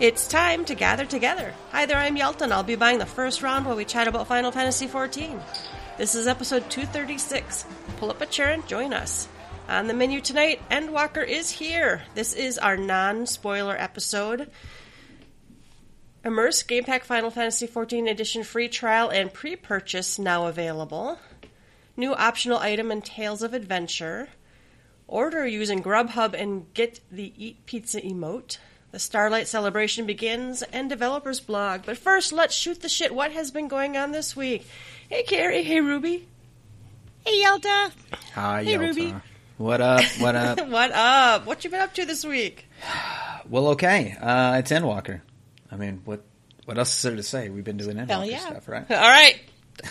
It's time to gather together. Hi there, I'm Yelta. I'll be buying the first round while we chat about Final Fantasy XIV. This is episode 236. Pull up a chair and join us. On the menu tonight, Endwalker is here. This is our non spoiler episode. Immerse Game Pack Final Fantasy XIV Edition free trial and pre purchase now available. New optional item in Tales of Adventure. Order using Grubhub and get the Eat Pizza emote. The Starlight celebration begins and developers blog. But first, let's shoot the shit. What has been going on this week? Hey, Carrie. Hey, Ruby. Hey, Yelta. Hi, Hey, Yelta. Ruby. What up? What up? what up? What you been up to this week? well, okay. Uh, it's Endwalker. I mean, what what else is there to say? We've been doing Endwalker Hell yeah. stuff, right? All right.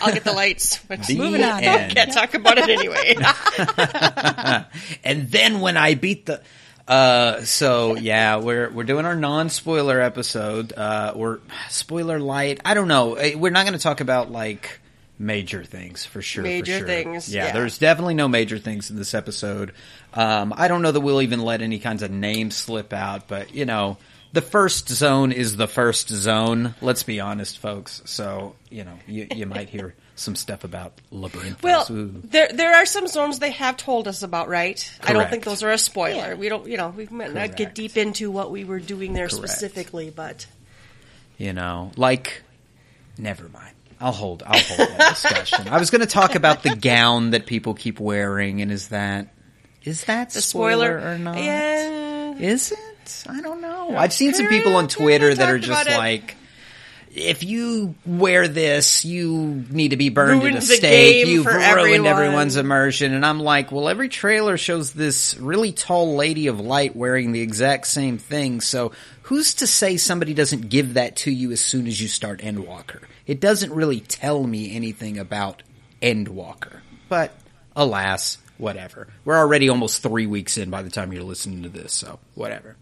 I'll get the lights. The Moving on. end. Can't talk about it anyway. and then when I beat the. Uh, so yeah, we're we're doing our non-spoiler episode, uh, or spoiler light. I don't know. Eh, We're not going to talk about like major things for sure. for Major sure. things, Yeah, yeah. there's definitely no major things in this episode. Um, I don't know that we'll even let any kinds of names slip out, but you know, the first zone is the first zone. Let's be honest, folks. So you know, you you might hear some stuff about labyrinth. well, there there are some zones they have told us about, right? Correct. I don't think those are a spoiler. Yeah. We don't, you know, we might not get deep into what we were doing there Correct. specifically, but You know, like, never mind. I'll hold. I'll hold that discussion. I was going to talk about the gown that people keep wearing, and is that is that the spoiler, spoiler, or not? Yeah, Is it? I don't know. I've seen some people on Twitter that are just like. it. If you wear this, you need to be burned at a the stake. You've ruined everyone." everyone's immersion. And I'm like, well, every trailer shows this really tall lady of light wearing the exact same thing. So who's to say somebody doesn't give that to you as soon as you start Endwalker? It doesn't really tell me anything about Endwalker. But alas, whatever. We're already almost three weeks in by the time you're listening to this, so whatever.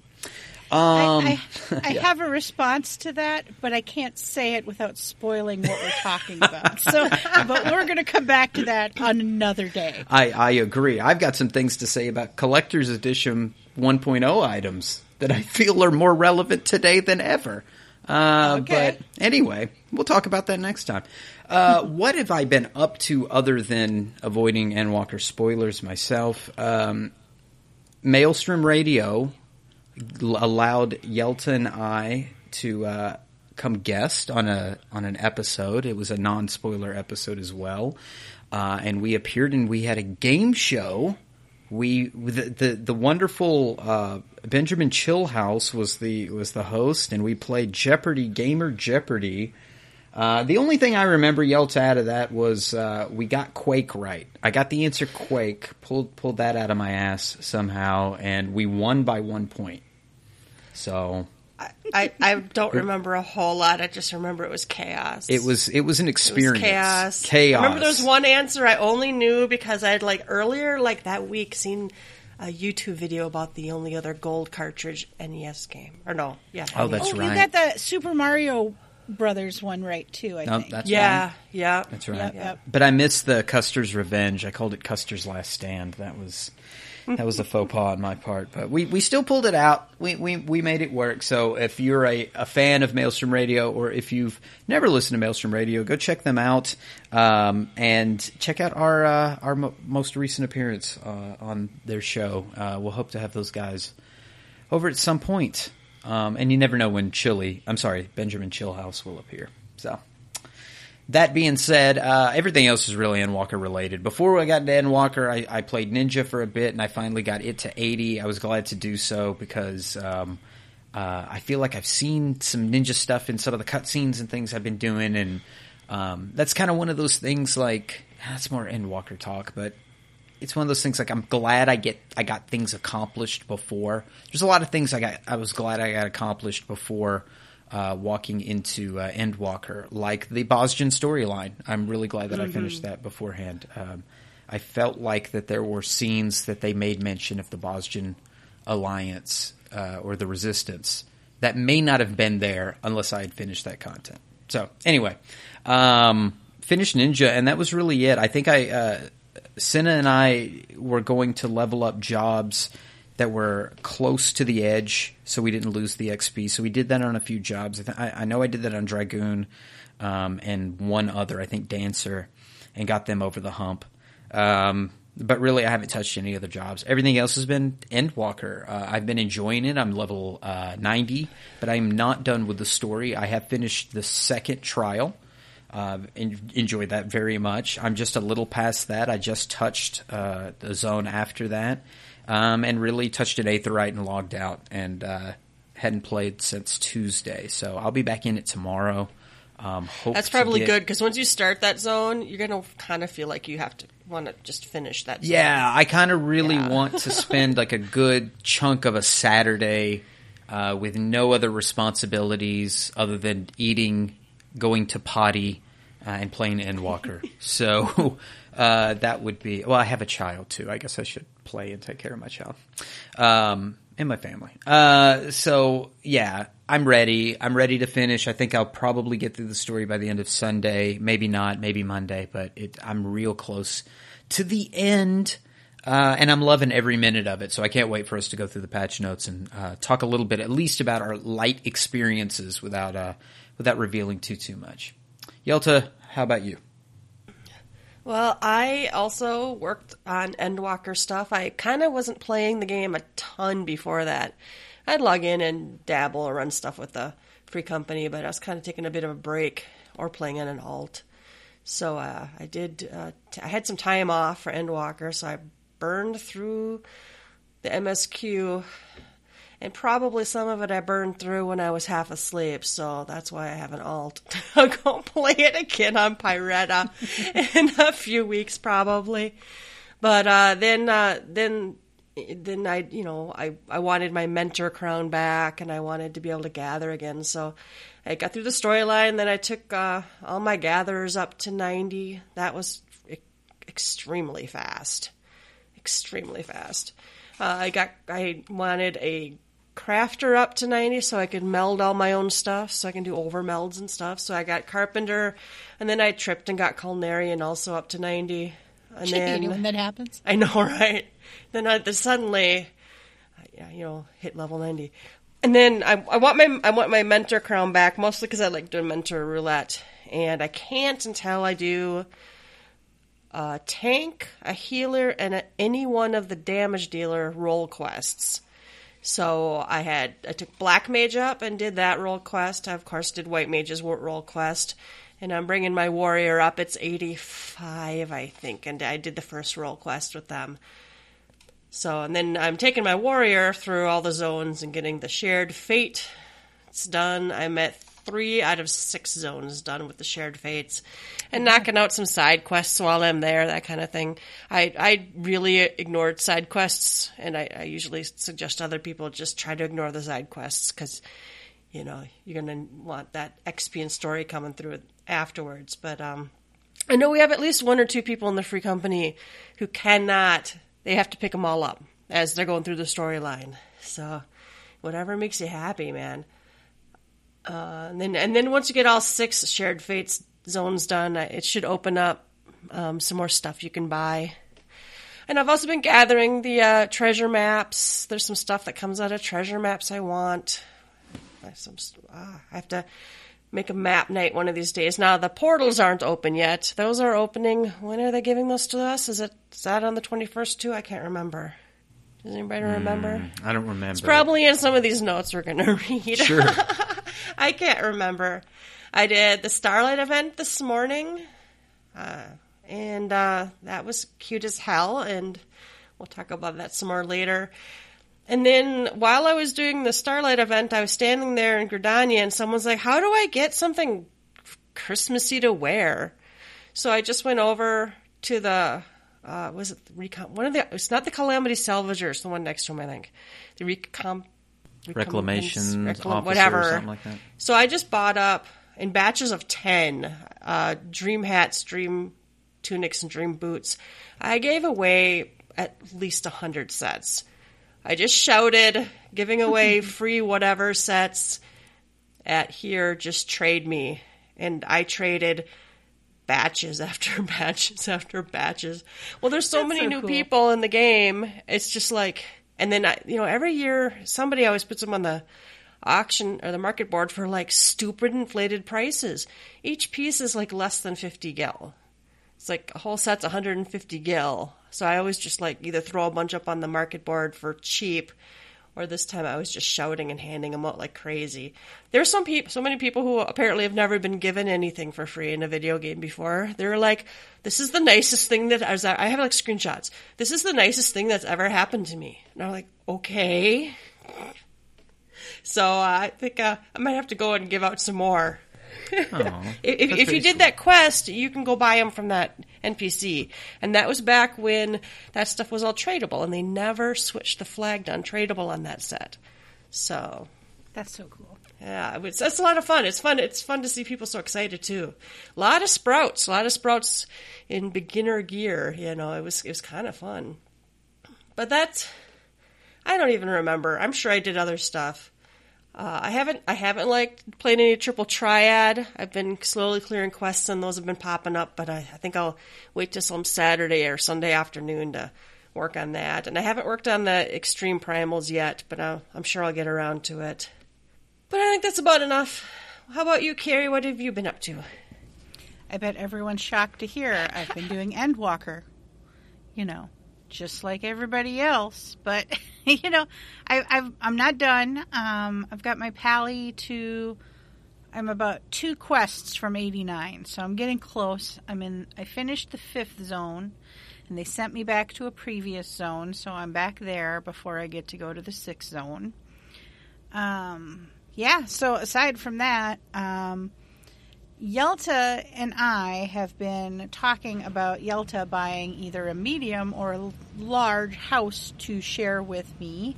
Um, I, I, I have a response to that, but I can't say it without spoiling what we're talking about. So, but we're going to come back to that on another day. I, I agree. I've got some things to say about collector's edition 1.0 items that I feel are more relevant today than ever. Uh, Okay. But anyway, we'll talk about that next time. Uh, what have I been up to other than avoiding Endwalker spoilers myself? Um, Maelstrom Radio allowed Yelta and I to uh, come guest on a on an episode. It was a non spoiler episode as well, uh, and we appeared and we had a game show. We the the, the wonderful uh, Benjamin Chillhouse was the was the host, and we played Jeopardy Gamer Jeopardy. Uh, the only thing I remember Yelta out of that was uh, we got Quake right. I got the answer Quake, pulled pulled that out of my ass somehow, and we won by one point. So I, I don't remember a whole lot. I just remember it was chaos. it was it was an It was experience. chaos. Chaos. I remember there was one answer I only knew because I had like earlier, like that week, seen a YouTube video about the only other gold cartridge NES game. Or no, yeah. Oh, that's oh, right. you got the Super Mario Brothers one right too. I No, think. that's yeah, right. yeah. That's right. Yep, yep. But I missed the Custer's Revenge. I called it Custer's Last Stand. That was that was a faux pas on my part. But we, we still pulled it out. We, we we made it work. So if you're a, a fan of Maelstrom Radio or if you've never listened to Maelstrom Radio, go check them out um, and check out our uh, our mo- most recent appearance uh, on their show. Uh, we'll hope to have those guys over at some point. Um, and you never know when Chili, I'm sorry, Benjamin Chillhouse will appear. So that being said, uh, everything else is really Endwalker related. Before I got into Endwalker, I, I played Ninja for a bit, and I finally got it to 80. I was glad to do so because um, uh, I feel like I've seen some Ninja stuff in some of the cutscenes and things I've been doing, and um, that's kind of one of those things. Like that's more Endwalker talk, but it's one of those things like I'm glad I get I got things accomplished before. There's a lot of things I got I was glad I got accomplished before uh, walking into uh, Endwalker, like the Bozjan storyline. I'm really glad that I finished that beforehand. Um, I felt like that there were scenes that they made mention of the Bozjan alliance uh, or the resistance that may not have been there unless I had finished that content. So anyway, um, finished Ninja, and that was really it. I think I uh, Senna and I were going to level up jobs that were close to the edge, so we didn't lose the XP. So we did that on a few jobs. I, th- I, know I did that on Dragoon um, and one other, I think Dancer, and got them over the hump. Um, but really, I haven't touched any other jobs. Everything else has been Endwalker. Uh, I've been enjoying it. I'm level uh, 90, but I'm not done with the story. I have finished the second trial. Uh, en- enjoyed that very much. I'm just a little past that. I just touched uh, the zone after that, um, and really touched an Aetheryte and logged out, and uh, hadn't played since Tuesday. So I'll be back in it tomorrow. Um, hope That's probably get- good because once you start that zone, you're gonna kind of feel like you have to want to just finish that. Zone. Yeah, I kind of really Yeah. want to spend like a good chunk of a Saturday uh, with no other responsibilities other than eating, going to potty, uh, and playing Endwalker. so uh, that would be. Well, I have a child too. I guess I should play and take care of my child um, and my family. Uh, so yeah, I'm ready. I'm ready to finish. I think I'll probably get through the story by the end of Sunday. Maybe not. Maybe Monday. But it, I'm real close to the end. Uh, and I'm loving every minute of it, so I can't wait for us to go through the patch notes and uh, talk a little bit, at least, about our light experiences without uh, without revealing too too much. Yelta, how about you? Well, I also worked on Endwalker stuff. I kind of wasn't playing the game a ton before that. I'd log in and dabble or run stuff with the free company, but I was kind of taking a bit of a break or playing in an alt. So uh, I did. Uh, t- I had some time off for Endwalker, so I burned through the MSQ, and probably some of it I burned through when I was half asleep. So that's why I have an alt. I'll go play it again on Pyretta in a few weeks, probably. But uh, then, uh, then, then I, you know, I I wanted my mentor crown back, and I wanted to be able to gather again. So I got through the storyline. Then I took uh, all my gatherers up to ninety. That was e- extremely fast, extremely fast. Uh, I got I wanted a crafter up to 90 so I could meld all my own stuff so I can do over melds and stuff. So I got carpenter and then I tripped and got culinarian also up to 90. And then when that happens. I know, right? Then I suddenly, you know, hit level ninety, and then I, I want my I want my mentor crown back mostly because I like doing mentor roulette, and I can't until I do a tank, a healer, and a, any one of the damage dealer role quests. So I had I took Black Mage up and did that roll quest. I of course did White Mage's roll quest, and I'm bringing my warrior up. It's 85, I think, and I did the first roll quest with them. So and then I'm taking my warrior through all the zones and getting the shared fate. It's done. I'm at three out of six zones done with the shared fates, and knocking out some side quests while I'm there, that kind of thing. I I really ignored side quests, and I, I usually suggest other people just try to ignore the side quests because you know you're gonna want that XP and story coming through afterwards. But um, I know we have at least one or two people in the free company who cannot. They have to pick them all up as they're going through the storyline. So whatever makes you happy, man. Uh, and then and then once you get all six shared fates zones done, it should open up um, some more stuff you can buy. And I've also been gathering the uh, treasure maps. There's some stuff that comes out of treasure maps I want. I have, some, ah, I have to make a map night one of these days. Now the portals aren't open yet. Those are opening. When are they giving those to us? Is it is that on the 21st too? I can't remember. Does anybody remember? I don't remember. It's probably in some of these notes we're going to read. Sure. I can't remember. I did the Starlight event this morning, uh, and uh, that was cute as hell. And we'll talk about that some more later. And then while I was doing the Starlight event, I was standing there in Gridania, and someone's like, "How do I get something Christmassy to wear?" So I just went over to the uh, was it the recon? One of the it's not the Calamity Salvagers, the one next to him, I think. The recom Reclamation Reclam- whatever. or something like that. So I just bought up in batches of 10 uh, dream hats, dream tunics, and dream boots. I gave away at least 100 sets. I just shouted, giving away free whatever sets at here, just trade me. And I traded batches after batches after batches. Well, there's so That's many so new cool. people in the game. It's just like And then I, you know, every year somebody always puts them on the auction or the market board for like stupid inflated prices. Each piece is like less than 50 gil. It's like a whole set's 150 gil. So I always just like either throw a bunch up on the market board for cheap or this time I was just shouting and handing them out like crazy. There's some people, so many people who apparently have never been given anything for free in a video game before. They're like, "This is the nicest thing that I was." I have like screenshots. This is the nicest thing that's ever happened to me. And I'm like, okay. So uh, I think uh, I might have to go and give out some more. Aw, if if you did sweet. that quest, you can go buy them from that NPC, and that was back when that stuff was all tradable, and they never switched the flag to untradable on that set. So That's so cool. yeah, it's that's a lot of fun. It's fun. It's fun to see people so excited too. A lot of sprouts, a lot of sprouts in beginner gear. You know, it was it was kind of fun. But that's I don't even remember. I'm sure I did other stuff. Uh, I haven't I haven't like played any triple triad. I've been slowly clearing quests and those have been popping up, but I, I think I'll wait till some Saturday or Sunday afternoon to work on that. And I haven't worked on the extreme primals yet, but i I'm sure I'll get around to it. But I think that's about enough. How about you, Carrie? What have you been up to? I bet everyone's shocked to hear I've been doing Endwalker. You know, just like everybody else. But you know, I, I've, I'm not done. Um, I've got my pally to. I'm about two quests from 89, so I'm getting close. I'm in. I finished the fifth zone, and they sent me back to a previous zone, so I'm back there before I get to go to the sixth zone. Um, yeah. So aside from that, um, Yelta and I have been talking about Yelta buying either a medium or a large house to share with me.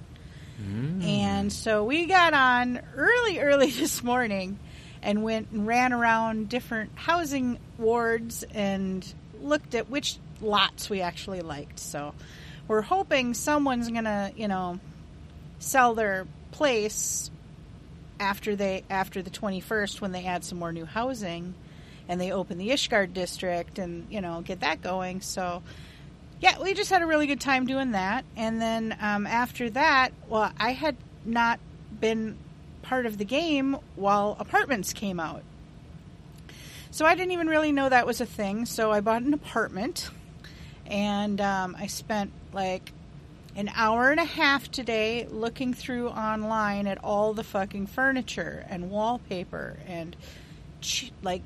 Mm. And so we got on early, early this morning and went and ran around different housing wards and looked at which lots we actually liked. So we're hoping someone's going to, you know, sell their place after they after the 21st when they add some more new housing and they open the Ishgard district and you know get that going. So yeah we just had a really good time doing that. And then um, after that well I had not been part of the game while apartments came out. So I didn't even really know that was a thing. So I bought an apartment and um, I spent like an hour and a half today looking through online at all the fucking furniture and wallpaper and like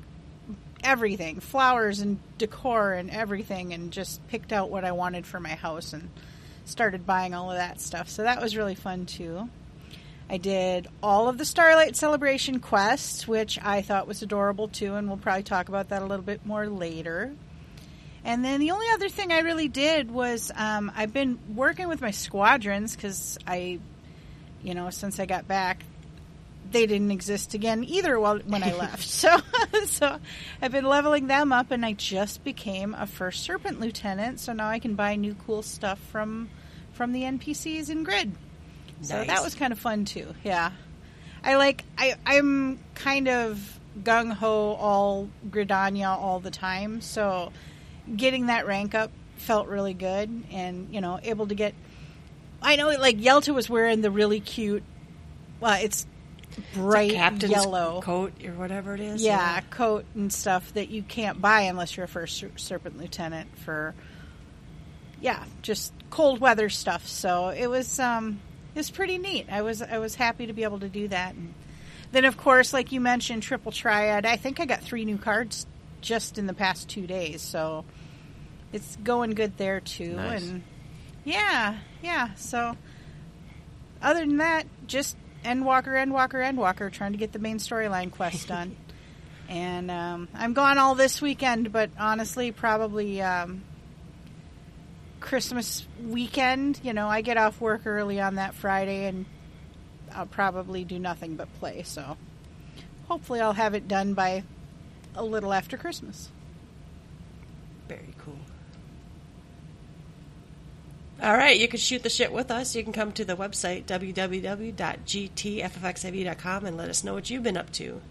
everything flowers and decor and everything and just picked out what I wanted for my house and started buying all of that stuff. So that was really fun too. I did all of the Starlight Celebration quests which I thought was adorable too and we'll probably talk about that a little bit more later and then the only other thing I really did was um, I've been working with my squadrons because I, you know, since I got back, they didn't exist again either while when I left. so, so I've been leveling them up, and I just became a first serpent lieutenant. So now I can buy new cool stuff from from the NPCs in Grid. So that was kind of fun too. Yeah, I like I I'm kind of gung ho all Gridania all the time. So getting that rank up felt really good, and you know able to get. I know like Yelta was wearing the really cute. Well, it's bright Captain's yellow coat or whatever it is. yeah, coat and stuff that you can't buy unless you're a first ser- serpent lieutenant for yeah, just cold weather stuff. So it was um it was pretty neat. I was I was happy to be able to do that. And then of course, like you mentioned, triple triad. I think I got three new cards just in the past two days, so it's going good there too. Nice. And yeah, yeah. So other than that, just Endwalker, Endwalker, Endwalker, trying to get the main storyline quest done. and um, I'm gone all this weekend, but honestly, probably um, Christmas weekend. You know, I get off work early on that Friday, and I'll probably do nothing but play. So hopefully, I'll have it done by a little after Christmas. Very cool. All right, you can shoot the shit with us. You can come to the website www.gtffxiv.com and let us know what you've been up to.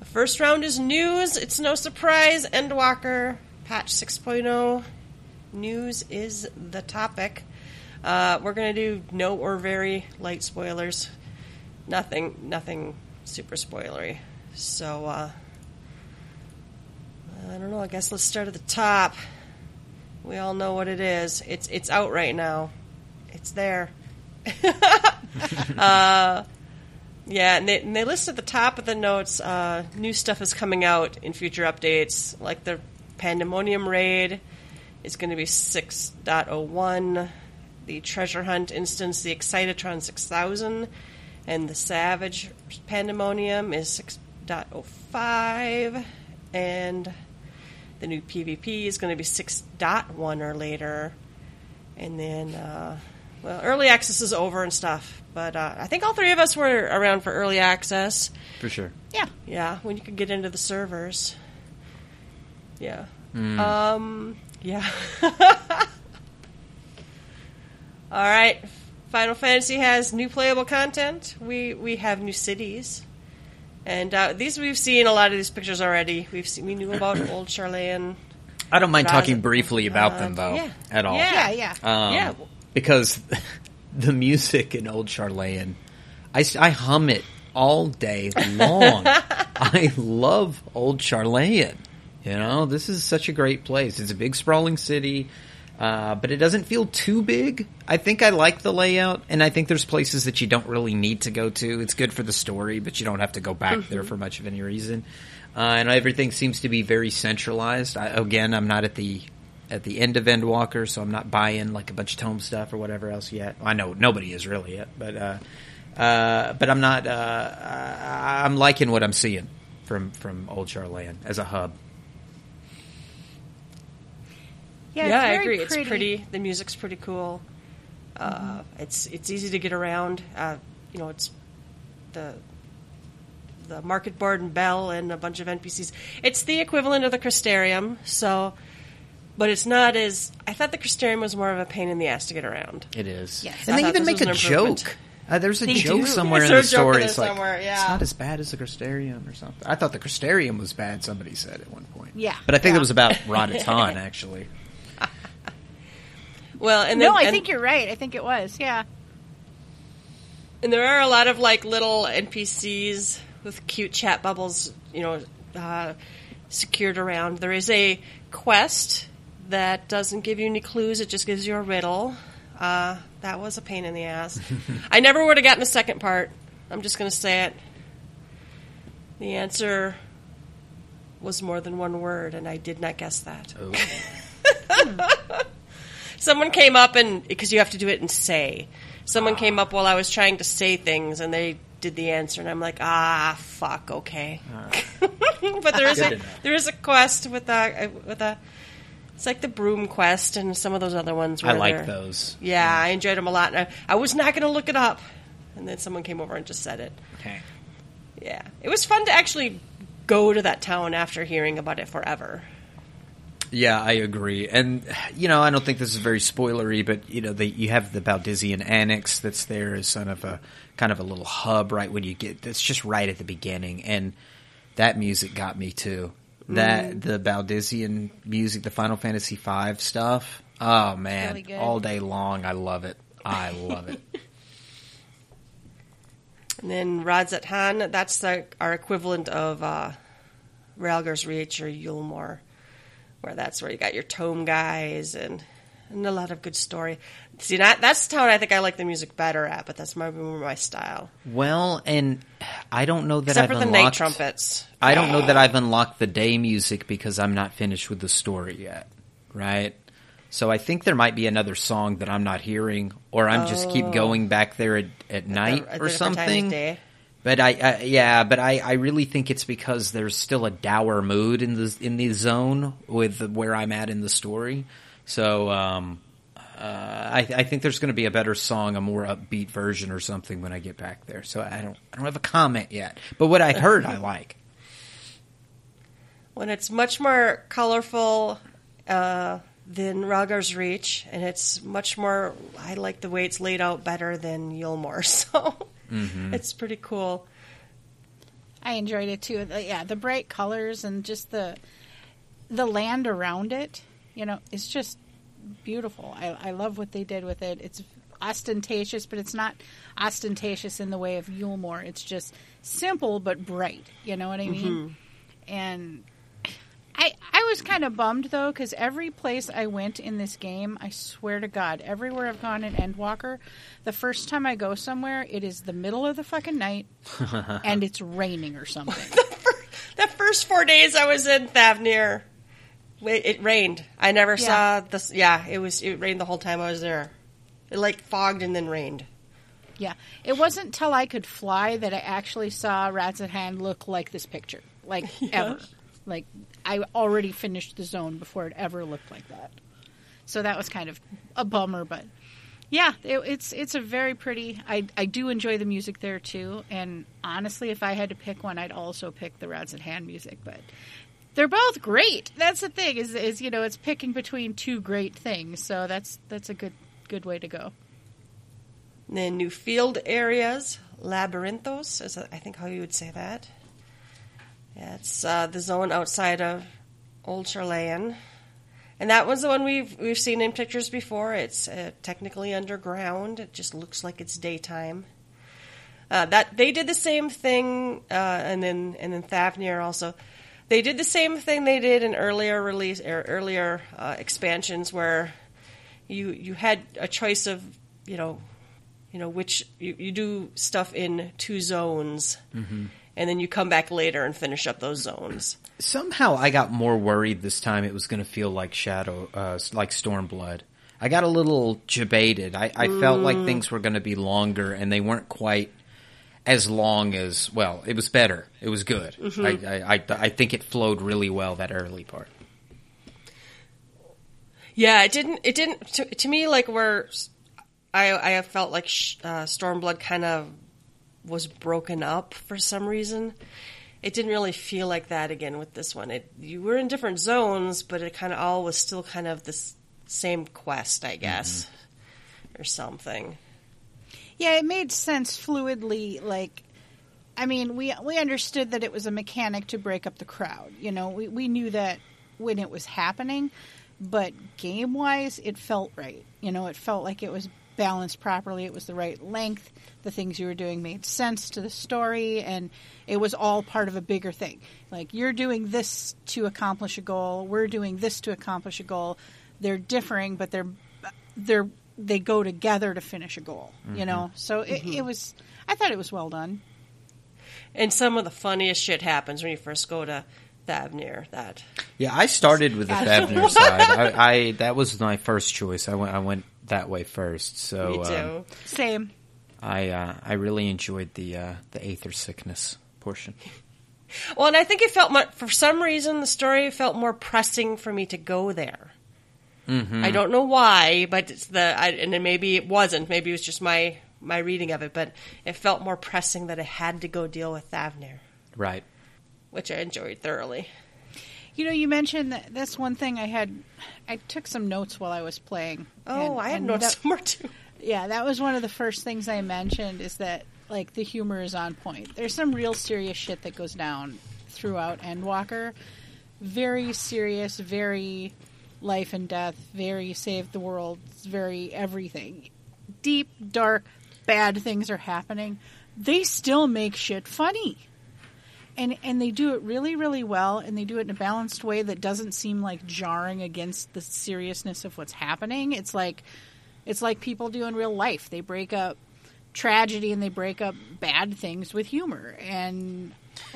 The first round is news. It's no surprise. Endwalker patch 6.0 news is the topic. Uh, we're gonna do no or very light spoilers. Nothing, nothing super spoilery. So uh, I don't know. I guess let's start at the top. We all know what it is. It's it's out right now. It's there. uh, yeah, and they, and they list at the top of the notes uh, new stuff is coming out in future updates, like the Pandemonium Raid is going to be 6.01, the Treasure Hunt instance, the Excitatron 6000, and the Savage Pandemonium is 6.05, and the new PvP is going to be 6.1 or later. And then, uh, well, early access is over and stuff. But uh, I think all three of us were around for early access. For sure. Yeah. Yeah, when you could get into the servers. Yeah. Um, yeah. all right. Final Fantasy has new playable content. We we have new cities. And uh, these we've seen a lot of these pictures already. We've seen, we knew about Old Sharlayan. I don't mind Raz- talking briefly about uh, them though, yeah. at all. Yeah. Yeah, yeah. Um, Yeah. Because the music in Old Sharlayan, I hum it all day long. I love Old Sharlayan. You know, this is such a great place. It's a big, sprawling city, uh, but it doesn't feel too big. I think I like the layout, and I think there's places that you don't really need to go to. It's good for the story, but you don't have to go back there for much of any reason. Uh, and everything seems to be very centralized. I, again, I'm not at the at the end of Endwalker, so I'm not buying like a bunch of tome stuff or whatever else yet. I know nobody is really yet, but uh, uh, but I'm not. Uh, I'm liking what I'm seeing from from Old Sharlayan as a hub. Yeah, Yeah, it's I very agree. It's pretty. The music's pretty cool. Uh, It's it's easy to get around. Uh, you know, it's the the market board and bell and a bunch of NPCs. It's the equivalent of the Crystarium. So, but it's not as. I thought the Crystarium was more of a pain in the ass to get around. It is, Yes. and I they even make a joke. Uh, there's a They joke do. somewhere in the a joke in story. It's like somewhere? it's not as bad as the Crystarium or something. I thought the Crystarium was bad. Somebody said at one point. Yeah. but I think Yeah. it was about Radz-at-Han actually. Well, and no, I and- think you're right. I think it was. Yeah. And there are a lot of like little NPCs with cute chat bubbles, you know, uh, secured around. There is a quest that doesn't give you any clues; it just gives you a riddle. Uh, that was a pain in the ass. I never would have gotten the second part. I'm just going to say it. The answer was more than one word, and I did not guess that. Oh. Someone came up and because you have to do it and say. Someone came up while I was trying to say things, and they did the answer, and I'm like, ah, fuck, okay. but there is Good a enough. there is a quest with a with a. It's like the broom quest and some of those other ones. I like they're- those. Yeah, I enjoyed them a lot. And I, I was not going to look it up, and then someone came over and just said it. Okay. Yeah, it was fun to actually go to that town after hearing about it forever. Yeah, I agree. And you know, I don't think this is very spoilery, but you know, the, you have the Baldesion Annex that's there as kind of a kind of a little hub right when you get. That's just right at the beginning, and that music got me too. That the Baldesion music, the Final Fantasy V stuff. Oh man, really all day long, I love it. I love it. And then Radz-at-Han, that's the, our equivalent of uh, Rhalgr's Reach or Yulmore, where that's where you got your tome guys and, and a lot of good story. See, that, that's the town I think I like the music better at, but that's my, more my style. well, and I don't know that Except I've for the night trumpets. I don't know that I've unlocked the day music because I'm not finished with the story yet, right? So I think there might be another song that I'm not hearing, or I'm just keep oh. going back there at, at night At or different times of something. But I, I, yeah, but I, I really think it's because there's still a dour mood in the in the zone with where I'm at in the story. So um, uh, I, I think there's going to be a better song, a more upbeat version or something when I get back there. So I don't I don't have a comment yet, but what I heard I like. when it's much more colorful uh, than Rhalgr's Reach, and it's much more. I like the way it's laid out better than Yulmore, so Mm-hmm. it's pretty cool. I enjoyed it too. Yeah, the bright colors and just the the land around it. You know, it's just beautiful. I, I love what they did with it. It's ostentatious, but it's not ostentatious in the way of Yulmore. It's just simple but bright. You know what I mean? Mm-hmm. And I I was kind of bummed though because every place I went in this game, I swear to God, everywhere I've gone in Endwalker, the first time I go somewhere, it is the middle of the fucking night and it's raining or something. The first four days I was in Thavnair, wait, it rained. I never Yeah. saw this. Yeah, it was. It rained the whole time I was there. It like fogged and then rained. Yeah, it wasn't till I could fly that I actually saw Radz-at-Han look like this picture, like ever. Like I already finished the zone before it ever looked like that. So that was kind of a bummer, but yeah, it, it's it's a very pretty. I I do enjoy the music there too, and honestly, if I had to pick one, I'd also pick the Radz-at-Han music, but. They're both great. That's the thing is, is you know it's picking between two great things, so that's that's a good good way to go. And then new field areas, labyrinthos is I think how you would say that. Yeah, it's uh, the zone outside of Old Sharlayan. And that was the one we've we've seen in pictures before. It's uh, technically underground. It just looks like it's daytime. Uh, that they did the same thing, uh, and then and then Thavnair also. They did the same thing they did in earlier release or earlier uh, expansions, where you you had a choice of you know you know which you, you do stuff in two zones, and then you come back later and finish up those zones. Somehow I got more worried this time it was going to feel like Shadow, uh, like Stormblood. I got a little jebaited. I, I felt like things were going to be longer, and they weren't quite as long as. Well, it was better. It was good. I, I, I, I think it flowed really well that early part. Yeah, it didn't. It didn't. To, to me, like where I I felt like sh- uh, Stormblood kind of was broken up for some reason. It didn't really feel like that again with this one. It you were in different zones, but it kind of all was still kind of this same quest, I guess, mm-hmm. or something. Yeah, it made sense fluidly. Like, I mean, we we understood that it was a mechanic to break up the crowd. You know, we we knew that when it was happening, but game wise, it felt right. You know, it felt like it was balanced properly. It was the right length. The things you were doing made sense to the story, and it was all part of a bigger thing. Like you're doing this to accomplish a goal. We're doing this to accomplish a goal. They're differing, but they're they're they go together to finish a goal. You know, mm-hmm. so it, mm-hmm. it was. I thought it was well done. And some of the funniest shit happens when you first go to Thavnair. That Yeah, I started with the Thavnair side. I, I that was my first choice. I went I went that way first. So me too. um, Same. I uh, I really enjoyed the uh, the aether sickness portion. Well, and I think it felt for some reason the story felt more pressing for me to go there. Mm-hmm. I don't know why, but it's the I, and then maybe it wasn't. Maybe it was just my my reading of it, but it felt more pressing that I had to go deal with Thavnair, Right. which I enjoyed thoroughly. You know, you mentioned that that's one thing I had. I took some notes while I was playing. Oh, and- I had notes that- somewhere too. Yeah, that was one of the first things I mentioned. Is that like the humor is on point. There's some real serious shit that goes down throughout Endwalker. Very serious, very life and death, very save the world, very everything. Deep, dark, bad things are happening. They still make shit funny. And and they do it really, really well and they do it in a balanced way that doesn't seem like jarring against the seriousness of what's happening. It's like it's like people do in real life. They break up tragedy and they break up bad things with humor. And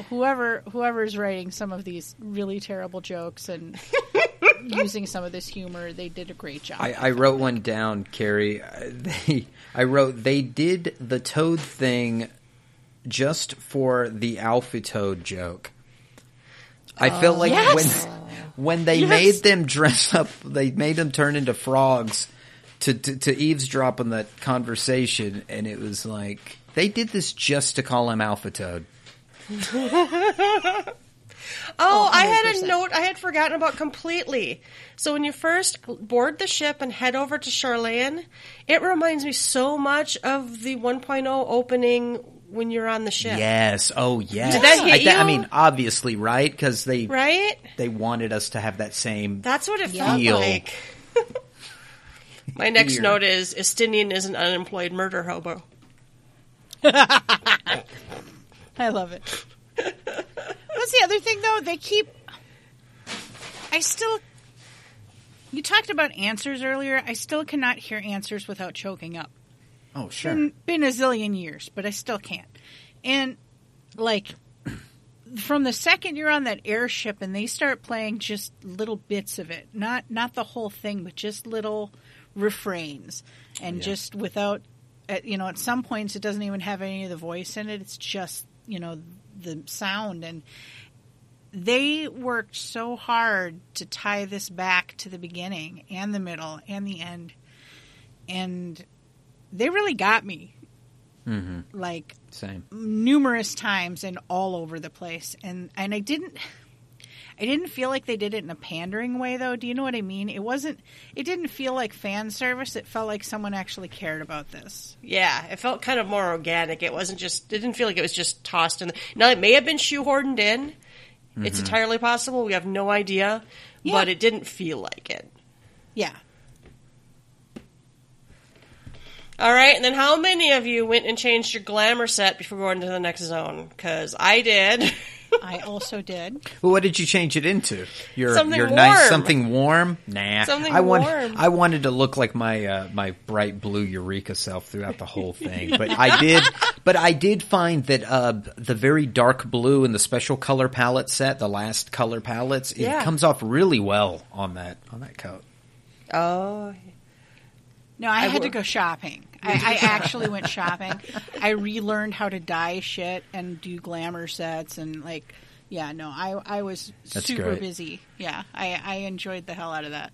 whoever whoever's writing some of these really terrible jokes and using some of this humor, they did a great job. I, I wrote one down, Carrie. Uh, They, I wrote they did the toad thing just for the Alpha Toad joke. I felt oh, like Yes! when when they Yes! made them dress up, they made them turn into frogs to, to to eavesdrop on that conversation, and it was like they did this just to call him Alpha Toad. Oh, oh, I had a note I had forgotten about completely. So when you first board the ship and head over to Sharlayan, it reminds me so much of the 1.0 opening when you're on the ship. Yes. Oh, yes. Did that hit I, that- I mean, obviously, right? Because they Right? they wanted us to have that same. That's what it felt Feel. like. My next Here. note is Estinian is an unemployed murder hobo. I love it. What's the other thing though? They keep. I still. You talked about answers earlier. I still cannot hear answers without choking up. Oh, sure. Been, been a zillion years, but I still can't. And like from the second you're on that airship and they start playing just little bits of it, not not the whole thing, but just little refrains, and Yeah. just without, at, you know, at some points it doesn't even have any of the voice in it. It's just you know the sound and. They worked so hard to tie this back to the beginning and the middle and the end. And they really got me hmm like Same. numerous times and all over the place and and I didn't I didn't feel like they did it in a pandering way though. Do you know what I mean? It wasn't it didn't feel like fan service. It felt like someone actually cared about this. Yeah, it felt kind of more organic. It wasn't just. It didn't feel like it was just tossed in. The, now it may have been shoehorned in. It's entirely possible. We have no idea, Yeah. but it didn't feel like it. Yeah. All right, and then how many of you went and changed your glamour set before going to the next zone? Because I did. I also did. Well, what did you change it into? Your Something your nice warm. something warm? Nah. Something I want, warm. I wanted to look like my uh, my bright blue Eureka self throughout the whole thing, but I did. But I did find that uh, the very dark blue in the special color palette set, the last color palettes, it Yeah. comes off really well on that on that coat. oh, No, I, I had to go shopping. I, I actually went shopping. I relearned how to dye shit and do glamour sets and like, yeah, no, I I was That's super great. busy. Yeah, I I enjoyed the hell out of that.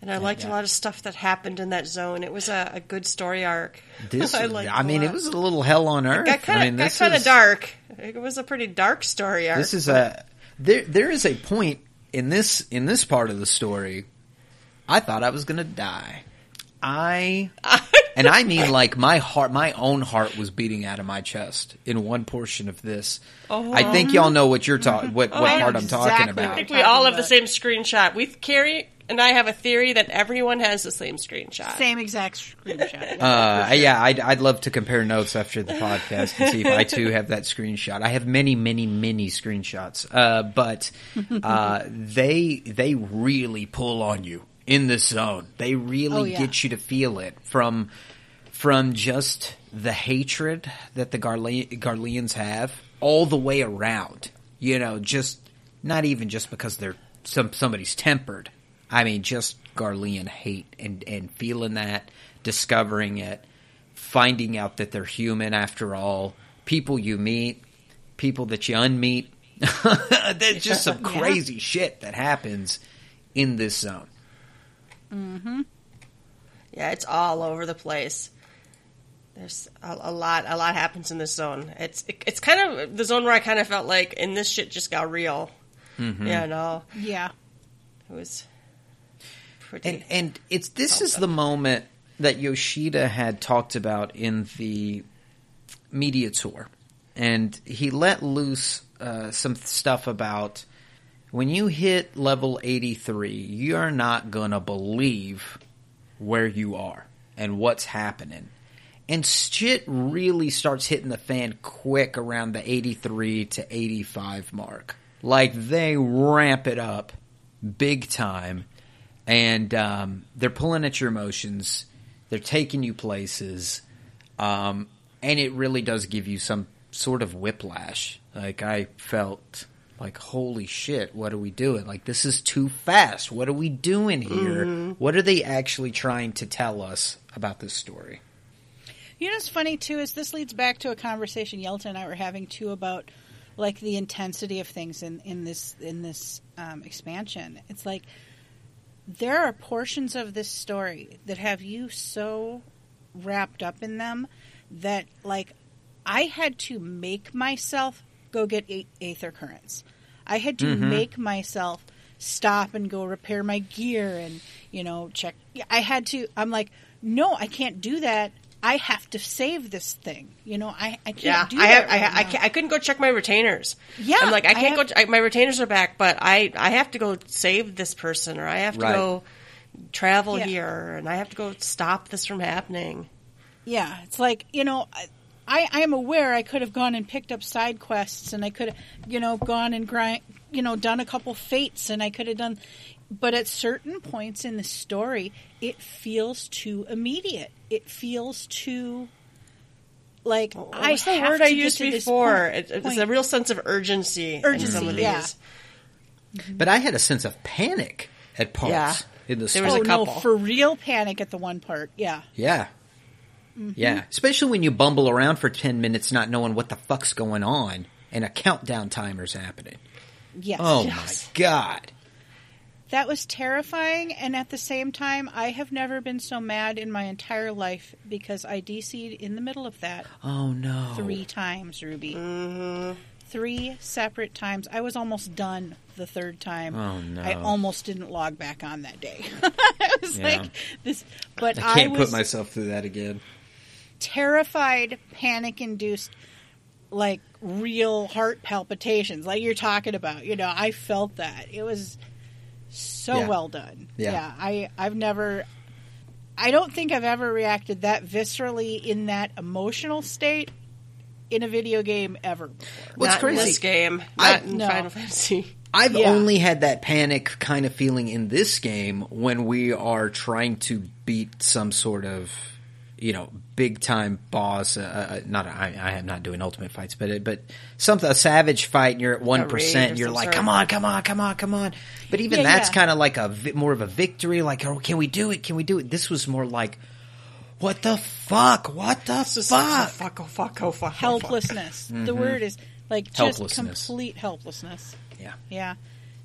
and I liked yeah. a lot of stuff that happened in that zone. It was a, a good story arc. This, I I, liked I a mean, lot. it was a little hell on earth. got kind of I mean, got this kind of dark. It was a pretty dark story arc. This is a there. There is a point in this in this part of the story. I thought I was going to die. I and I mean like my heart, my own heart was beating out of my chest in one portion of this. Oh. I think y'all know what you're talking, what, what I know part I'm talking about. I think we all talking have the same screenshot. We Carrie and I have a theory that everyone has the same screenshot. Same exact screenshot. Uh, yeah, I'd, I'd love to compare notes after the podcast and see if I too have that screenshot. I have many, many, many screenshots, uh, but uh, they they really pull on you in the zone. They really Oh, yeah. get you to feel it from from just the hatred that the Garle- Garleans have all the way around. You know, just not even just because they're some somebody's tempered. I mean, just Garlean hate and and feeling that, discovering it, finding out that they're human after all. People you meet, people that you unmeet. There's just some Yeah. crazy shit that happens in this zone. Yeah, it's all over the place. There's a, a lot. A lot happens in this zone. It's it, it's kind of the zone where I kind of felt like, and this shit just got real. Yeah, no, yeah. it was pretty. And and it's this is the moment that Yoshida had talked about in the media tour, and he let loose uh, some stuff about when you hit level eighty three, you're not gonna believe where you are and what's happening. And shit really starts hitting the fan quick around the 83 to 85 mark. Like they ramp it up big time and um, they're pulling at your emotions. They're taking you places, um, and it really does give you some sort of whiplash. Like I felt like, holy shit, what are we doing? Like this is too fast. What are we doing here? What are they actually trying to tell us about this story? You know what's funny too is this leads back to a conversation Yelta and I were having too about like the intensity of things in, in this in this um, expansion. It's like there are portions of this story that have you so wrapped up in them that like I had to make myself go get a- aether currents. I had to mm-hmm. make myself stop and go repair my gear and you know check. I had to. I'm like, no, I can't do that. I have to save this thing. You know, I I can't yeah, do I have. I, right I, now. can't, I couldn't go check my retainers. Yeah, I'm like I I can't have- go. I, my retainers are back, but I I have to go save this person, or I have to Right. go travel Yeah. here, and I have to go stop this from happening. Yeah, it's like you know, I I am aware I could have gone and picked up side quests, and I could have you know gone and grind, you know, done a couple fates, and I could have done. But at certain points in the story, it feels too immediate. It feels too like What I was the have word to I used before? point- It, it's point. a real sense of urgency. in Urgency, some of yeah. these. But I had a sense of panic at parts Yeah. in the There story. was oh a couple. no, for real panic at the one part. Yeah, Yeah. Mm-hmm. Yeah. Especially when you bumble around for 10 minutes not knowing what the fuck's going on and a countdown timer's happening. yes. Oh Yes. my god. That was terrifying, and at the same time, I have never been so mad in my entire life because I DC'd in the middle of that Oh no. three times, Ruby. Mm-hmm. Three separate times. I was almost done the third time. Oh, no. I almost didn't log back on that day. I was Yeah. like this, but I I, can't was put myself through that again. Terrified, panic induced, like real heart palpitations, like you're talking about. You know, I felt that. It was so Yeah. well done. Yeah. I I've never I don't think I've ever reacted that viscerally in that emotional state in a video game ever before. What's not crazy- in this game, I- not in No. Final Fantasy. I've Yeah. only had that panic kind of feeling in this game when we are trying to beat some sort of, you know, big time boss. Uh, uh, not I, I am not doing ultimate fights, but it, but something a savage fight. and You're at one raid You're like, sort. come on, come on, come on, come on. But even Yeah, that's yeah. kind of like a more of a victory. Like, oh, can we do it? Can we do it? This was more like, what the fuck? What the Just, fuck? Fuck! Oh fuck! Oh fuck! oh, fuck. helplessness. The word is like just Mm-hmm. Helplessness. complete helplessness. Yeah. Yeah.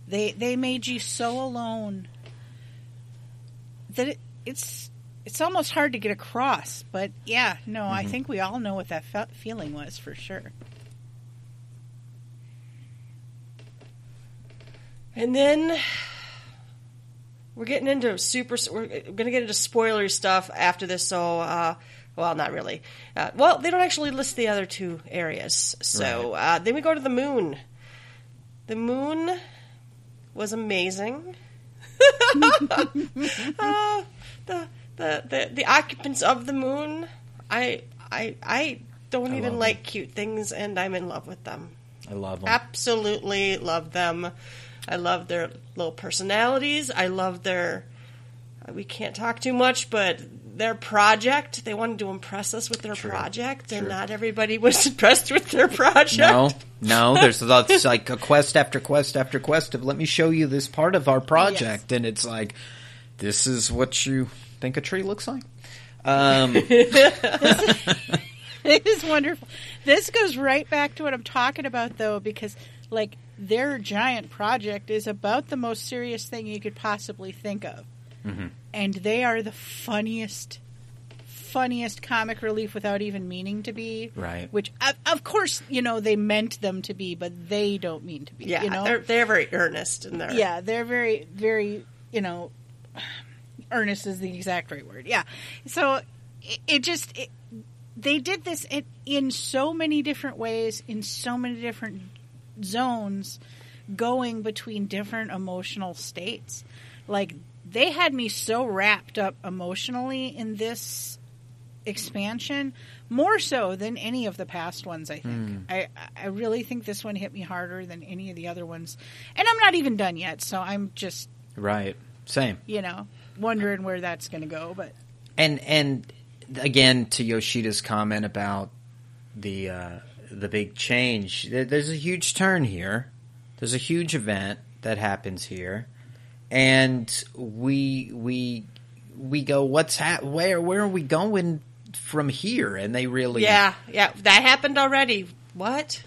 They they made you so alone that it, it's it's almost hard to get across. But yeah, no, Mm-hmm. I think we all know what that fe- feeling was for sure. And then we're getting into super. We're going to get into spoilery stuff after this. So, uh, well, not really. Uh, well, they don't actually list the other two areas. So uh, then we go to the moon. The moon was amazing. uh, the, the the the occupants of the moon. I I I don't I even like cute things, and I'm in love with them I love them. absolutely love them. I love their little personalities. I love their. We can't talk too much, but their project. They wanted to impress us with their True. project, and not everybody was impressed with their project. No, no. There's lots like a quest after quest after quest of let me show you this part of our project, and it's like this is what you think a tree looks like. Um, It is wonderful. This goes right back to what I'm talking about, though, because like their giant project is about the most serious thing you could possibly think of, Mm-hmm. and they are the funniest, funniest comic relief without even meaning to be. Right. Which, of, of course, you know they meant them to be, but they don't mean to be. Yeah, you know. they're they're very earnest in their. Yeah, they're very, very, you know, earnest is the exact right word. Yeah. So it, it just, it, they did this in, in so many different ways, in so many different zones, going between different emotional states. Like, they had me so wrapped up emotionally in this expansion more so than any of the past ones i think hmm. I, I really think this one hit me harder than any of the other ones and i'm not even done yet so i'm just right. Same. you know wondering where that's going to go but And and again to Yoshida's comment about the uh, the big change, there's a huge turn here. There's a huge event that happens here, and we we we go, what's ha- where where are we going from here? And they really yeah, yeah. That happened already. What?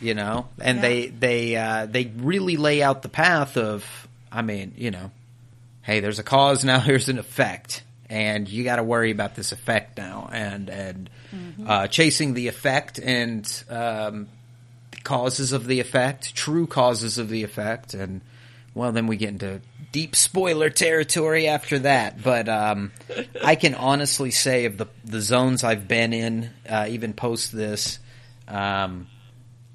you know and Yeah. they they uh they really lay out the path of i mean you know hey there's a cause now here's an effect. And you got to worry about this effect now. And and uh chasing the effect and um causes of the effect true causes of the effect. And well then we get into deep spoiler territory after that. But um i can honestly say of the the zones i've been in uh even post this um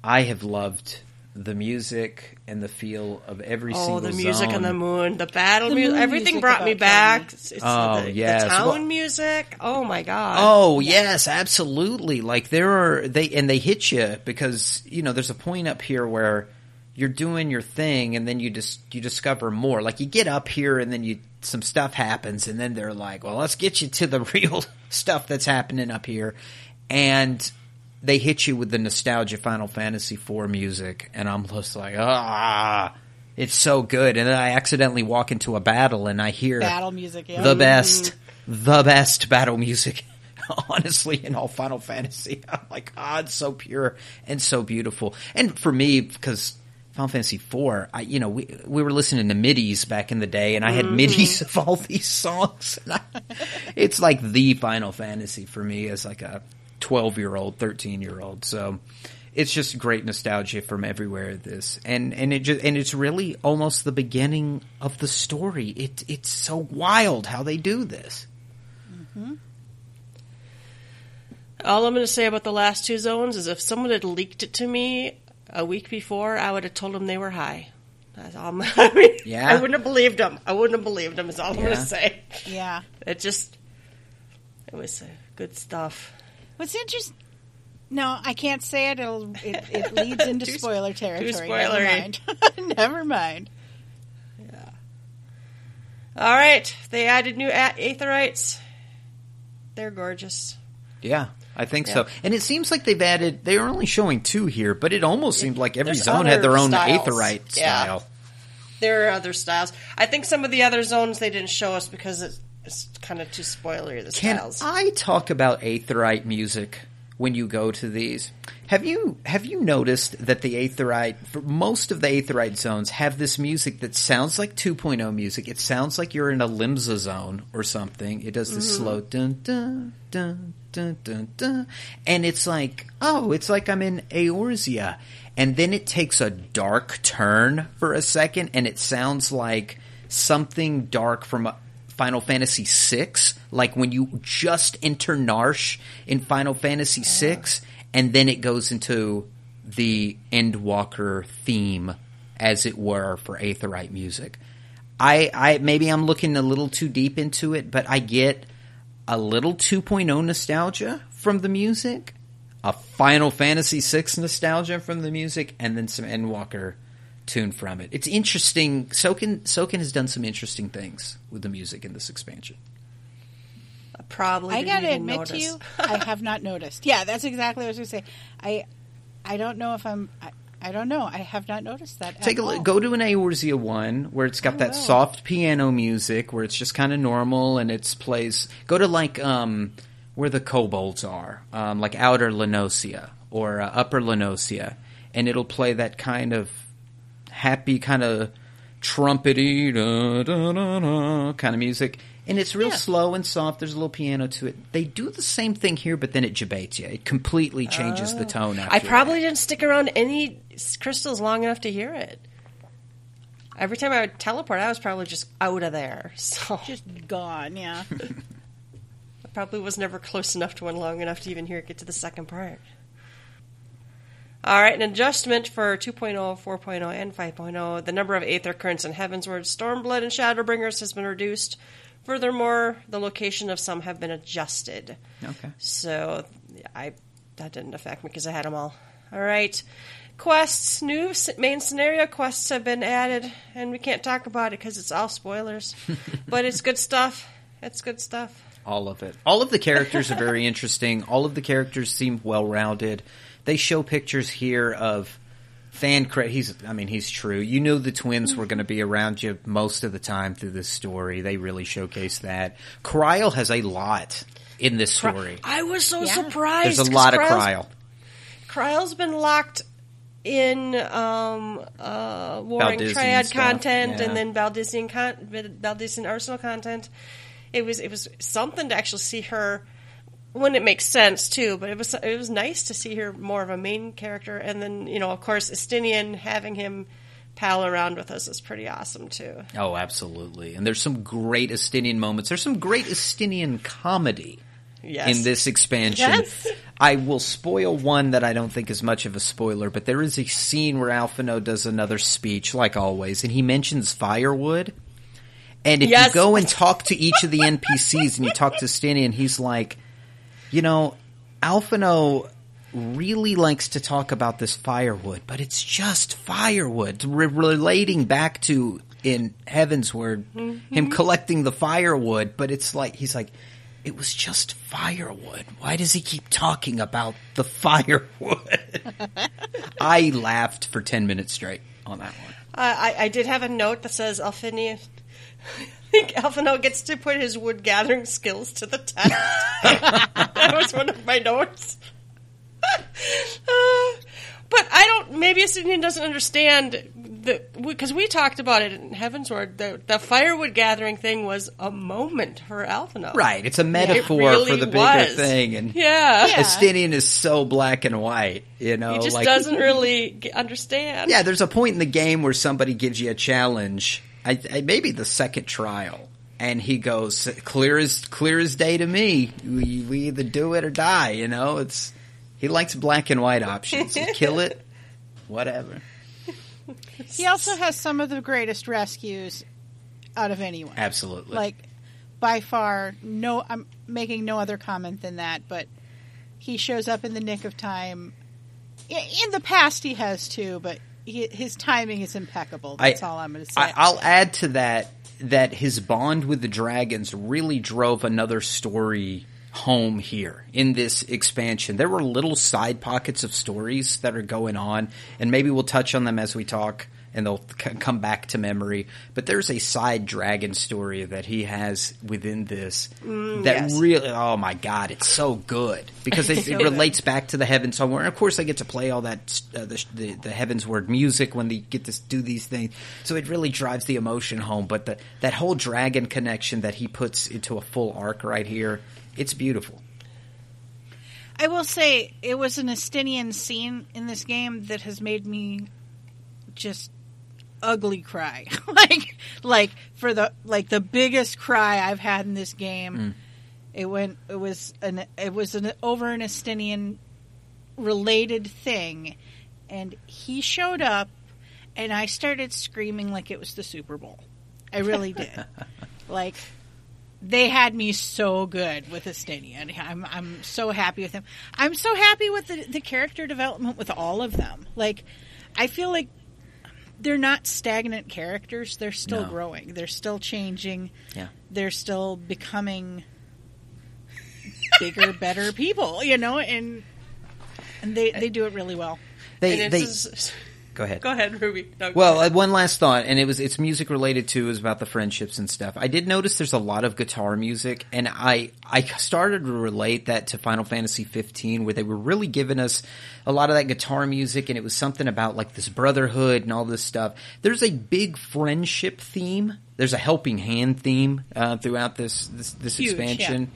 I have loved the music and the feel of every Oh, single Oh, the music zone. on the moon, the battle The music, everything music brought me back. It's, it's Oh, the, yes. the town Well- music. Oh my god. Oh yes, absolutely. Like there are they and they hit you because you know there's a point up here where you're doing your thing and then you just you discover more. Like you get up here and then you some stuff happens and then they're like, well, let's get you to the real stuff that's happening up here, and they hit you with the nostalgia Final Fantasy IV music, and I'm just like, ah. It's so good, and then I accidentally walk into a battle and I hear Battle music. Yeah. the best, the best battle music. Honestly, in all Final Fantasy, I'm like, ah, it's so pure and so beautiful. And for me, because Final Fantasy IV, I, you know, we we were listening to midis back in the day, and I had midis of all these songs. And I, it's like the Final Fantasy for me as like a 12 year old, 13 year old. So it's just great nostalgia from everywhere. This and and it just and it's really almost the beginning of the story. It it's so wild how they do this. All I'm going to say about the last two zones is if someone had leaked it to me a week before, I would have told them they were high. That's all. I'm, I mean, Yeah. I wouldn't have believed them. I wouldn't have believed them. Is all I'm going to say. Yeah. It just, it was uh, good stuff. What's interesting? No, I can't say it. It'll, it, it leads into Too- spoiler territory. Never spoilery. mind. Never mind. All right, they added new a- aetherites. They're gorgeous. Yeah, I think Yeah. so. And it seems like they've added. They are only showing two here, but it almost seemed like every There's zone had their own styles. aetherite Yeah. style. There are other styles. I think some of the other zones they didn't show us because it's, it's kind of too spoilery. The Can styles. I talk about aetherite music when you go to these? Have you have you noticed that the aetherite for most of the aetherite zones have this music that sounds like 2.0 music? It sounds like you're in a Limsa zone or something. It does this mm-hmm. slow dun dun dun dun dun dun, and it's like oh, it's like I'm in Eorzea, and then it takes a dark turn for a second, and it sounds like something dark from a, Final Fantasy VI, like when you just enter Narshe in Final Fantasy VI, ah. and then it goes into the Endwalker theme, as it were, for Aetherite music. I, I maybe I'm looking a little too deep into it, but I get a little 2.0 nostalgia from the music, a Final Fantasy VI nostalgia from the music, and then some Endwalker tune from it. It's interesting. Soken Soken has done some interesting things with the music in this expansion. I probably I gotta admit notice. to you, I have not noticed. Yeah, that's exactly what I was going to say. I, I don't know if I'm. I, I don't know. I have not noticed that. Take at a all. look. Go to an Eorzea one where it's got I that will. soft piano music where it's just kind of normal and it's plays. Go to like um where the kobolds are, um, like Outer La Noscea or uh, Upper La Noscea, and it'll play that kind of happy kind of trumpety kind of music. And it's real Yeah. slow and soft. There's a little piano to it. They do the same thing here, but then it debates you. It completely changes the oh. tone. After I that. probably didn't stick around any crystals long enough to hear it. Every time I would teleport, I was probably just out of there. So Just gone. Yeah. I probably was never close enough to one long enough to even hear it get to the second part. All right, an adjustment for 2.0, 4.0, and 5.0. The number of Aether Currents in Heavensward, Stormblood, and Shadowbringers has been reduced. Furthermore, the location of some have been adjusted. Okay. So I that didn't affect me because I had them all. All right. Quests, new main scenario quests have been added, and we can't talk about it because it's all spoilers. but it's good stuff. It's good stuff. All of it. All of the characters are very interesting. All of the characters seem well rounded. They show pictures here of fan credit. He's, I mean, he's true. You knew the twins were going to be around you most of the time through this story. They really showcase that. Krile has a lot in this story. I was so Yeah. surprised. There's a 'cause lot of Krile's- Krile. Krile's been locked in um, uh, Warring Baldesion Triad stuff, content yeah. and then Baldesion con- Baldesion Arsenal content. It was it was something to actually see her when it makes sense too. But it was it was nice to see her more of a main character, and then you know of course Estinian having him pal around with us is pretty awesome too. Oh, absolutely. And there's some great Estinian moments. There's some great Estinian comedy Yes. in this expansion. Yes. I will spoil one that I don't think is much of a spoiler, but there is a scene where Alphinaud does another speech, like always, and he mentions firewood. And if Yes. you go and talk to each of the NPCs and you talk to Stinny, and he's like, you know, Alphinaud really likes to talk about this firewood, but it's just firewood. Re- relating back to in Heavensward, him collecting the firewood, but it's like he's like, it was just firewood. Why does he keep talking about the firewood? I laughed for ten minutes straight on that one. Uh, I, I did have a note that says Alphinius. I think Alphinaud gets to put his wood gathering skills to the test. that was one of my notes. Uh, but I don't. Maybe Estinian doesn't understand the because we talked about it in Heavensward. The, the firewood gathering thing was a moment for Alphinaud. Right, it's a metaphor really for the bigger was. thing, and Yeah. Yeah. Estinian is so black and white. You know, He just like doesn't really understand. Yeah, there's a point in the game where somebody gives you a challenge. I, I maybe the second trial, and he goes clear as clear as day to me. We, we either do it or die. You know, it's he likes black and white options. You kill it, whatever. He also has some of the greatest rescues out of anyone. Absolutely. Like by far, no. I'm making no other comment than that. But he shows up in the nick of time. In the past, he has too, but he, his timing is impeccable. That's all I'm going to say. I, I'll add to that that his bond with the dragons really drove another story home here in this expansion. There were little side pockets of stories that are going on, and maybe we'll touch on them as we talk. And they'll c- come back to memory, but there's a side dragon story that he has within this that Mm, yes. really, oh my god, it's so good because it, it relates back to the Heavens Somewhere. And of course, I get to play all that uh, the, the the Heavensward music when they get to do these things. So it really drives the emotion home. But the, that whole dragon connection that he puts into a full arc right here, it's beautiful. I will say it was an Estinian scene in this game that has made me just ugly cry. like like for the like the biggest cry I've had in this game. Mm. It went it was an it was an over an Estinian related thing and he showed up and I started screaming like it was the Super Bowl. I really did. like they had me so good with Estinian. I'm I'm so happy with him. I'm so happy with the, the character development with all of them. Like I feel like they're not stagnant characters. They're still No. growing. They're still changing. Yeah. They're still becoming bigger, better people, you know, and and they they do it really well. They And they it's just- go ahead. go ahead, Ruby. No, Well, ahead. uh, one last thought, and it was it's music related too. Is about the friendships and stuff. I did notice there's a lot of guitar music, and I I started to relate that to Final Fantasy 15, where they were really giving us a lot of that guitar music, and it was something about like this brotherhood and all this stuff. There's a big friendship theme. There's a helping hand theme uh, throughout this this, this Huge, expansion.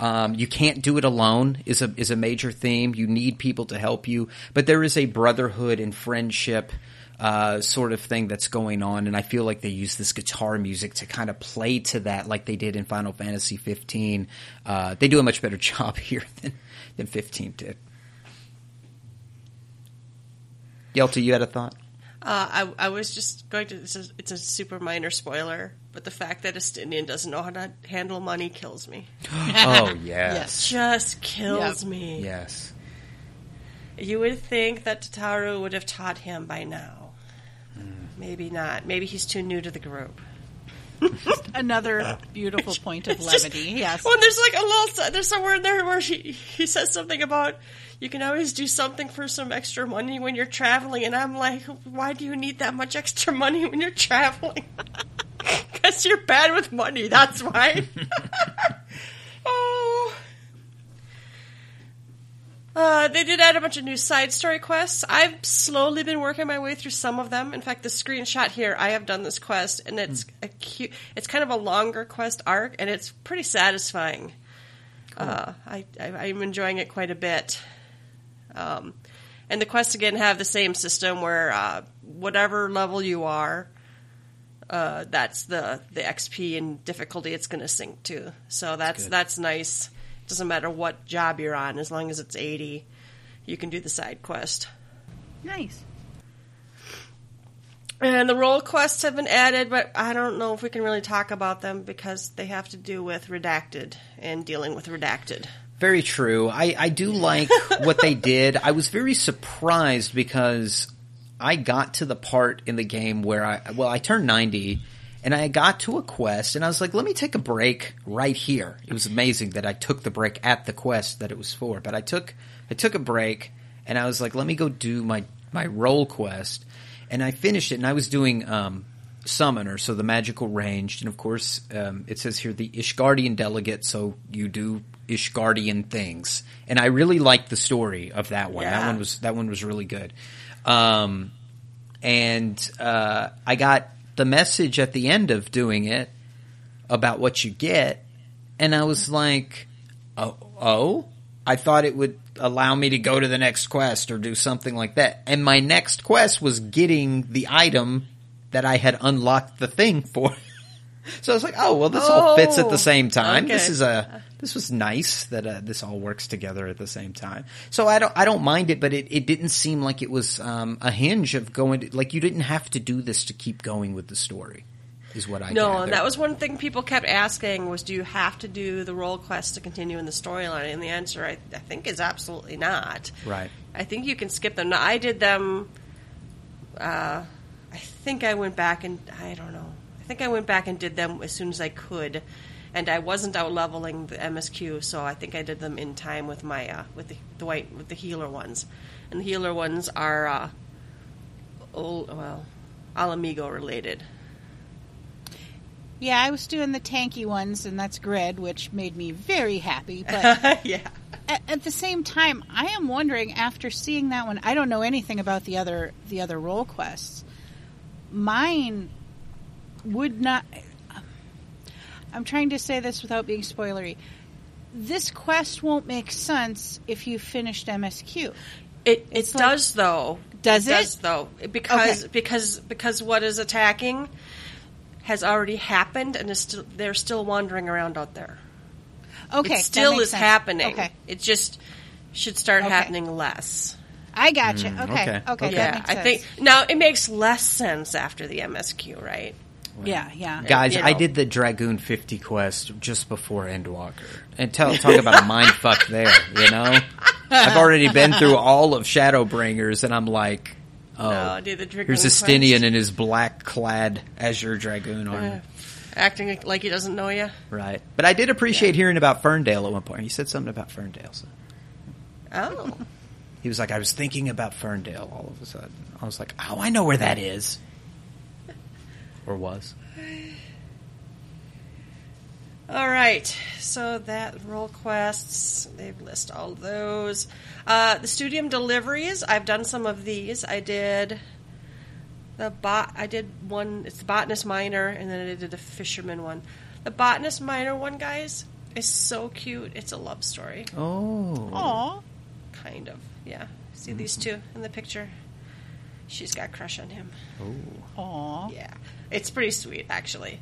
Um, you can't do it alone is a is a major theme. You need people to help you, but there is a brotherhood and friendship uh, sort of thing that's going on, and I feel like they use this guitar music to kind of play to that, like they did in Final Fantasy 15. Uh, they do a much better job here than than 15 did. Yelta, you had a thought? Uh, I, I was just going to. It's a, it's a super minor spoiler, but the fact that Estinian doesn't know how to handle money kills me. oh yes, yes, Just kills Yep. me. yes. You would think that Tataru would have taught him by now. Maybe not. Maybe he's too new to the group. Another beautiful point of It's just- levity. yes. Well, there's like a little. There's somewhere in there where she he says something about you can always do something for some extra money when you're traveling, and I'm like, why do you need that much extra money when you're traveling? Because you're bad with money. That's why. oh. Uh, they did add a bunch of new side story quests. I've slowly been working my way through some of them. In fact, the screenshot here, I have done this quest, and it's a cute. It's kind of a longer quest arc, and it's pretty satisfying. Uh, I, I I'm enjoying it quite a bit. Um, and the quests again have the same system where uh, whatever level you are, uh, that's the the XP and difficulty it's going to sync to. So that's good. that's nice Doesn't matter what job you're on, as long as it's 80, you can do the side quest. Nice. And the role quests have been added, but I don't know if we can really talk about them because they have to do with redacted and dealing with redacted. Very true. I, I do like what they did. I was very surprised because I got to the part in the game where I, well, I turned 90 and I got to a quest and I was like, let me take a break right here. It was amazing that I took the break at the quest that it was for, but I took, I took a break and I was like, let me go do my, my role quest. And I finished it and I was doing, um, summoner, so the magical ranged, and of course, um, it says here the Ishgardian delegate, so you do Ishgardian things, and I really liked the story of that one. That one was that one was really good. Um, and uh, I got the message at the end of doing it about what you get, and I was like, oh, oh, I thought it would allow me to go to the next quest or do something like that. And my next quest was getting the item that I had unlocked the thing for. so I was like, oh, well, this all fits at Oh, the same time. This is a, this was nice that uh, this all works together at the same time. So I don't, I don't mind it, but it, it didn't seem like it was um, a hinge of going, to, like you didn't have to do this to keep going with the story. Is what I No, gathered. and that was one thing people kept asking was, do you have to do the role quest to continue in the storyline? And the answer, I, I think, is absolutely not. right. I think you can skip them. Now, I did them. Uh, I think I went back and I don't know. I think I went back and did them as soon as I could, and I wasn't out leveling the MSQ, so I think I did them in time with my uh, with the, the white with the healer ones, and the healer ones are uh, old well, Ala Mhigo related. Yeah, I was doing the tanky ones, and that's grid, which made me very happy. But yeah. at, at the same time, I am wondering after seeing that one, I don't know anything about the other the other role quests. Mine would not. I'm trying to say this without being spoilery. This quest won't make sense if you finished MSQ. It it like- does though. Does it? does though because Okay. because because what is attacking has already happened and is still they're still wandering around out there. Okay, it that still makes is sense. happening. Okay, It just should start Okay. happening less. I got you. Mm, okay, okay. okay, Okay. that yeah, makes I think now it makes less sense after the MSQ, right? Yeah, yeah. Guys, you I know. did the Dragoon 50 quest just before Endwalker. And tell, talk about a mind fuck there, you know? I've already been through all of Shadowbringers and I'm like, oh, No, do the Dragoon here's quest. Estinian in his black clad Azure Dragoon armor. acting like he doesn't know you. Right. But I did appreciate hearing about Ferndale at one point. He said something about Ferndale. So Oh, he was like, I was thinking about Ferndale all of a sudden. I was like, oh, I know where that is. Or was. all right. So that role quests, they list all those. Uh, the studium deliveries, I've done some of these. I did the bot. I did one. It's the botanist minor, and then I did the fisherman one. The botanist minor one, guys, is so cute. It's a love story, Oh. Aw. kind of. Yeah. See these two in the picture. She's got a crush on him. Oh. Aw. Yeah, it's pretty sweet actually.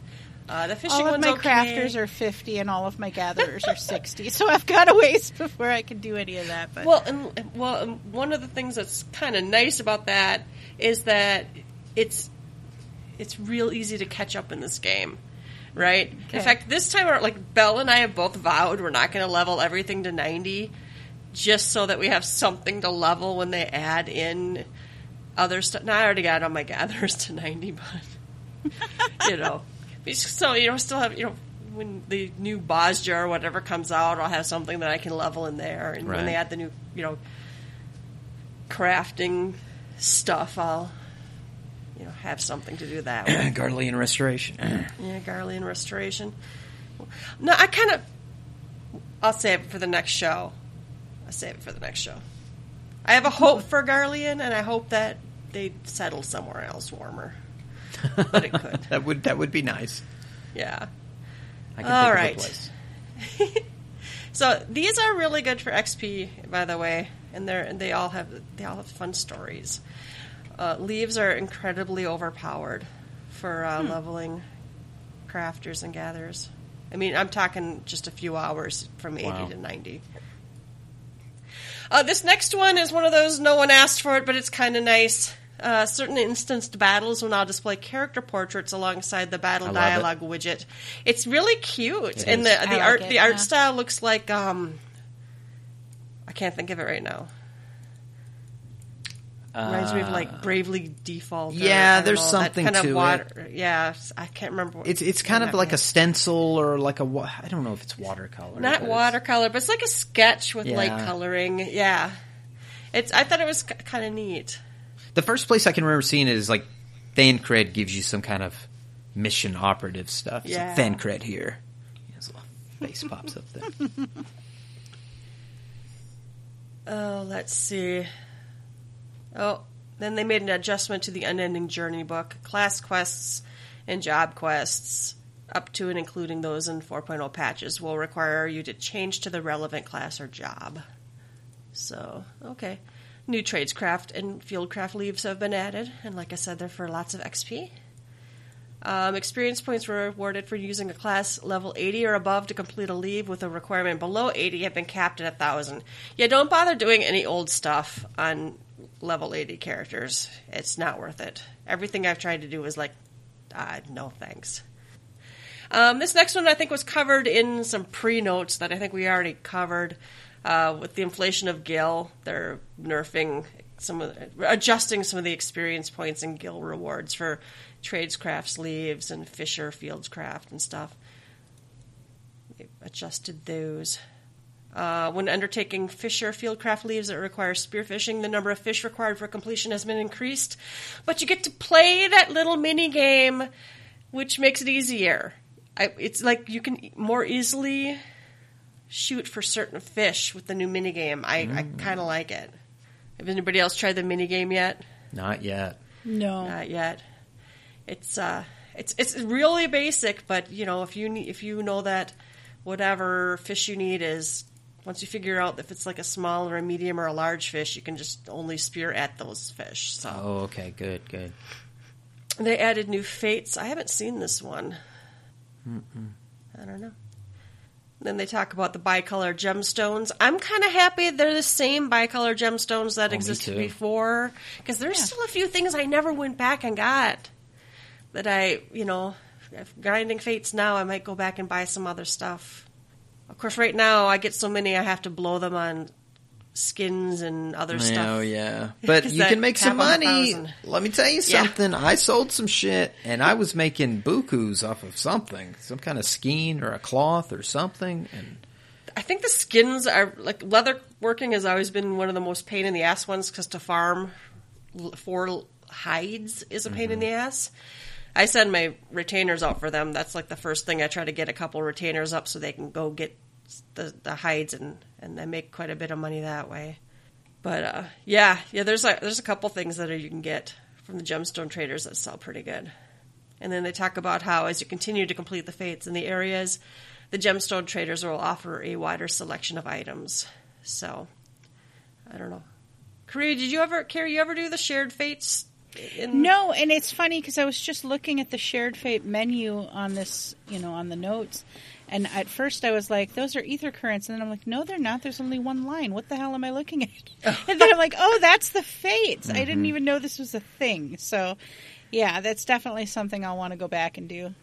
Uh, the fishing All of my okay. crafters are 50 and all of my gatherers are 60, so I've got a ways before I can do any of that. But Well, and well, and one of the things that's kind of nice about that is that it's it's real easy to catch up in this game, right? Okay. In fact, this time, like Belle and I have both vowed we're not going to level everything to ninety, just so that we have something to level when they add in other stuff. Now I already got all my gatherers to ninety, but you know, so you know, still have you know. When the new Bozja or whatever comes out, I'll have something that I can level in there. And when they add the new, you know, crafting stuff, I'll, you know, have something to do that with. Guardian Restoration. Yeah, Garlean Restoration. No, I kind of. I'll save it for the next show. I'll save it for the next show. I have a hope for Garlean, and I hope that they settle somewhere else warmer. But it could. that would that would be nice. Yeah. I can All think right. of a place. So these are really good for XP, by the way, and they're and they all have they all have fun stories. Uh, leaves are incredibly overpowered for uh, leveling crafters and gatherers. I mean, I'm talking just a few hours from 80 Wow. to 90. Uh, this next one is one of those no one asked for it, but it's kind of nice. Uh, certain instanced battles will now display character portraits alongside the battle I love it. dialogue widget. It's really cute, It and is. the the like art it, the art style looks like um. I can't think of it right now. Reminds me of like Bravely Default. Uh, yeah, I there's know, something kind of to it. water, Yeah, I can't remember. What, It's it's kind of that like a stencil or like a wa- I don't know if it's watercolor. not but it's- watercolor, but it's like a sketch with light coloring. Yeah, it's. I thought it was kind of neat. The first place I can remember seeing it is like Thancred gives you some kind of mission operative stuff. It's Yeah. like Thancred here. His little face pops up there. Oh, let's see. Oh, then they made an adjustment to the Unending Journey book. Class quests and job quests, up to and including those in 4.0 patches, will require you to change to the relevant class or job. So, okay. New tradescraft and fieldcraft leaves have been added, and like I said, they're for lots of XP. Um, experience points were awarded for using a class level 80 or above to complete a leave with a requirement below 80 have been capped at 1,000. Yeah, don't bother doing any old stuff on level 80 characters. It's not worth it. Everything I've tried to do is like, ah, no thanks. Um, this next one I think was covered in some pre notes that I think we already covered. Uh, with the inflation of Gil, they're nerfing some of the, adjusting some of the experience points and Gil rewards for tradescraft sleeves and Fisher Fieldscraft and stuff. They've adjusted those. Uh, when undertaking Fisher Fieldcraft leaves that require spearfishing, the number of fish required for completion has been increased, but you get to play that little mini game, which makes it easier. I, it's like you can more easily shoot for certain fish with the new mini game. I, I kind of like it. Have anybody else tried the mini game yet? Not yet. No. Not yet. It's uh, it's it's really basic, but you know, if you need, if you know that whatever fish you need is, once you figure out if it's like a small or a medium or a large fish, you can just only spear at those fish. So Oh, okay, good, good. they added new fates. I haven't seen this one. I don't know. Then they talk about the bicolor gemstones. I'm kind of happy they're the same bicolor gemstones that Oh, existed before because there's Yeah. still a few things I never went back and got that I, you know, if grinding fates now, I might go back and buy some other stuff. Of course, right now I get so many I have to blow them on skins and other oh, stuff. Oh yeah, but you can make some cap on a money. Let me tell you Yeah. something. I sold some shit, and I was making bukus off of something, some kind of skein or a cloth or something. And I think the skins are like leather working has always been one of the most pain in the ass ones because to farm for hides is a pain in mm-hmm. the ass. I send my retainers out for them. That's like the first thing I try to get a couple retainers up so they can go get the the hides and and I make quite a bit of money that way. But uh, yeah, yeah, there's a there's a couple things that are, you can get from the gemstone traders that sell pretty good. And then they talk about how as you continue to complete the fates in the areas, the gemstone traders will offer a wider selection of items. So, I don't know. Korea, did you ever, Carrie, you ever do the shared fates? In, No, and it's funny because I was just looking at the shared fate menu on this, you know, on the notes, and at first I was like, "Those are aether currents," and then I'm like, "No, they're not. There's only one line. What the hell am I looking at?" and then I'm like, "Oh, that's the fates. I didn't mm-hmm. even know this was a thing." So, yeah, that's definitely something I'll want to go back and do.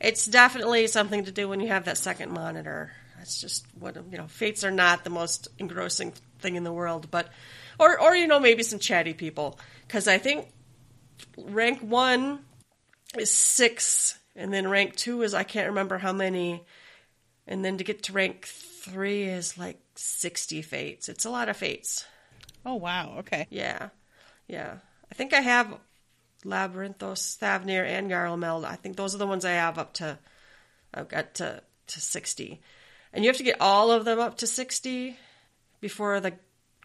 It's definitely something to do when you have that second monitor. That's just what you know. Fates are not the most engrossing thing in the world, but or or you know maybe some chatty people because I think rank one is six, and then rank two is I can't remember how many, and then to get to rank three is like sixty fates. It's a lot of fates. Oh wow, okay. Yeah, yeah. I think I have Labyrinthos, Thavnair, and Garlemald. I think those are the ones I have up to. I've got to to sixty, and you have to get all of them up to sixty before the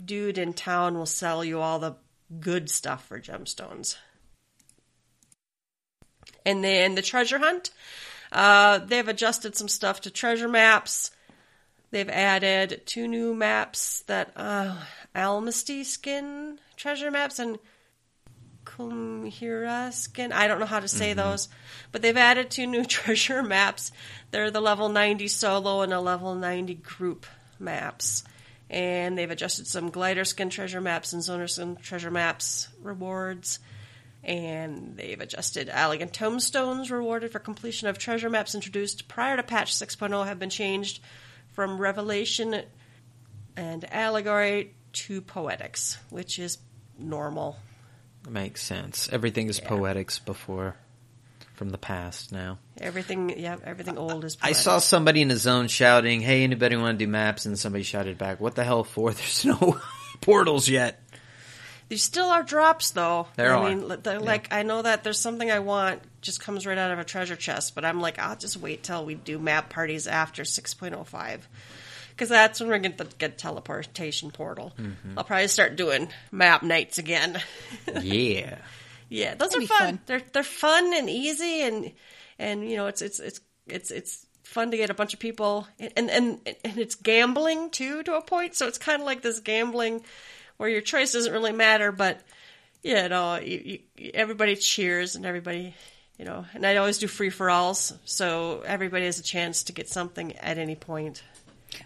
dude in town will sell you all the good stuff for gemstones. And then the treasure hunt. Uh, they've adjusted some stuff to treasure maps. They've added two new maps that uh, Almasty skin treasure maps and Kumbhiraskin. I don't know how to say those, but they've added two new treasure maps. They're the level 90 solo and a level 90 group maps. And they've adjusted some glider skin treasure maps and zonureskin treasure maps rewards. And they've adjusted Allagan tomestones rewarded for completion of treasure maps introduced prior to patch 6.0 have been changed from revelation and allegory to poetics, which is normal. Makes sense. Everything is Yeah. poetics before, from the past now. Everything, yeah, everything old is. I saw somebody in the zone shouting, "Hey, anybody want to do maps?" And somebody shouted back, "What the hell for? There's no portals yet." There still are drops, though. There I are. mean, li- the- like I know that there's something I want just comes right out of a treasure chest, but I'm like, I'll just wait till we do map parties after 6.05, because that's when we're going to get teleportation portal. Mm-hmm. I'll probably start doing map nights again. yeah. yeah, those That'd are fun. fun. They're they're fun and easy, and and you know it's it's it's it's it's fun to get a bunch of people, and and and it's gambling too to a point. So it's kind of like this gambling where your choice doesn't really matter, but you know, you, you, everybody cheers and everybody, you know, and I always do free for alls, so everybody has a chance to get something at any point.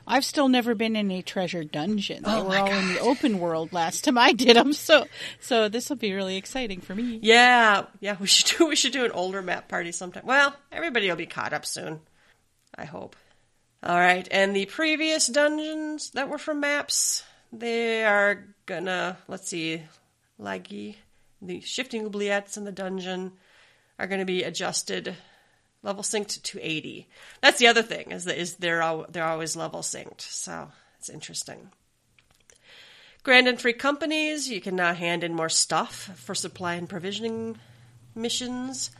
I've still never been in a treasure dungeon. They Oh were all in the open world last time I did them, so so this will be really exciting for me. Yeah, yeah, we should do we should do an older map party sometime. Well, everybody will be caught up soon. I hope. All right, and the previous dungeons that were from maps, they are gonna let's see, laggy, the shifting oubliettes in the dungeon are going to be adjusted, level synced to eighty. That's the other thing is that is they're al- they're always level synced, so it's interesting. Grand and free companies, you can now hand in more stuff for supply and provisioning missions.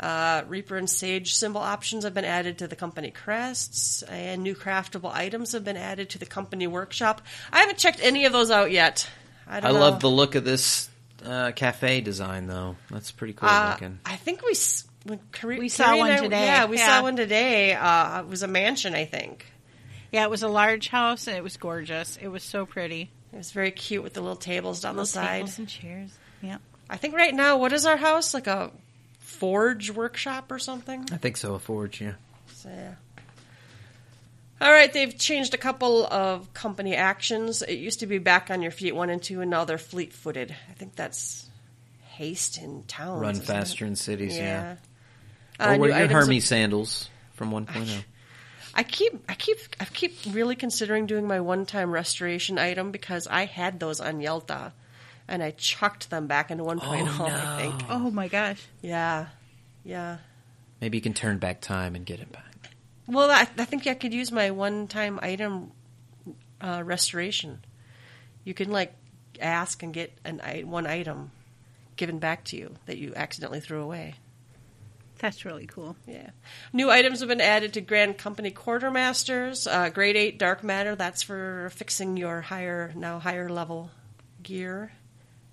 Uh, Reaper and Sage symbol options have been added to the company crests, and new craftable items have been added to the company workshop. I haven't checked any of those out yet. I, I don't know. love the look of this uh, cafe design, though. That's pretty cool Uh, looking. I think we when Carrie, We saw Carrie one I- today, Yeah, we yeah. saw one today. Uh, it was a mansion, I think. Yeah, it was a large house and it was gorgeous. It was so pretty. It was very cute with the little tables down Little the side. tables and chairs. Yeah. I think right now, what is our house like a forge workshop or something? I think so. A forge, yeah. So, yeah. All right, they've changed a couple of company actions. It used to be back on your feet one and two, and now they're fleet footed. I think that's haste in towns. Run faster it? in cities, yeah. Uh, Or wear your Hermes sandals from oh. 1.0. I keep, I keep, I keep really considering doing my one-time restoration item because I had those on Yelta, and I chucked them back into 1.0. Point all, I think. Oh my gosh. Yeah, yeah. Maybe you can turn back time and get it back. Well, I, I think I could use my one-time item uh, restoration. You can like ask and get an one item given back to you that you accidentally threw away. That's really cool. Yeah. New items have been added to Grand Company Quartermasters. Uh, grade 8 Dark Matter, that's for fixing your higher, now higher level gear.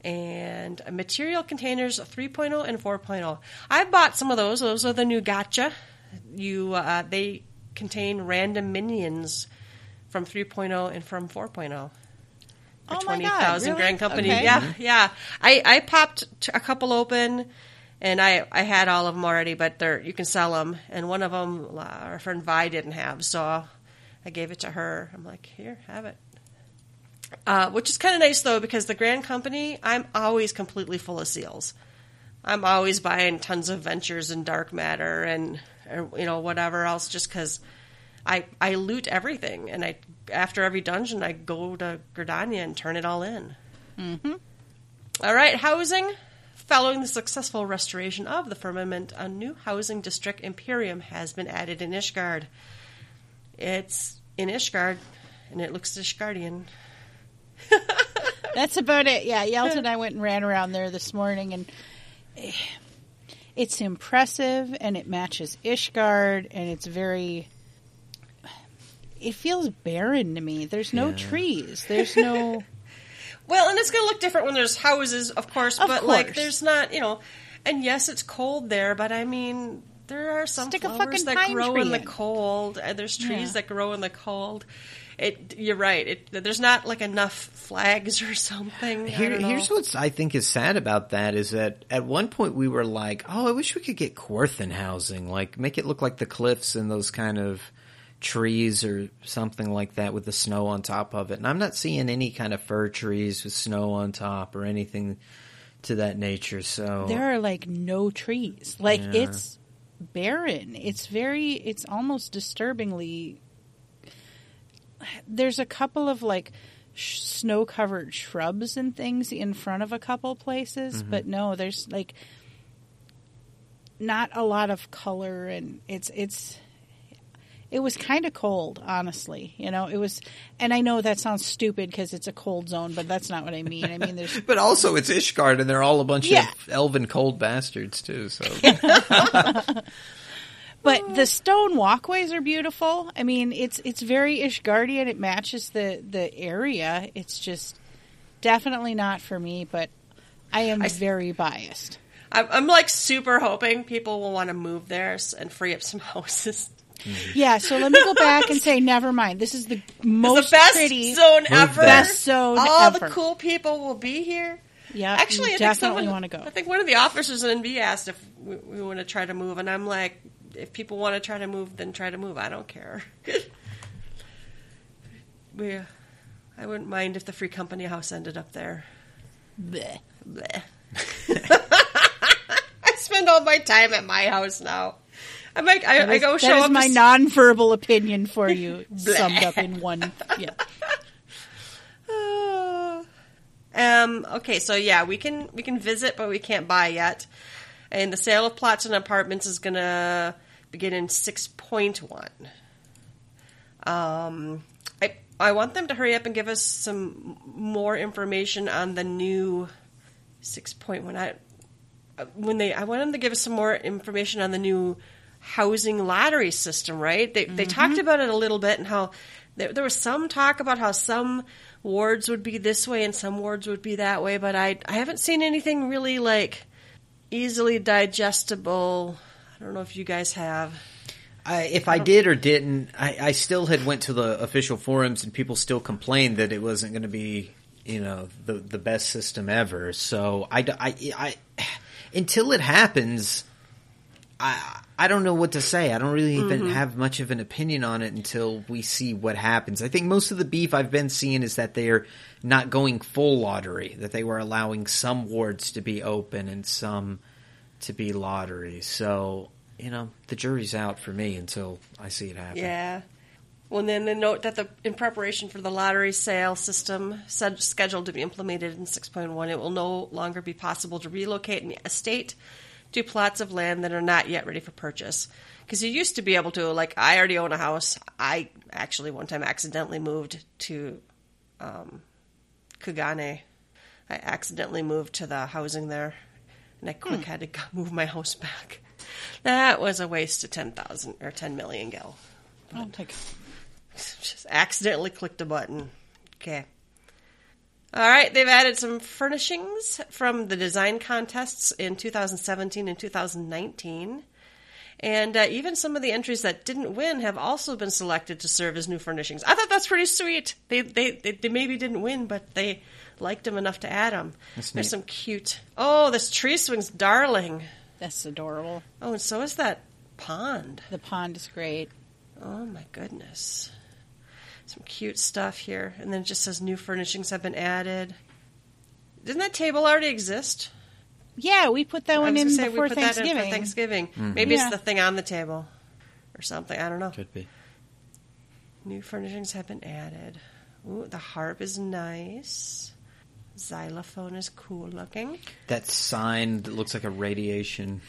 And material containers 3.0 and 4.0. I bought some of those. Those are the new gotcha. You, uh, they contain random minions from 3.0 and from 4.0 for Oh my God, twenty thousand really? Grand Company. Okay. Yeah, yeah. I I popped a couple open, and I I had all of them already, but they're you can sell them. And one of them, uh, our friend Vi didn't have, so I gave it to her. I'm like, here, have it. Uh, which is kind of nice though, because the Grand Company, I'm always completely full of seals. I'm always buying tons of ventures and dark matter and or, you know whatever else, just because. I, I loot everything, and I after every dungeon I go to Gridania and turn it all in. Mm-hmm. All right, housing. Following the successful restoration of the firmament, a new housing district Imperium has been added in Ishgard. It's in Ishgard, and it looks Ishgardian. That's about it. Yeah, Yelta and I went and ran around there this morning, and eh, it's impressive, and it matches Ishgard, and it's very. It feels barren to me. There's no Yeah. trees. There's no. Well, and it's going to look different when there's houses, of course, Of but like there's not, you know. And yes, it's cold there, but I mean, there are some Stick flowers that grow tree in the cold, and there's trees Yeah. that grow in the cold. It, you're right. It, there's not like enough flags or something. Here, here's what I think is sad about that is that at one point we were like, oh, I wish we could get Coerthan housing, like make it look like the cliffs and those kind of trees or something like that with the snow on top of it. And I'm not seeing any kind of fir trees with snow on top or anything to that nature. So There are like no trees. Like Yeah. it's barren. It's very. It's almost disturbingly. There's a couple of like sh- snow-covered shrubs and things in front of a couple places, Mm-hmm. but no, there's like not a lot of color, and it's it's. It was kind of cold, honestly. You know, it was, and I know that sounds stupid because it's a cold zone, but that's not what I mean. I mean, there's But also, it's Ishgard, and they're all a bunch Yeah. of elven cold bastards too. So But the stone walkways are beautiful. I mean, it's it's very Ishgardian. It matches the the area. It's just definitely not for me. But I am I- very biased. I'm, I'm like super hoping people will want to move there and free up some houses. Yeah. So let me go back and say, never mind. This is the It's most the best pretty. zone ever. Best zone All ever. the cool people will be here. Yeah, Actually, you I think definitely someone- want to go. I think one of the officers in NB asked if we, we want to try to move, and I'm like, if people want to try to move, then try to move. I don't care. we, I wouldn't mind if the free company house ended up there. Bleh. Bleh. I spend all my time at my house now. I'm like, I, That I go that show is up. my to- nonverbal opinion for you, summed up in one. Yeah. Uh, um. Okay. So yeah, we can we can visit, but we can't buy yet. And the sale of plots and apartments is gonna begin in six point one. Um. I I want them to hurry up and give us some more information on the new six point one. I when they I want them to give us some more information on the new housing lottery system. Right? They they talked about it a little bit and how there, there was some talk about how some wards would be this way and some wards would be that way, but I I haven't seen anything really like easily digestible. I don't know if you guys have. I, if I did or didn't, I, I still had went to the official forums and people still complained that it wasn't going to be, you know, the the best system ever. So I, I, I until it happens, I I don't know what to say. I don't really even mm-hmm. have much of an opinion on it until we see what happens. I think most of the beef I've been seeing is that they're not going full lottery, that they were allowing some wards to be open and some to be lottery. So, you know, the jury's out for me until I see it happen. Yeah. Well, then they note that the in preparation for the lottery sale system scheduled to be implemented in 6.1, it will no longer be possible to relocate an estate to plots of land that are not yet ready for purchase. Because you used to be able to, like, I already own a house. I actually one time accidentally moved to um, Kugane. I accidentally moved to the housing there, and I quick had to move my house back. That was a waste of ten thousand or ten million gil. I'll take Just accidentally clicked a button. Okay. All right, they've added some furnishings from the design contests in 2017 and 2019. And uh, even some of the entries that didn't win have also been selected to serve as new furnishings. I thought that's pretty sweet. They they they, they maybe didn't win, but they liked them enough to add them. That's There's neat. some cute. Oh, this tree swing's darling. That's adorable. Oh, and so is that pond. The pond is great. Oh my goodness. Some cute stuff here. And then it just says new furnishings have been added. Didn't that table already exist? Yeah, we put that I one was in gonna say before we put Thanksgiving. that in for Thanksgiving. Mm-hmm. Maybe Yeah. it's the thing on the table or something. I don't know. Could be. New furnishings have been added. Ooh, the harp is nice. Xylophone is cool looking. That sign that looks like a radiation,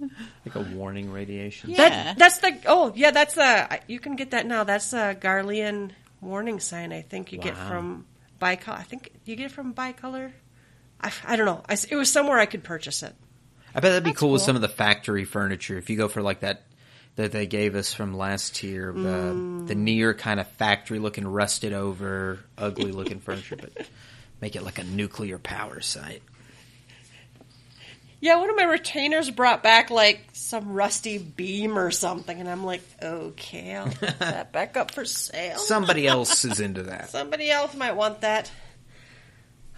like a warning radiation. Yeah. That, that's the oh yeah that's the you can get that now. That's a Garlean warning sign. I think you get from Bicolor. I think you get it from Bicolor. I, I don't know. I s it was somewhere I could purchase it. I bet that'd be That's cool with some of the factory furniture. If you go for like that that they gave us from last year, the the mm. near kind of factory looking, rusted over, ugly looking furniture, but make it like a nuclear power site. Yeah, one of my retainers brought back like some rusty beam or something, and I'm like, okay, I'll put that back up for sale. Somebody else is into that. Somebody else might want that.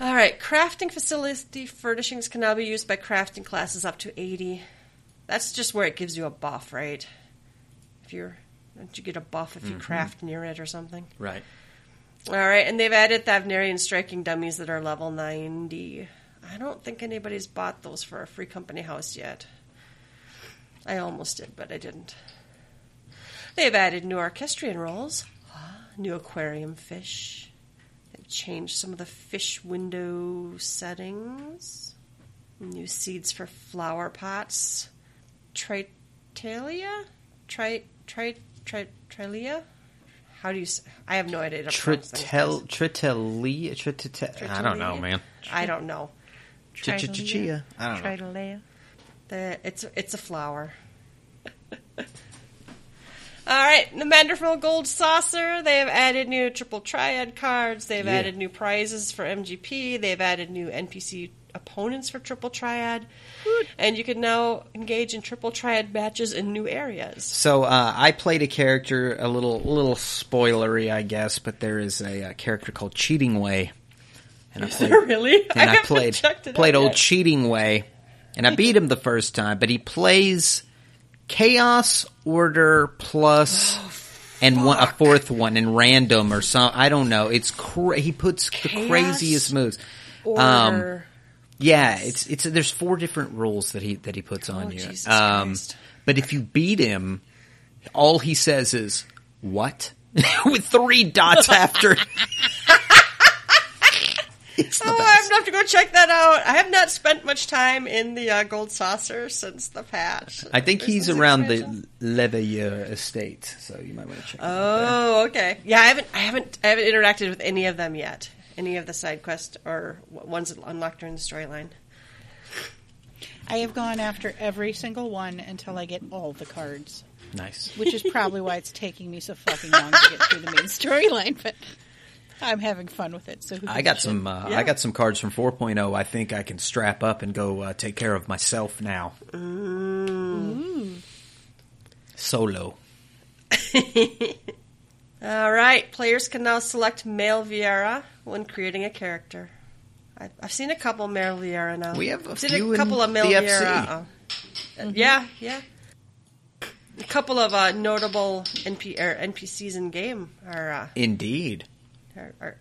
All right, crafting facility furnishings can now be used by crafting classes up to 80. That's just where it gives you a buff, right? If you're, don't you get a buff if you mm-hmm. craft near it or something? Right. All right, and they've added Thavnarian striking dummies that are level 90. I don't think anybody's bought those for a free company house yet. I almost did, but I didn't. They've added new orchestrion rolls, new aquarium fish. They've changed some of the fish window settings. New seeds for flower pots. Tritalia? Tri, tri, tri, trilia? How do you? I have no idea. how to pronounce Tritel, guys. tritelia, I don't know, man. I don't know. Ch-ch-ch-chia. I don't know. The, it's it's a flower. All right, the Manderville Gold Saucer. They have added new triple triad cards. They've Yeah. added new prizes for MGP. They've added new NPC opponents for triple triad, and you can now engage in triple triad matches in new areas. So uh, I played a character, a little little spoilery, I guess, but there is a, uh character called Cheating Way, and I played, really? and I, haven't played it played old yet. Cheating Way, and I beat him the first time, but he plays Chaos Order plus. and one, a fourth one in random or some I don't know. It's cra- he puts the craziest moves. Um, Or Yeah, it's it's there's four different rules that he that he puts on Oh, you. Jesus um, but if you beat him, all he says is "what" with three dots after. Oh, I'm gonna have to go check that out. I have not spent much time in the uh, gold saucer since the patch. I think There's he's around expansion. the Leveilleur estate, so you might want to check. Oh, okay. Yeah, I haven't, I haven't, I haven't interacted with any of them yet. Any of the side quests or ones that unlocked during the storyline. I have gone after every single one until I get all the cards, Nice. which is probably why it's taking me so fucking long to get through the main storyline. But I'm having fun with it. So who I got a some. Uh, Yeah. I got some cards from 4.0. I think I can strap up and go uh, take care of myself now. Solo. All right, players can now select male Viera when creating a character. I've, I've seen a couple male Viera now. We have a I've seen a in couple of male the Viera. FC. uh, Yeah, yeah. A couple of uh, notable NP, or NPCs in game are, uh, Indeed. are, are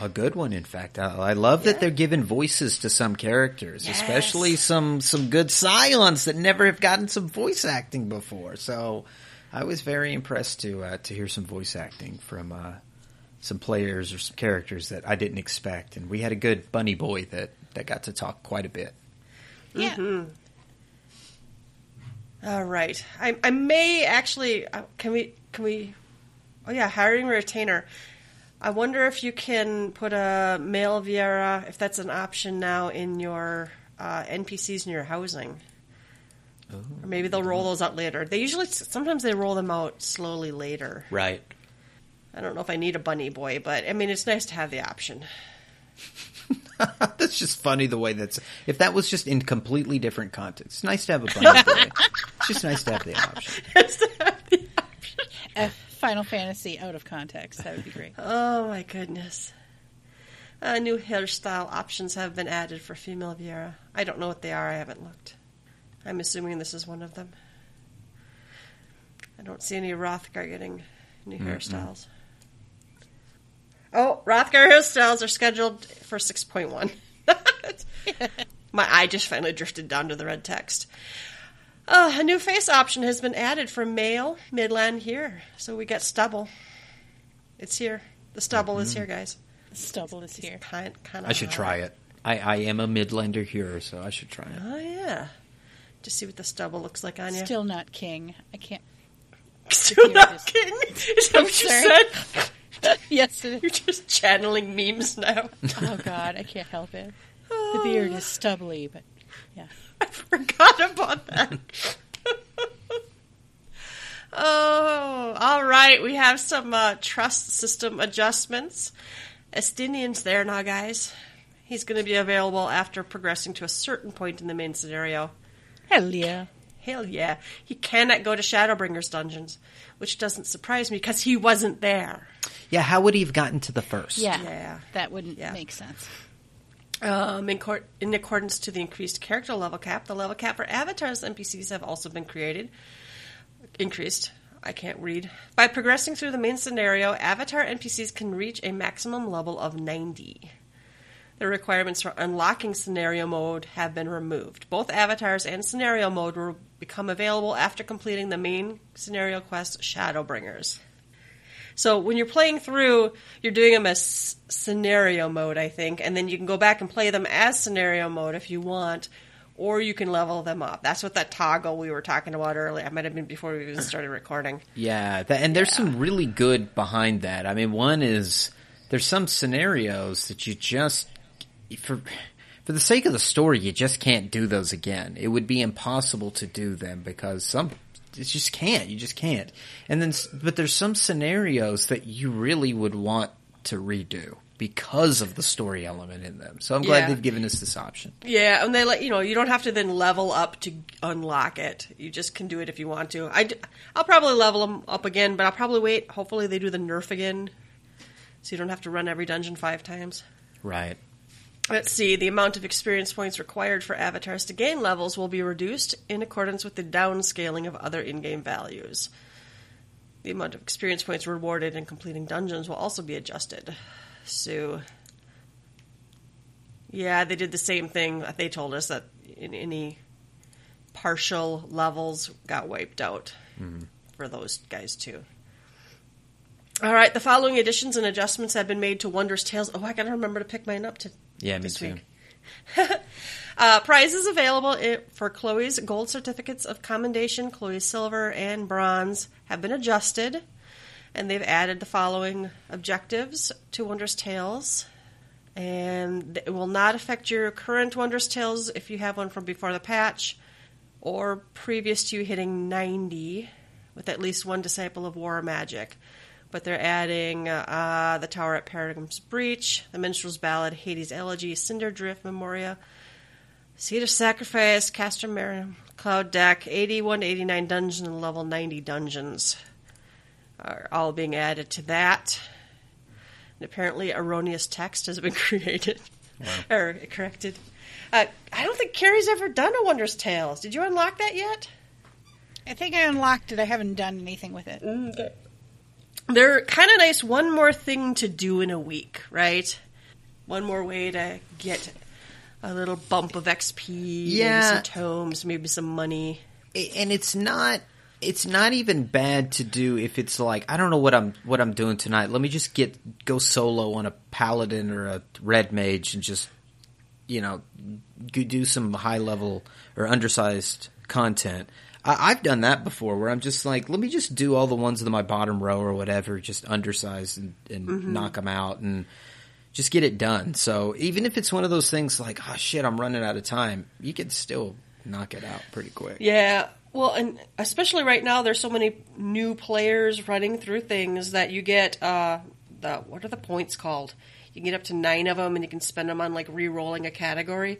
A good one, in fact. I, I love that they're giving voices to some characters, Yes. especially some some good scions that never have gotten some voice acting before. So, I was very impressed to uh, to hear some voice acting from uh, some players or some characters that I didn't expect, and we had a good bunny boy that that got to talk quite a bit. Yeah. Mm-hmm. All right. I, I may actually. Uh, can we? Can we? Oh yeah, hiring a retainer. I wonder if you can put a male Viera, if that's an option now in your uh, NPCs in your housing. Or maybe they'll roll those out later. They usually, sometimes they roll them out slowly later. Right. I don't know if I need a bunny boy, but I mean, it's nice to have the option. that's just funny the way that's. If that was just in completely different context, it's nice to have a bunny boy. It's just nice to have the option. Uh, Final Fantasy out of context. That would be great. Oh my goodness. Uh, new hairstyle options have been added for female Viera. I don't know what they are, I haven't looked. I'm assuming this is one of them. I don't see any Hrothgar getting new hairstyles. Oh, Hrothgar hairstyles are scheduled for 6.1. My eye just finally drifted down to the red text. Uh, a new face option has been added for male Midlander Hyur. So we got stubble. It's here. The stubble is here, guys. Stubble is here. Kind, kind of I should try it. I, I am a Midlander here, so I should try it. Oh yeah. Just see what the stubble looks like on you. Still not king. I can't. Still not it is. kidding. Is that what you said? yes. It You're just channeling memes now. Oh God, I can't help it. The beard is stubbly, but yeah. I forgot about that. oh, all right. We have some uh, trust system adjustments. Estinian's there now, guys. He's going to be available after progressing to a certain point in the main scenario. Hell yeah. Hell yeah. He cannot go to Shadowbringers dungeons, which doesn't surprise me because he wasn't there. Yeah, how would he have gotten to the first? Yeah. Yeah. That wouldn't Yeah. make sense. Um, in, cor- in accordance to the increased character level cap, the level cap for avatars NPCs have also been created. Increased. I can't read. By progressing through the main scenario, avatar NPCs can reach a maximum level of 90. The requirements for unlocking scenario mode have been removed. Both avatars and scenario mode will become available after completing the main scenario quest Shadowbringers. So when you're playing through, you're doing them as scenario mode, I think, and then you can go back and play them as scenario mode if you want, or you can level them up. That's what that toggle we were talking about earlier. I might have been before we even started recording. Yeah, that, and there's some really good behind that. I mean, one is there's some scenarios that you just for for the sake of the story, you just can't do those again. It would be impossible to do them because some you just can't. You just can't. And then, but there's some scenarios that you really would want to redo because of the story element in them. So I'm glad Yeah. they've given us this option. Yeah, and they let you know you don't have to then level up to unlock it. You just can do it if you want to. I I will probably level them up again, but I'll probably wait. Hopefully they do the nerf again, so you don't have to run every dungeon five times. Right. Let's see, the amount of experience points required for avatars to gain levels will be reduced in accordance with the downscaling of other in game values. The amount of experience points rewarded in completing dungeons will also be adjusted. So, yeah, they did the same thing. They told us that in any partial levels got wiped out mm-hmm. for those guys too. All right, the following additions and adjustments have been made to Wondrous Tales. Oh, I gotta remember to pick mine up to Yeah, me too. Uh, prizes available for Khloe's gold certificates of commendation, Khloe's silver, and bronze have been adjusted, and they've added the following objectives to Wondrous Tales. And it will not affect your current Wondrous Tales if you have one from before the patch or previous to you hitting 90 with at least one Disciple of War or Magic. But they're adding uh, the Tower at Paradigm's Breach, the Minstrel's Ballad, Hades' Elegy, Cinder Drift Memoria, Seat of Sacrifice, Castrum Marinum, Cloud Deck, 81 to 89 dungeons, and level 90 dungeons are all being added to that. And apparently, erroneous text has been created or corrected. Uh, I don't think Carrie's ever done a Wondrous Tales. Did you unlock that yet? I think I unlocked it. I haven't done anything with it. Okay. They're kind of nice. One more thing to do in a week, right? One more way to get a little bump of XP, maybe Yeah. some tomes, maybe some money. And it's not it's not even bad to do if it's like I don't know what I'm what I'm doing tonight. Let me just get go solo on a paladin or a red mage and just you know do some high level or undersized content. I, I've done that before where I'm just like, let me just do all the ones in my bottom row or whatever, just undersized and, and knock them out and just get it done. So even if it's one of those things like, oh shit, I'm running out of time, you can still knock it out pretty quick. Yeah. Well, and especially right now, there's so many new players running through things that you get. Uh, the what are the points called? You can get up to nine of them, and you can spend them on like re-rolling a category.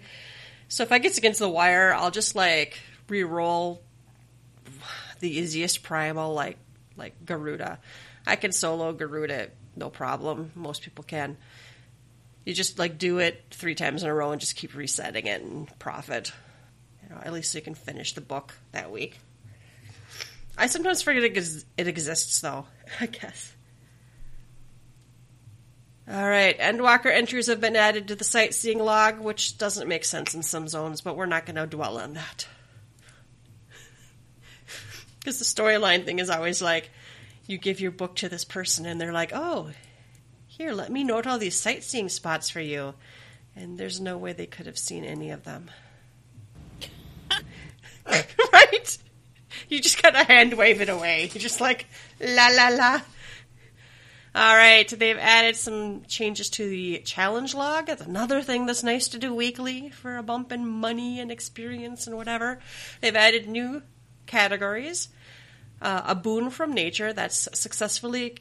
So if I get against the wire, I'll just like re-roll the easiest primal, like like Garuda. I can solo Garuda, no problem. Most people can. You just like do it three times in a row and just keep resetting it and profit. You know, at least you can finish the book that week. I sometimes forget it, ex- it exists, though. I guess. All right, Endwalker entries have been added to the sightseeing log, which doesn't make sense in some zones, but we're not going to dwell on that. Because the storyline thing is always like, you give your book to this person, and they're like, "Oh, here, let me note all these sightseeing spots for you," and there's no way they could have seen any of them. right? You just gotta hand wave it away. You're just like, la la la. All right, they've added some changes to the challenge log. That's another thing that's nice to do weekly for a bump in money and experience and whatever. They've added new categories. Uh, a boon from nature that's successfully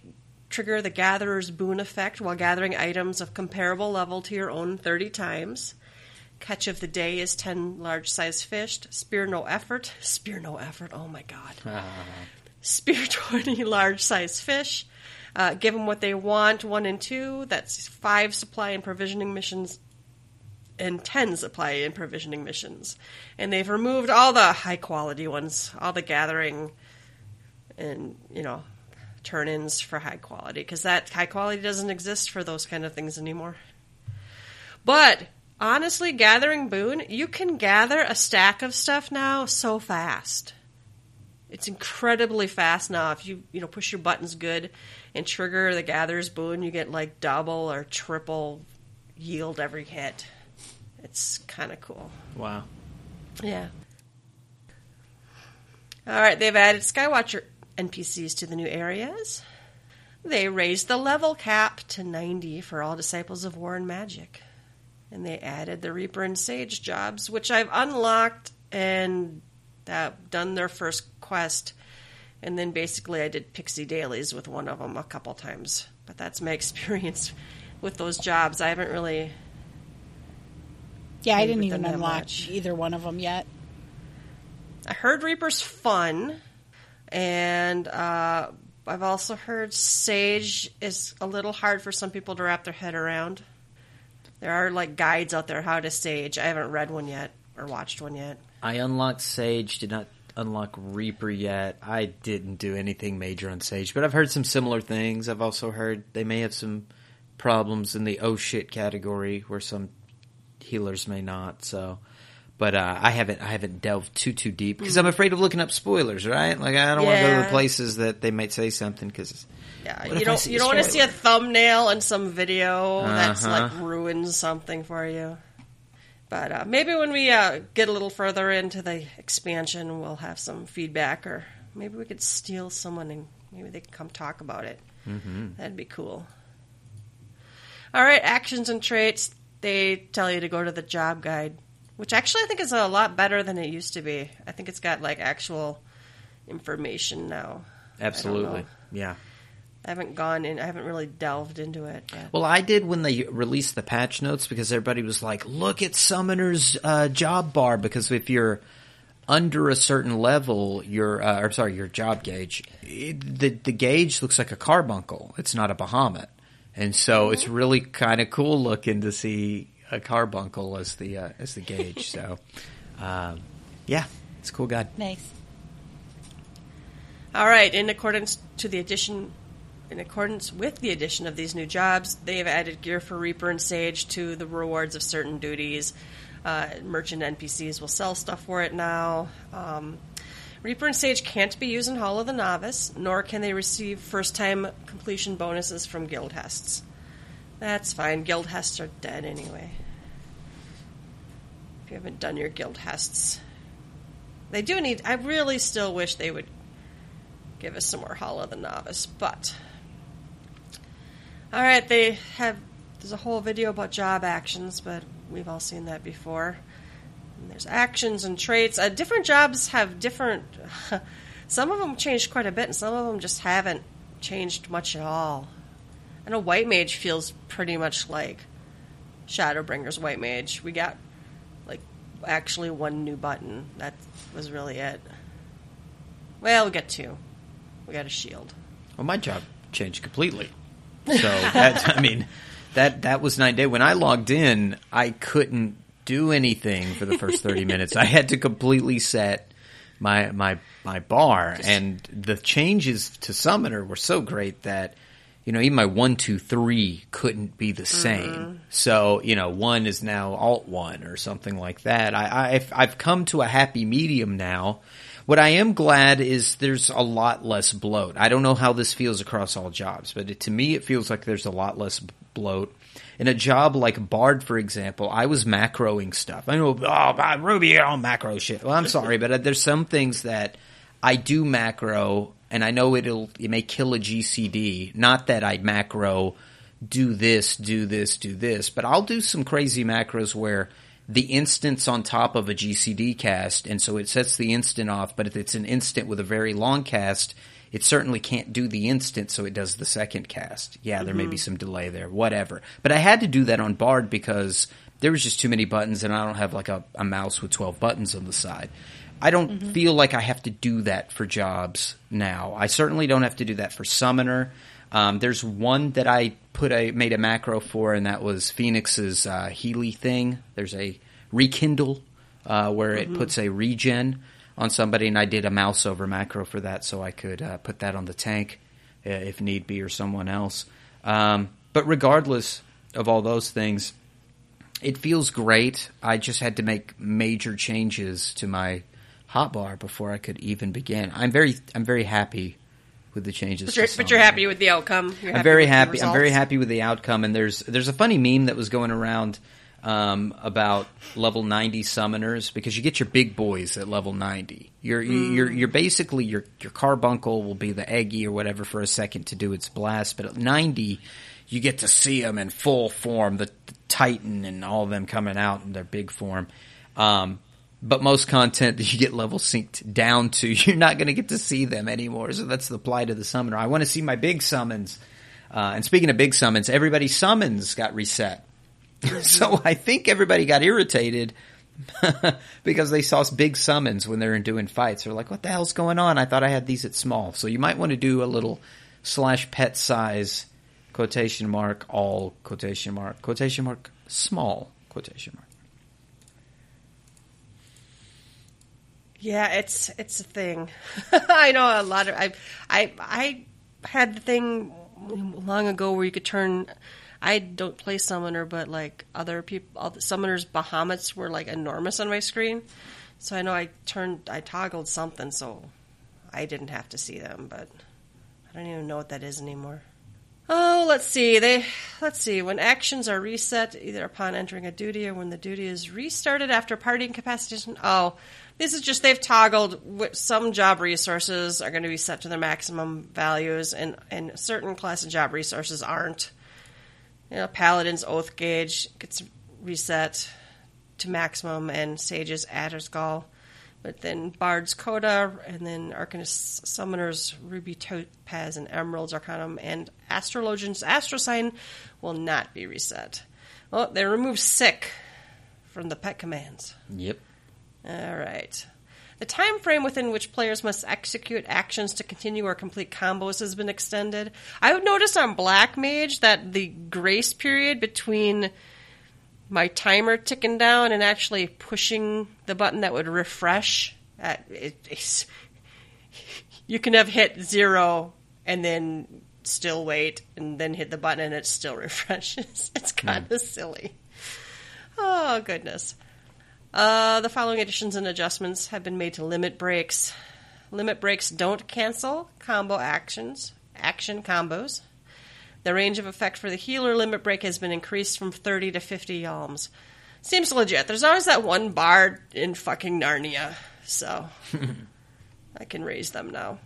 trigger the gatherer's boon effect while gathering items of comparable level to your own 30 times. Catch of the day is 10 large sized fish. Spear no effort. Spear no effort. Oh my god. Spear 20 large sized fish. Uh, give them what they want, one and two. That's five supply and provisioning missions and 10 supply and provisioning missions. And they've removed all the high quality ones, all the gathering and, you know, turn ins for high quality, because that high quality doesn't exist for those kind of things anymore. But honestly, gathering boon, you can gather a stack of stuff now so fast. It's incredibly fast now. If you you know push your buttons good and trigger the gatherer's boon, you get like double or triple yield every hit. It's kind of cool. Wow. Yeah. All right, they've added Skywatcher NPCs to the new areas. They raised the level cap to 90 for all Disciples of War and Magic. And they added the Reaper and Sage jobs, which I've unlocked and uh, done their first quest. And then basically I did Pixie Dailies with one of them a couple times. But that's my experience with those jobs. I haven't really Yeah, I didn't even them unlock either one of them yet. I heard Reaper's fun, and uh, I've also heard Sage is a little hard for some people to wrap their head around. There are like guides out there how to Sage. I haven't read one yet or watched one yet. I unlocked Sage, did not unlock Reaper yet. I didn't do anything major on Sage, but I've heard some similar things. I've also heard they may have some problems in the oh shit category where some healers may not. So, but uh, I haven't I haven't delved too too deep because I'm afraid of looking up spoilers. Right? Like I don't want to go to the places that they might say something because Yeah, you don't you don't want to see a thumbnail in some video that's Uh-huh. like ruins something for you. But uh, maybe when we uh, get a little further into the expansion, we'll have some feedback, or maybe we could steal someone and maybe they can come talk about it. Mm-hmm. That'd be cool. All right, actions and traits. They tell you to go to the job guide, which actually I think is a lot better than it used to be. I think it's got like actual information now. absolutely know. yeah. I haven't gone in. I haven't really delved into it. Yet. Well, I did when they released the patch notes because everybody was like, "Look at Summoner's uh, job bar." Because if you're under a certain level, your uh, or sorry, your job gauge, it, the the gauge looks like a carbuncle. It's not a Bahamut, and so it's really kind of cool looking to see a carbuncle as the uh, as the gauge. so, um, yeah, it's a cool guide. Nice. All right. In accordance to the addition, in accordance with the addition of these new jobs, they have added gear for Reaper and Sage to the rewards of certain duties. Uh, merchant NPCs will sell stuff for it now. Um, Reaper and Sage can't be used in Hall of the Novice, nor can they receive first-time completion bonuses from guild hests. That's fine. Guild hests are dead anyway. If you haven't done your guild hests, they do need. I really still wish they would give us some more Hall of the Novice, but. Alright, they have. There's a whole video about job actions, but we've all seen that before. And there's actions and traits. Uh, different jobs have different. some of them changed quite a bit, and some of them just haven't changed much at all. I know White Mage feels pretty much like Shadowbringer's White Mage. We got, like, actually one new button. That was really it. Well, we got two. We got a shield. Well, my job changed completely. So that I mean, that that was nine day. When I logged in, I couldn't do anything for the first thirty minutes. I had to completely set my my my bar, and the changes to summoner were so great that you know even my one two three couldn't be the mm-hmm. same. So you know one is now alt one or something like that. I, I've I've come to a happy medium now. What I am glad is there's a lot less bloat. I don't know how this feels across all jobs, but it, to me it feels like there's a lot less bloat. In a job like Bard, for example, I was macroing stuff. I know, oh, Ruby, don't macro shit. Well, I'm sorry, but uh, there's some things that I do macro, and I know it'll it may kill a GCD. Not that I macro do this, do this, do this, but I'll do some crazy macros where the instance on top of a GCD cast, and so it sets the instant off. But if it's an instant with a very long cast, It certainly can't do the instant, so it does the second cast. Yeah, there may be some delay there, whatever. But I had to do that on Bard because there was just too many buttons, and I don't have like a, a mouse with 12 buttons on the side. I don't feel like I have to do that for jobs now. I certainly don't have to do that for Summoner. Um, there's one that I put a made a macro for, and that was Phoenix's uh, Healy thing. There's a rekindle uh, where it puts a regen on somebody, and I did a mouse over macro for that, so I could uh, put that on the tank uh, if need be, or someone else. Um, but regardless of all those things, it feels great. I just had to make major changes to my hotbar before I could even begin. I'm very, I'm very happy with the changes. But you're, but you're happy with the outcome. You're I'm very happy. I'm very happy with the outcome. And there's there's a funny meme that was going around um, about level 90 summoners because you get your big boys at level 90. You're you're you're basically your your carbuncle will be the eggy or whatever for a second to do its blast, but at 90 you get to see them in full form, the, the Titan and all of them coming out in their big form. Um, but most content that you get level synced down to, you're not going to get to see them anymore. So that's the plight of the summoner. I want to see my big summons. Uh, and speaking of big summons, everybody's summons got reset. so I think everybody got irritated because they saw big summons when they were doing fights. They're like, what the hell's going on? I thought I had these at small. So you might want to do a little slash pet size quotation mark all quotation mark quotation mark small quotation mark. Yeah, it's it's a thing. I know a lot of I I I had the thing long ago where you could turn. I don't play summoner, but like other people, all the summoners, Bahamut's were like enormous on my screen. So I know I turned, I toggled something, so I didn't have to see them. But I don't even know what that is anymore. Oh, let's see. They let's see. When actions are reset, either upon entering a duty or when the duty is restarted after party incapacitation. Oh, this is just they've toggled. Some job resources are going to be set to their maximum values, and and certain class of job resources aren't. You know, Paladin's Oath Gauge gets reset to maximum, and Sage's Addersgall. But then Bard's Coda, and then Arcanist Summoner's Ruby Topaz and Emerald's Arcanum, and Astrologian's Astro Sign will not be reset. Well, they removed Sick from the pet commands. Yep. All right. The time frame within which players must execute actions to continue or complete combos has been extended. I would notice on Black Mage that the grace period between my timer ticking down and actually pushing the button that would refresh, uh, it, you can have hit zero and then still wait and then hit the button and it still refreshes. It's kind of silly. Oh, goodness. Uh, the following additions and adjustments have been made to limit breaks. Limit breaks don't cancel combo actions, action combos. The range of effect for the healer limit break has been increased from 30 to 50 yalms. Seems legit. There's always that one bard in fucking Narnia, so I can raise them now.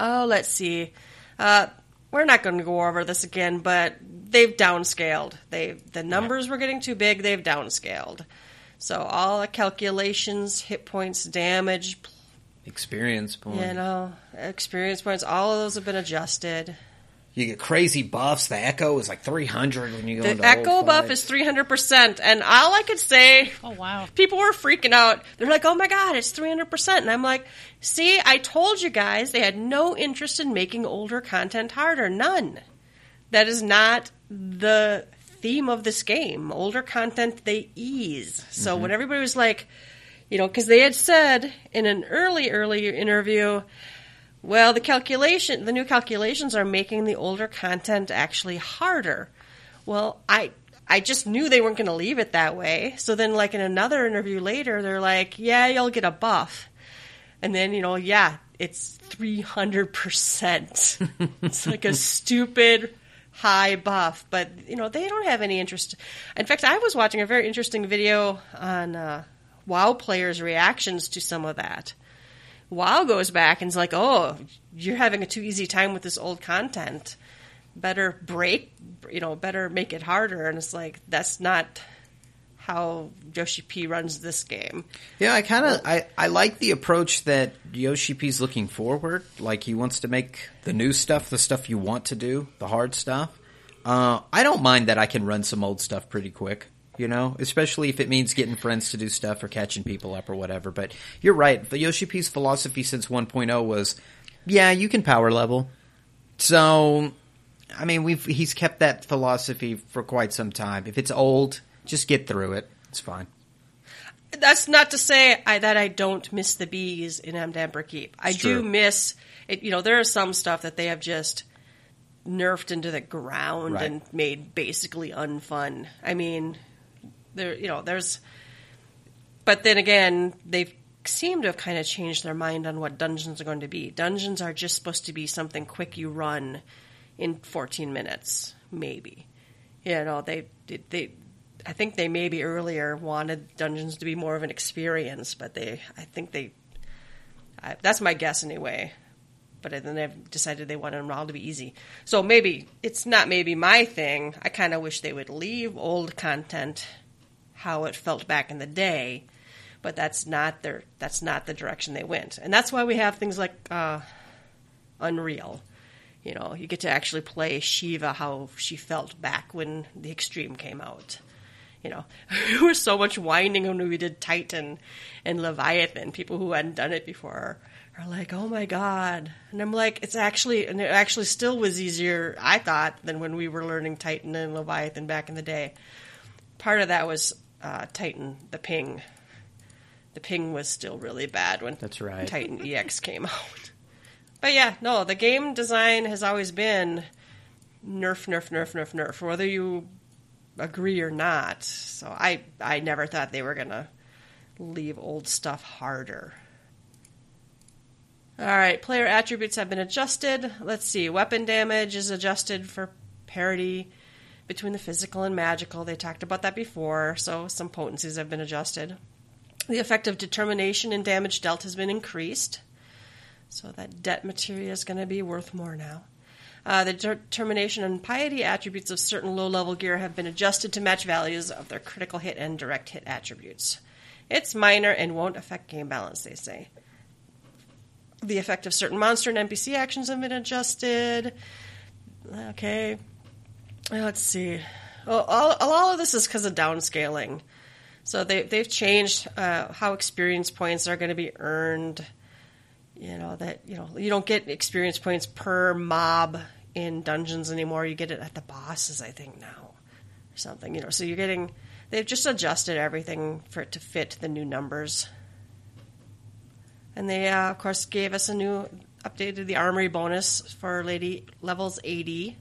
Oh, let's see. Uh, we're not going to go over this again, but they've downscaled. They the numbers were getting too big. They've downscaled. So all the calculations, hit points, damage, Experience points, you know, experience points, all of those have been adjusted. You get crazy buffs. The echo is like 300 when you go to The into echo old buff is 300%, and all I could say Oh wow. people were freaking out. They're like, "Oh my god, it's 300%." And I'm like, "See, I told you guys they had no interest in making older content harder. None. That is not the theme of this game. Older content they ease. So mm-hmm. when everybody was like, you know, cuz they had said in an early early interview, well, the calculation, the new calculations are making the older content actually harder. Well, I I just knew they weren't going to leave it that way. So then, like in another interview later, they're like, "Yeah, you'll get a buff," and then you know, yeah, it's three hundred percent. It's like a stupid high buff, but you know they don't have any interest. In fact, I was watching a very interesting video on uh, WoW players' reactions to some of that. WoW goes back and is like, "Oh, you're having a too easy time with this old content. Better break, you know, better make it harder." And it's like that's not how Yoshi P runs this game. Yeah, I kind of I, I like the approach that Yoshi P's looking forward. Like he wants to make the new stuff, the stuff you want to do, the hard stuff. Uh, I don't mind that I can run some old stuff pretty quick. You know, especially if it means getting friends to do stuff or catching people up or whatever. But you're right. The Yoshi P's philosophy since 1.0 was, yeah, you can power level. So, I mean, we've he's kept that philosophy for quite some time. If it's old, just get through it. It's fine. That's not to say I, that I don't miss the bees in Amdapor Keep. I It's do true. miss it. You know, there is some stuff that they have just nerfed into the ground Right. and made basically unfun. I mean, there, you know, there's, but then again, they've seemed to have kind of changed their mind on what dungeons are going to be. Dungeons are just supposed to be something quick you run in 14 minutes, maybe. You know, they they I think they maybe earlier wanted dungeons to be more of an experience, but they I think they I, that's my guess anyway. But then they've decided they wanted them all to be easy. So maybe it's not maybe my thing. I kind of wish they would leave old content how it felt back in the day, but that's not their that's not the direction they went. And that's why we have things like uh, Unreal. You know, you get to actually play Shiva how she felt back when the Extreme came out. You know, there was so much whining when we did Titan and Leviathan. People who hadn't done it before are like, "Oh my god!" And I'm like, "It's actually, and it actually still was easier, I thought, than when we were learning Titan and Leviathan back in the day." Part of that was uh, Titan, the ping. The ping was still really bad when That's right. Titan EX came out. But yeah, no, the game design has always been nerf, nerf, nerf, nerf, nerf, whether you agree or not. So I, I never thought they were gonna leave old stuff harder. All right, player attributes have been adjusted. Let's see, weapon damage is adjusted for parity between the physical and magical. They talked about that before, so some potencies have been adjusted. The effect of determination and damage dealt has been increased. So that debt materia is going to be worth more now. Uh, the determination and piety attributes of certain low level gear have been adjusted to match values of their critical hit and direct hit attributes. It's minor and won't affect game balance, they say. The effect of certain monster and NPC actions have been adjusted. Okay. Let's see. Well, all, all of this is because of downscaling. So they, they've changed uh, how experience points are going to be earned you know that you know you don't get experience points per mob in dungeons anymore. You get it at the bosses i think now or something you know. So you're getting they've just adjusted everything for it to fit the new numbers. And they uh, of course gave us a new updated the armory bonus for lady levels 80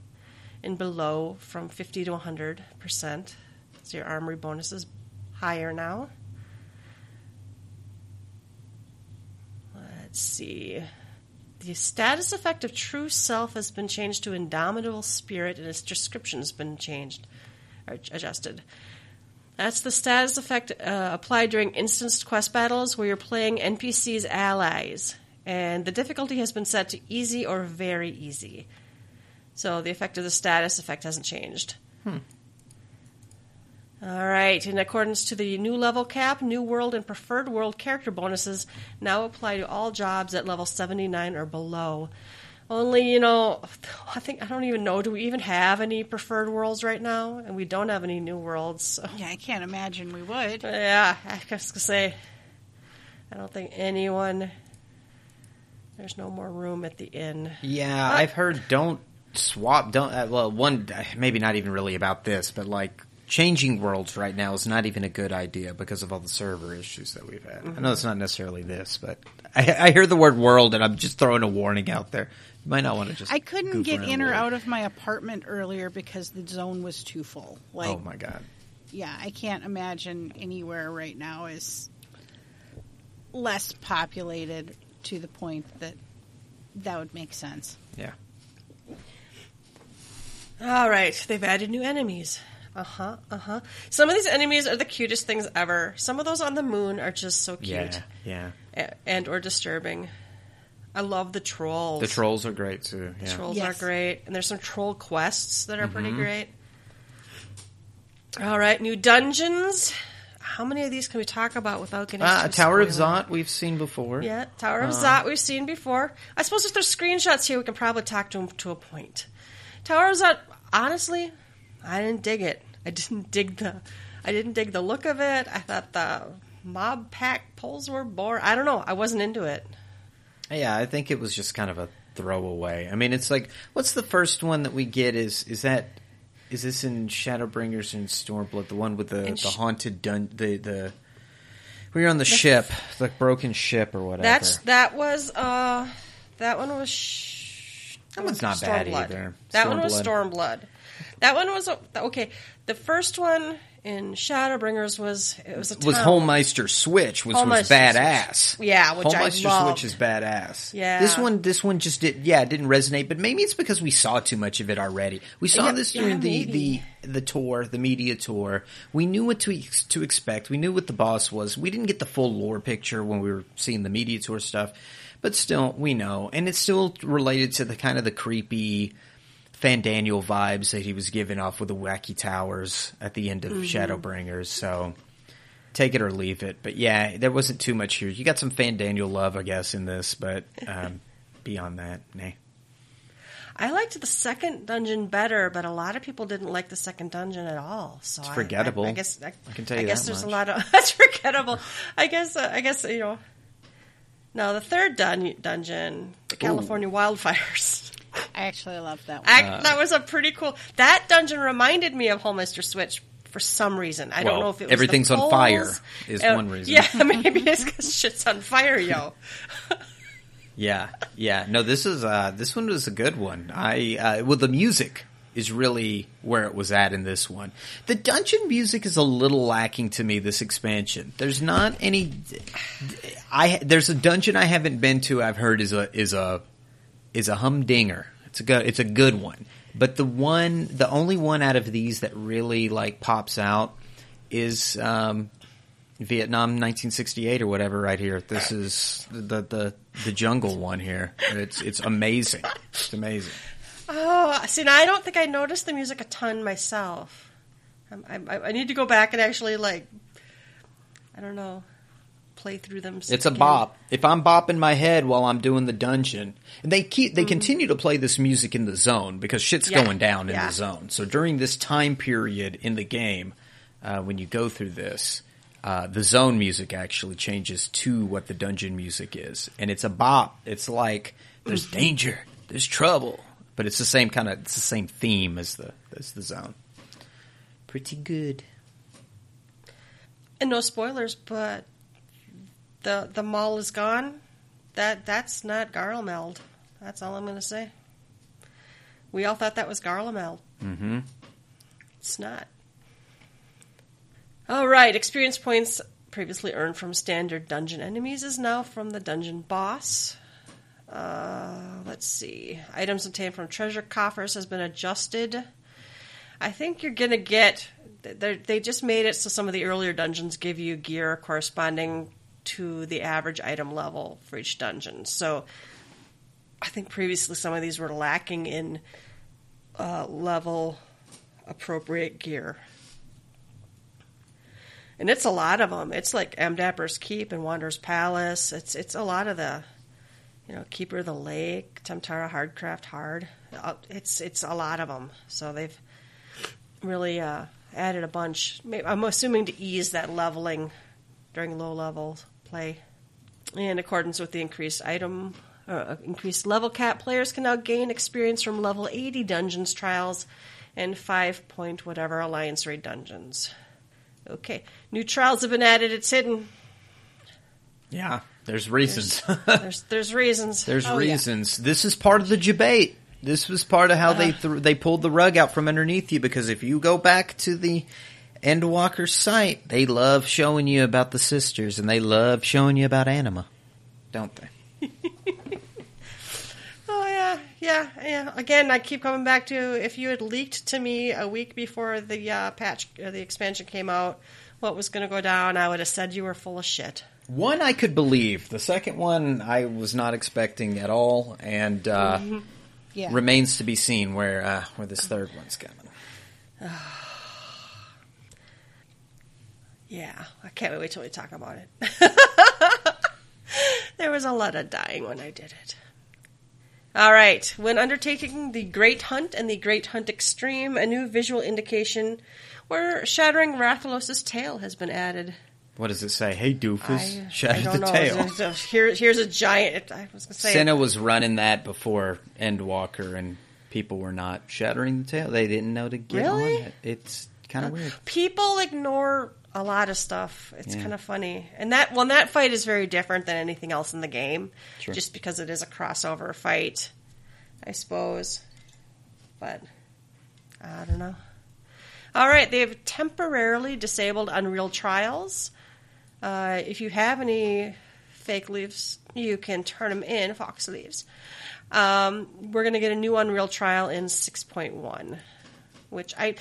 and below from 50 to 100 percent. So your armory bonus is higher now Let's see. The status effect of true self has been changed to indomitable spirit, and its description has been changed or adjusted. That's the status effect uh, applied during instanced quest battles where you're playing NPCs allies, and the difficulty has been set to easy or very easy. So the effect of the status effect hasn't changed. All right. In accordance to the new level cap, new world and preferred world character bonuses now apply to all jobs at level 79 or below. Only, you know, I think I don't even know. Do we even have any preferred worlds right now? And we don't have any new worlds. So. Yeah, I can't imagine we would. Yeah, I was gonna say, I don't think anyone. There's no more room at the inn. Yeah, I've heard don't swap. Don't uh, well, one maybe not even really about this, but like changing worlds right now is not even a good idea because of all the server issues that we've had. I know it's not necessarily this, but I, I hear the word world and I'm just throwing a warning out there. You might not want to just. I couldn't get in or out of my apartment earlier because the zone was too full. Like, oh my god! yeah, I can't imagine anywhere right now is less populated to the point that that would make sense. Yeah. All right, they've added new enemies. Uh huh. Uh huh. Some of these enemies are the cutest things ever. Some of those on the moon are just so cute Yeah, yeah. and or disturbing. I love the trolls. The trolls are great too. Yeah. Trolls Yes. are great, and there's some troll quests that are pretty great. All right, new dungeons. how many of these can we talk about without getting Uh, too Tower of? Zot we've seen before. Yeah, Tower of Uh, Zot we've seen before. I suppose if there's screenshots here, we can probably talk to them to a point. Tower of Zot, honestly, I didn't dig it. I didn't dig the, I didn't dig the look of it. I thought the mob pack pulls were boring. I don't know. I wasn't into it. Yeah, I think it was just kind of a throwaway. I mean, it's like, what's the first one that we get? Is is that is this in Shadowbringers and Stormblood? The one with the In the haunted dun the the you're on the ship, the broken ship or whatever. That's that was uh, that one was. Sh- That one's not bad either. That one was Stormblood. That one was okay. The first one in Shadowbringers was it was a was town. Holminster Switch, which was badass. Switch. Yeah, which I loved. Switch is badass. Yeah. this one, this one just did. Yeah, it didn't resonate, but maybe it's because we saw too much of it already. We saw Yeah, this yeah, during the, maybe. the the tour, the media tour. We knew what to ex- to expect. We knew what the boss was. We didn't get the full lore picture when we were seeing the media tour stuff, but still, we know, and it's still related to the kind of the creepy. Fandaniel vibes that he was giving off with the wacky towers at the end of Mm-hmm. Shadowbringers. So take it or leave it. But yeah, there wasn't too much here. You got some Fandaniel love, I guess, in this, but um, beyond that, nah. I liked the second dungeon better, but a lot of people didn't like the second dungeon at all. So I- forgettable. I, I guess I, I can tell you I guess there's much. a lot of that's forgettable. I guess uh, I guess you know. No, the third dun- dungeon, the California wildfires. I actually love that one. I, Uh. that was a pretty cool. That dungeon reminded me of Holminster Switch for some reason. I don't know if it was everything's the on fire is Uh, one reason. Yeah, maybe it's because shit's on fire, yo. Yeah, yeah. No, this is uh, this one was a good one. I uh, well, the music is really where it was at in this one. The dungeon music is a little lacking to me. This expansion, there's not any. I there's a dungeon I haven't been to. I've heard is a is a is a humdinger. It's a good it's a good one. But the one, the only one out of these that really like pops out is um, Vietnam 1968 or whatever right here. This is the the the jungle one here. It's it's amazing. It's amazing. Oh, see, now I don't think I noticed the music a ton myself. I, I, I need to go back and actually like, I don't know, play through them. It's a bop. If I'm bopping my head while I'm doing the dungeon, and they keep they continue to play this music in the zone because shit's Mm-hmm. Yeah. going down in Yeah. the zone. So during this time period in the game, uh, when you go through this, uh, the zone music actually changes to what the dungeon music is, and it's a bop. It's like there's Mm-hmm. danger, there's trouble, but it's the same kind of it's the same theme as the as the zone. Pretty good. And no spoilers, but the the mall is gone. That that's not Garlemald. That's all I'm going to say. We all thought that was Garlemald. Mm-hmm. It's not. All right, experience points previously earned from standard dungeon enemies is now from the dungeon boss. Uh, let's see. Items obtained from treasure coffers has been adjusted. I think you're gonna get. They just made it so some of the earlier dungeons give you gear corresponding to the average item level for each dungeon. So, I think previously some of these were lacking in uh, level appropriate gear. And it's a lot of them. It's like Amdapor's Keep and Wanderer's Palace. It's it's a lot of the, you know, Keeper of the Lake, Tam-Tara Hardcraft Hard. Uh, It's it's a lot of them. So they've really uh, added a bunch. I'm assuming to ease that leveling during low level play. In accordance with the increased item, uh, increased level cap, players can now gain experience from level 80 dungeons trials and 5 point whatever alliance raid dungeons. Okay, new trials have been added. It's hidden. Yeah, there's reasons. There's there's reasons. There's Oh, yeah. reasons. This is part of the debate. This was part of how they Uh-huh. th- they pulled the rug out from underneath you because if you go back to the Endwalker site, they love showing you about the sisters and they love showing you about Anima, don't they? Oh yeah, yeah, yeah. Again, I keep coming back to if you had leaked to me a week before the uh, patch, uh, the expansion came out, what was going to go down, I would have said you were full of shit. One I could believe. The second one I was not expecting at all, and uh, Yeah. remains to be seen where uh, where this third one's coming. Yeah, I can't wait till we talk about it. there was a lot of dying when I did it. All right. When undertaking the Great Hunt and the Great Hunt Extreme, a new visual indication where shattering Rathalos' tail has been added. What does it say? Hey, doofus, I, shatter I the know. tail. Here, here's a giant. I was going to say. Senna was running that before Endwalker, and people were not shattering the tail. They didn't know to get Really? on it. It's kind of uh, weird. people ignore a lot of stuff. It's Yeah. kind of funny. And that well, that fight is very different than anything else in the game, Sure. just because it is a crossover fight, I suppose. But I don't know. All right, they've temporarily disabled Unreal Trials. Uh, if you have any fake leaves, you can turn them in, Faux leaves. Um, we're going to get a new Unreal Trial in 6.1, which I,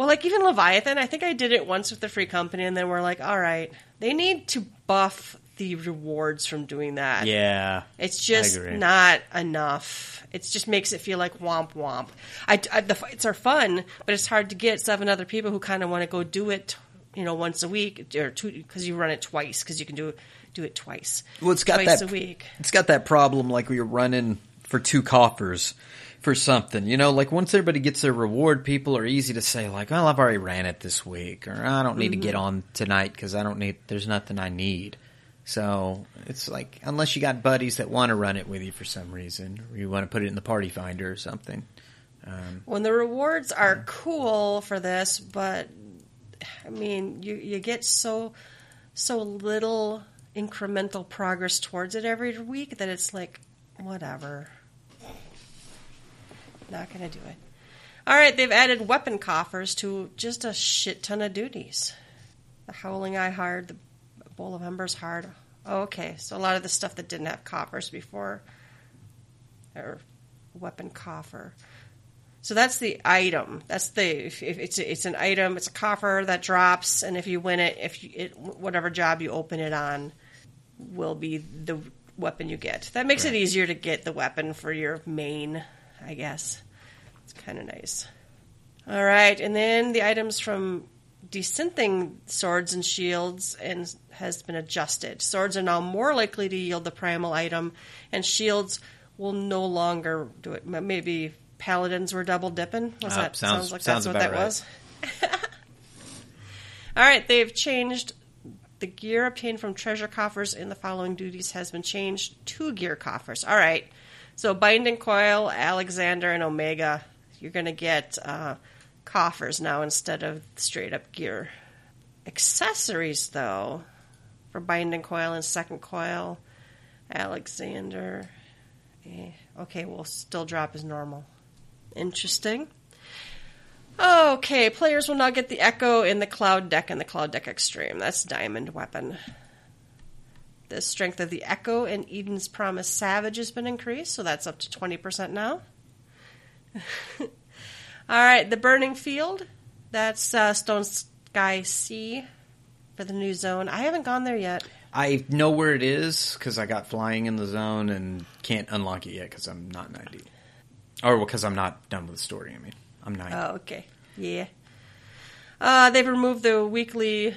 well, like even Leviathan, I think I did it once with the free company, and then we're like, all right, they need to buff the rewards from doing that. Yeah, It's just not enough. It just makes it feel like womp womp. I, I- the fights are fun, but it's hard to get seven other people who kind of want to go do it, you know, once a week or two because you run it twice because you can do do it twice. Well, it's got twice that- a week. it's got that problem like we were running for two coffers for something. You know, like once everybody gets their reward, people are easy to say like, "Well, I've already ran it this week," or "I don't need to get on tonight because I don't need. There's nothing I need." So it's like unless you got buddies that want to run it with you for some reason, or you want to put it in the party finder or something. Um, When the rewards are cool for this, but I mean, you you get so so little incremental progress towards it every week that it's like whatever. Not going to do it. All right, they've added weapon coffers to just a shit ton of duties. The Howling Eye hard, the Bowl of Embers hard. Oh, okay, so a lot of the stuff that didn't have coffers before, or weapon coffer. So that's the item. That's the if, if it's it's an item. It's a coffer that drops, and if you win it, if you, it whatever job you open it on, will be the weapon you get. That makes it easier to get the weapon for your main, I guess. It's kind of nice. All right, and then the items from desynthing swords and shields and has been adjusted. Swords are now more likely to yield the primal item, and shields will no longer do it. Maybe paladins were double dipping. Was Uh, that sounds- like sounds that's what that right. was? All right, they've changed the gear obtained from treasure coffers in the following duties has been changed to gear coffers. All right, so binding coil, Alexander, and Omega, you're going to get uh, coffers now instead of straight up gear. Accessories, though, for binding coil and second coil, Alexander. eh, okay, will still drop as normal. Interesting. Okay, players will now get the Echo in the Cloud Deck and the Cloud Deck Extreme. That's Diamond Weapon. The strength of the Echo and Eden's Promise Savage has been increased, so that's up to 20% now. All right, the Burning Field. That's uh, Stone Sky Sea for the new zone. I haven't gone there yet. I know where it is because I got flying in the zone and can't unlock it yet because I'm not 90. Or because I'm not done with the story, I mean. I'm 90. Oh, okay. Yeah. Uh, they've removed the weekly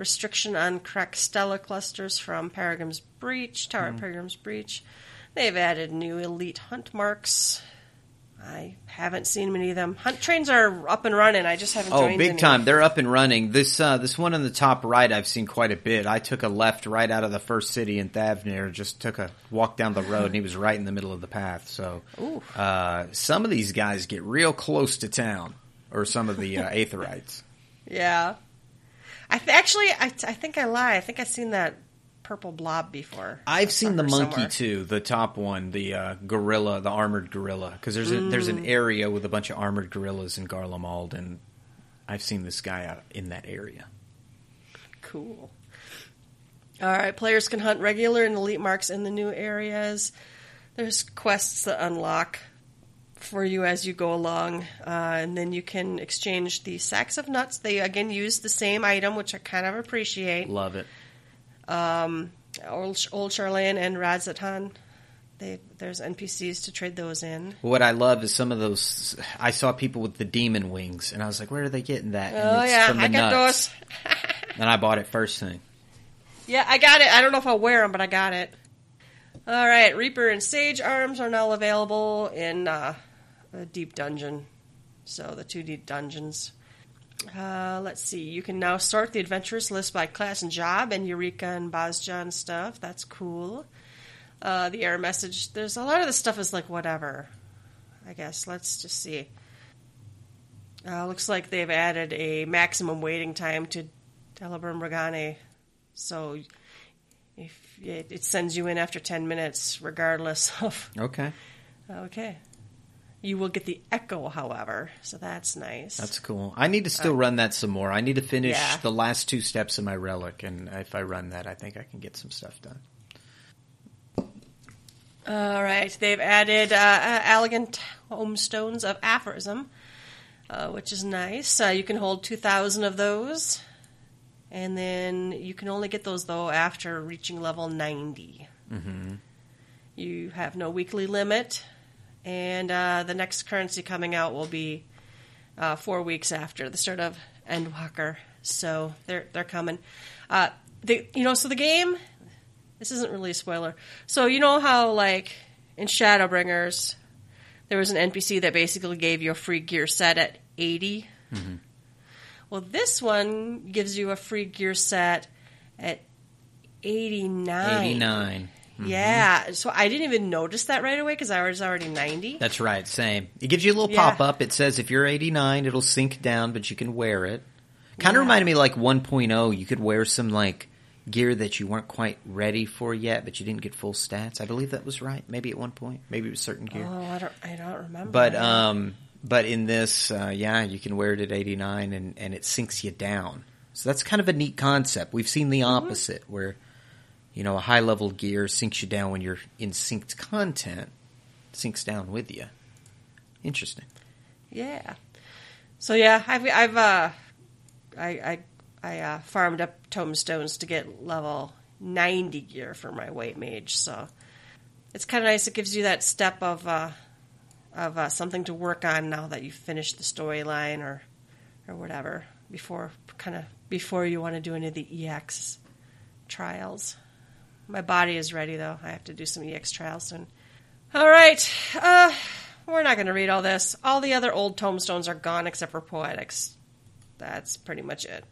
restriction on crack stellar clusters from Paradigm's Breach, Tower of Paradigm's Breach. They've added new elite hunt marks. I haven't seen many of them. Hunt trains are up and running. I just haven't joined. Oh, big any. time! They're up and running. This uh, this one on the top right, I've seen quite a bit. I took a left right out of the first city in Thavnair. Just took a walk down the road, and he was right in the middle of the path. So, uh, some of these guys get real close to town, or some of the uh, Aetherytes. Yeah. I th- actually, I, I think I lie. I think I've seen that purple blob before. I've seen the Somewhere. monkey too, the top one, the uh, gorilla, the armored gorilla, because there's a, there's Mm. an area with a bunch of armored gorillas in Garlemald, and I've seen this guy out in that area. Cool. All right, players can hunt regular and elite marks in the new areas. There's quests that unlock for you as you go along, uh, and then you can exchange the sacks of nuts. They again use the same item, which I kind of appreciate. Love it. Old, Old Sharlayan and Radz-at-Han. They, there's NPCs to trade those in. What I love is some of those. I saw people with the demon wings, and I was like, "Where are they getting that?" And Oh it's yeah, from the I got nuts. those. And I bought it first thing. Yeah, I got it. I don't know if I'll wear them, but I got it. All right, Reaper and Sage arms are now available in uh, a deep dungeon. So the two deep dungeons. Uh, let's see. You can now sort the adventurers list by class and job, and Eureka and Bozjan stuff. That's cool. Uh, the error message. There's a lot of the stuff is like whatever. I guess. Let's just see. Uh, looks like they've added a maximum waiting time to Delubrum Reginae. So if it, it sends you in after 10 minutes, regardless of. Okay. Okay. You will get the echo, however, so that's nice. That's cool. I need to still run that some more. I need to finish Yeah. the last two steps of my relic, and if I run that, I think I can get some stuff done. All right, they've added uh, uh, Allagan tomestones of aphorism, uh, which is nice. Uh, you can hold 2,000 of those, and then you can only get those, though, after reaching level 90. Mm-hmm. You have no weekly limit, and uh, the next currency coming out will be uh, four weeks after the start of Endwalker. So they're they're coming. Uh, the, you know, so the game this isn't really a spoiler. So you know how like in Shadowbringers there was an NPC that basically gave you a free gear set at 80. Well, this one gives you a free gear set at 89. 89. Yeah, so I didn't even notice that right away because I was already 90. That's right, same. It gives you a little Yeah. pop up. It says if you're 89, it'll sink down, but you can wear it. Kind of Yeah. reminded me like 1.0. You could wear some like gear that you weren't quite ready for yet, but you didn't get full stats. I believe that was right. Maybe at one point, maybe it was certain gear. Oh, I don't, I don't remember. But um, but in this, uh, yeah, you can wear it at 89, and and it sinks you down. So that's kind of a neat concept. We've seen the opposite, where you know a high level gear sinks you down when you're in synced content, sinks down with you. Interesting. Yeah. So yeah, I've I've uh, I I I uh, farmed up tomestones to get level ninety gear for my white mage. So it's kind of nice. It gives you that step of uh, of uh, something to work on now that you've finished the storyline or or whatever before kind of before you want to do any of the EX trials. My body is ready though. I have to do some EX trials soon. All right. Uh, we're not going to read all this. All the other old tombstones are gone except for poetics. That's pretty much it.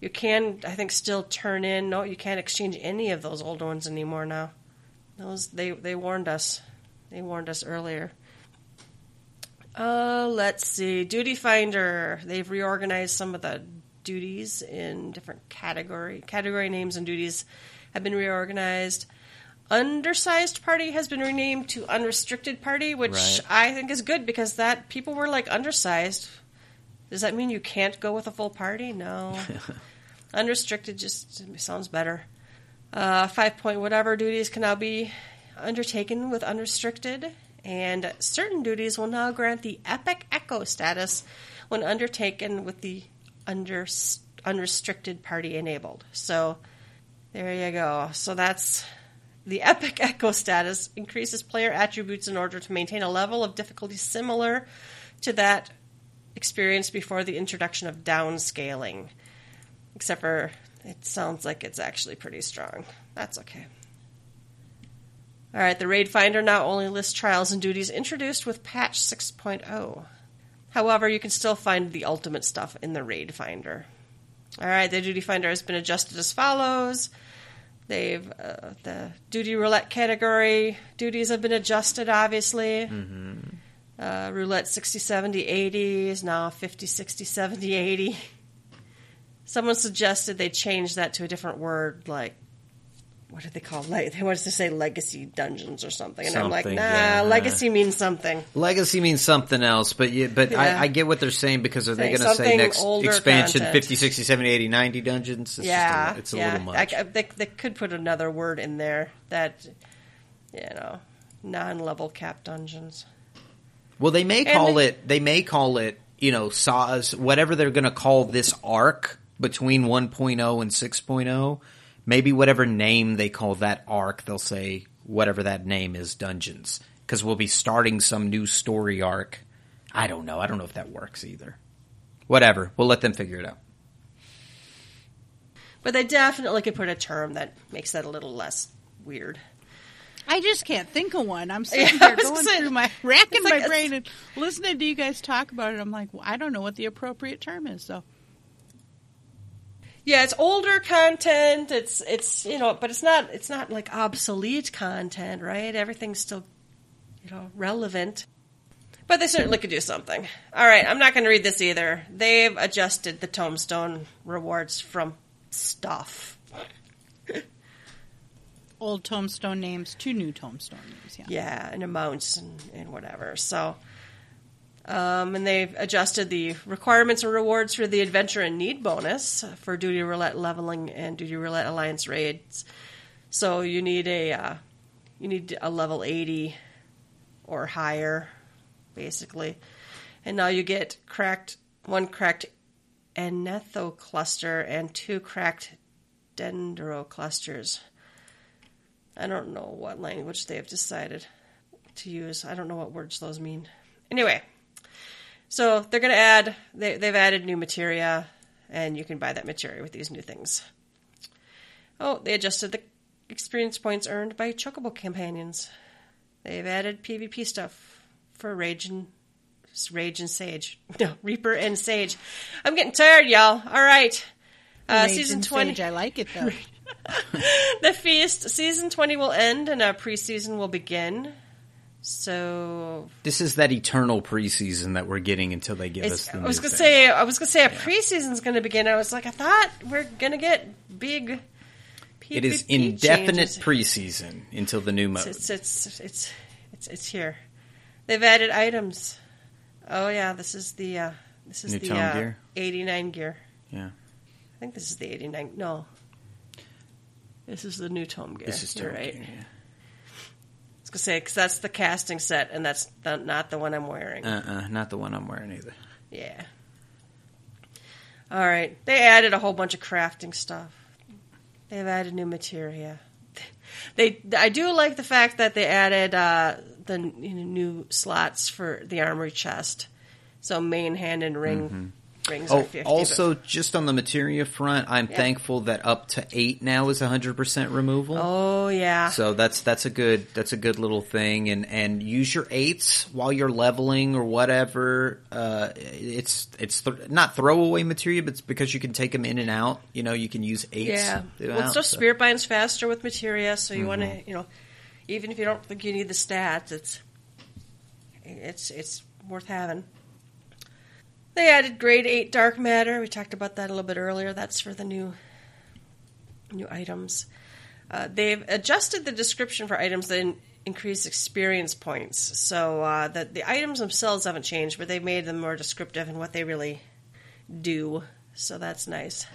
You can, I think, still turn in. No, you can't exchange any of those old ones anymore now. Those they they warned us. They warned us earlier. Uh, let's see. Duty Finder. They've reorganized some of the duties in different category category names and duties have been reorganized. Undersized party has been renamed to unrestricted party, which Right. I think is good because that people were like undersized. Does that mean you can't go with a full party? No. Unrestricted just sounds better. Uh, five point whatever duties can now be undertaken with unrestricted, and certain duties will now grant the epic echo status when undertaken with the under, unrestricted party enabled. So there you go. So that's the epic echo status increases player attributes in order to maintain a level of difficulty similar to that experienced before the introduction of downscaling. Except for it sounds like it's actually pretty strong. That's okay. All right, the Raid Finder now only lists trials and duties introduced with patch 6.0. However, you can still find the ultimate stuff in the Raid Finder. All right, the Duty Finder has been adjusted as follows. They've uh, the duty roulette category duties have been adjusted. Obviously, uh, roulette 60, 70, 80 is now 50, 60, 70, 80. Someone suggested they change that to a different word, like what did they call? Like they wanted to say legacy dungeons or something, and I'm like, nah, yeah. legacy means something. Legacy means something else, but you, but Yeah. I, I get what they're saying because are they Saying going to say next expansion content. 50, 60, 70, 80, 90 dungeons? It's yeah, just a, it's a yeah. little much. I- they, they could put another word in there that, you know, non-level cap dungeons. Well, they may call they- it. They may call it. You know, saws whatever they're going to call this arc between 1.0 and 6.0. Maybe whatever name they call that arc, they'll say whatever that name is, dungeons, because we'll be starting some new story arc. I don't know. I don't know if that works either. Whatever. We'll let them figure it out. But they definitely could put a term that makes that a little less weird. I just can't think of one. I'm sitting Yeah, I here going gonna through my racking it's like my a- brain and listening to you guys talk about it. I'm like, well, I don't know what the appropriate term is. So Yeah, it's older content. It's it's you know, but it's not it's not like obsolete content, right? Everything's still you know relevant. But they certainly could do something. All right, I'm not going to read this either. They've adjusted the tombstone rewards from stuff. old tombstone names to new tombstone names. Yeah. Yeah, and amounts and, and whatever. So, um, and they've adjusted the requirements and rewards for the adventure and need bonus for duty roulette leveling and duty roulette alliance raids. So you need a uh, you need a level eighty or higher, basically. And now you get cracked one cracked anetho cluster and two cracked dendro clusters. I don't know what language they've decided to use. I don't know what words those mean. Anyway, so they're going to add, they, they've added new materia, and you can buy that materia with these new things. Oh, they adjusted the experience points earned by Chocobo companions. They've added PvP stuff for Rage and Rage and Sage. No, Reaper and Sage. I'm getting tired, y'all. All right. Uh, season and 20. Sage, I like it though. the feast season 20 will end and a preseason will begin so This is that eternal preseason that we're getting until they give us the i was gonna thing. say i was gonna say a preseason's gonna begin i was like i thought we're gonna get big it is indefinite changes. preseason until the new mode. it's, it's it's it's it's it's here they've added items oh yeah this is the uh this is New the uh, gear? 89 gear yeah. i think this is the 89 no this is the new tome gear This is You're right okay, yeah. Was gonna say because that's the casting set, and that's not, not the one I'm wearing. Uh-uh, not the one I'm wearing either. Yeah. All right. They added a whole bunch of crafting stuff. They've added new materia. They, I do like the fact that they added uh, the you know, new slots for the armory chest. So main hand and ring rings are Oh, 50. also, just on the materia front, I'm thankful that up to eight now is 100% removal. oh yeah. So that's that's a good that's a good little thing, and and use your eights while you're leveling or whatever. Uh, it's it's th- not throwaway materia, but it's because you can take them in and out. You know, you can use eights. Yeah. Well, stuff so- spirit binds faster with materia, so you want Mm-hmm. to, you know, even if you don't think you need the stats, it's it's it's worth having. They added grade eight dark matter. We talked about that a little bit earlier. That's for the new new items. Uh, they've adjusted the description for items that in, increase experience points. So uh, the the items themselves haven't changed, but they've made them more descriptive in what they really do. So that's nice.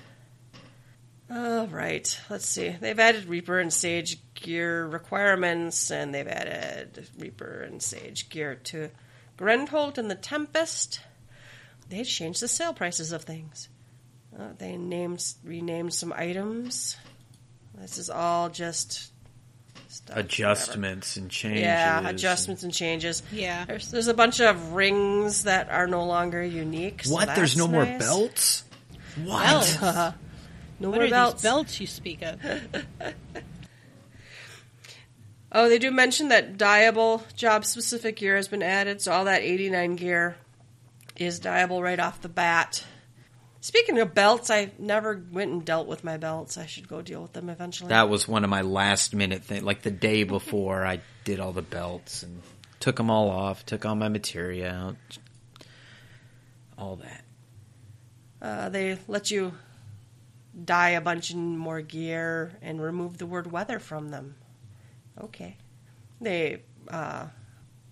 All right, let's see. They've added Reaper and Sage gear requirements, and they've added Reaper and Sage gear to Grenholt and the Tempest. They changed the sale prices of things. Uh, they named, renamed some items. This is all just stuff, adjustments and changes. Yeah, adjustments and changes. Yeah. There's, there's a bunch of rings that are no longer unique. so What? There's that's no more belts. What? Belts. No What more are belts. these belts you speak of? Oh, they do mention that diable job specific gear has been added, so all that 89 gear is dyeable right off the bat. Speaking of belts, I never went and dealt with my belts. I should go deal with them eventually. That was one of my last minute things. Like the day before, I did all the belts and took them all off. Took all my materia out. All that. uh, they let you dye a bunch more gear and remove the word weather from them. Okay. They uh,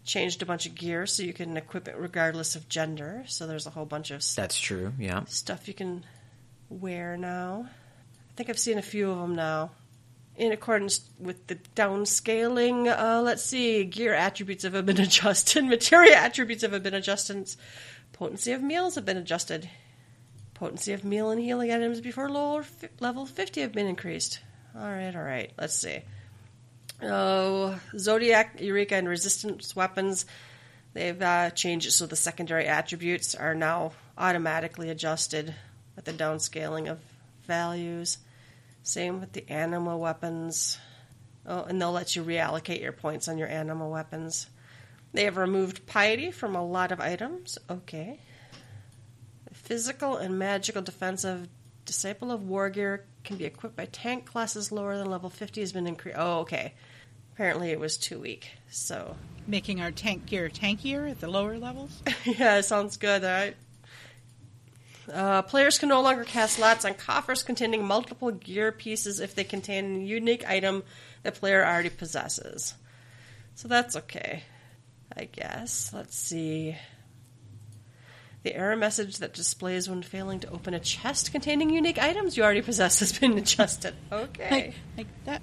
changed a bunch of gear so you can equip it regardless of gender. So there's a whole bunch of That's true. Yeah. stuff you can wear now. I think I've seen a few of them now. In accordance with the downscaling, uh, let's see, gear attributes have been adjusted, material attributes have been adjusted, potency of meals have been adjusted, potency of meal and healing items before level 50 have been increased. All right, all right, let's see. Oh, Zodiac, Eureka, and Resistance weapons, they've uh, changed it so the secondary attributes are now automatically adjusted with the downscaling of values. Same with the Anima weapons. Oh, and they'll let you reallocate your points on your Anima weapons. They have removed piety from a lot of items. Okay. Physical and magical defensive disciple of war gear can be equipped by tank classes lower than level 50 has been increased. Oh, okay. Apparently it was too weak. So, Making our tank gear tankier at the lower levels. yeah, sounds good. All right. Uh, players can no longer cast lots on coffers containing multiple gear pieces if they contain a unique item the player already possesses. So that's okay, I guess. Let's see. The error message that displays when failing to open a chest containing unique items you already possess has been adjusted. Okay. Like, like that.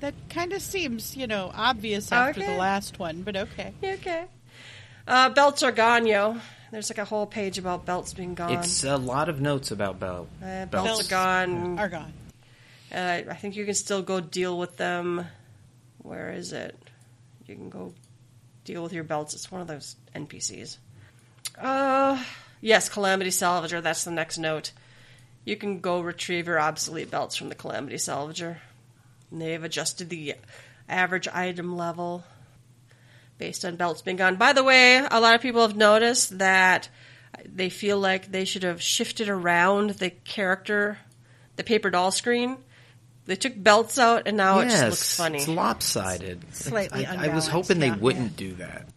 That kind of seems, you know, obvious after Okay. the last one, but okay. okay. Uh, belts are gone, yo. There's like a whole page about belts being gone. It's a lot of notes about belt. Uh, belts, Belts are gone. Are gone. Uh, I think you can still go deal with them. Where is it? You can go deal with your belts. It's one of those NPCs. Uh, yes, Calamity Salvager. That's the next note. You can go retrieve your obsolete belts from the Calamity Salvager. And they've adjusted the average item level based on belts being gone. By the way, a lot of people have noticed that they feel like they should have shifted around the character, the paper doll screen. They took belts out, and now it just looks funny. It's lopsided. Slightly I, I was hoping they yeah. wouldn't do that.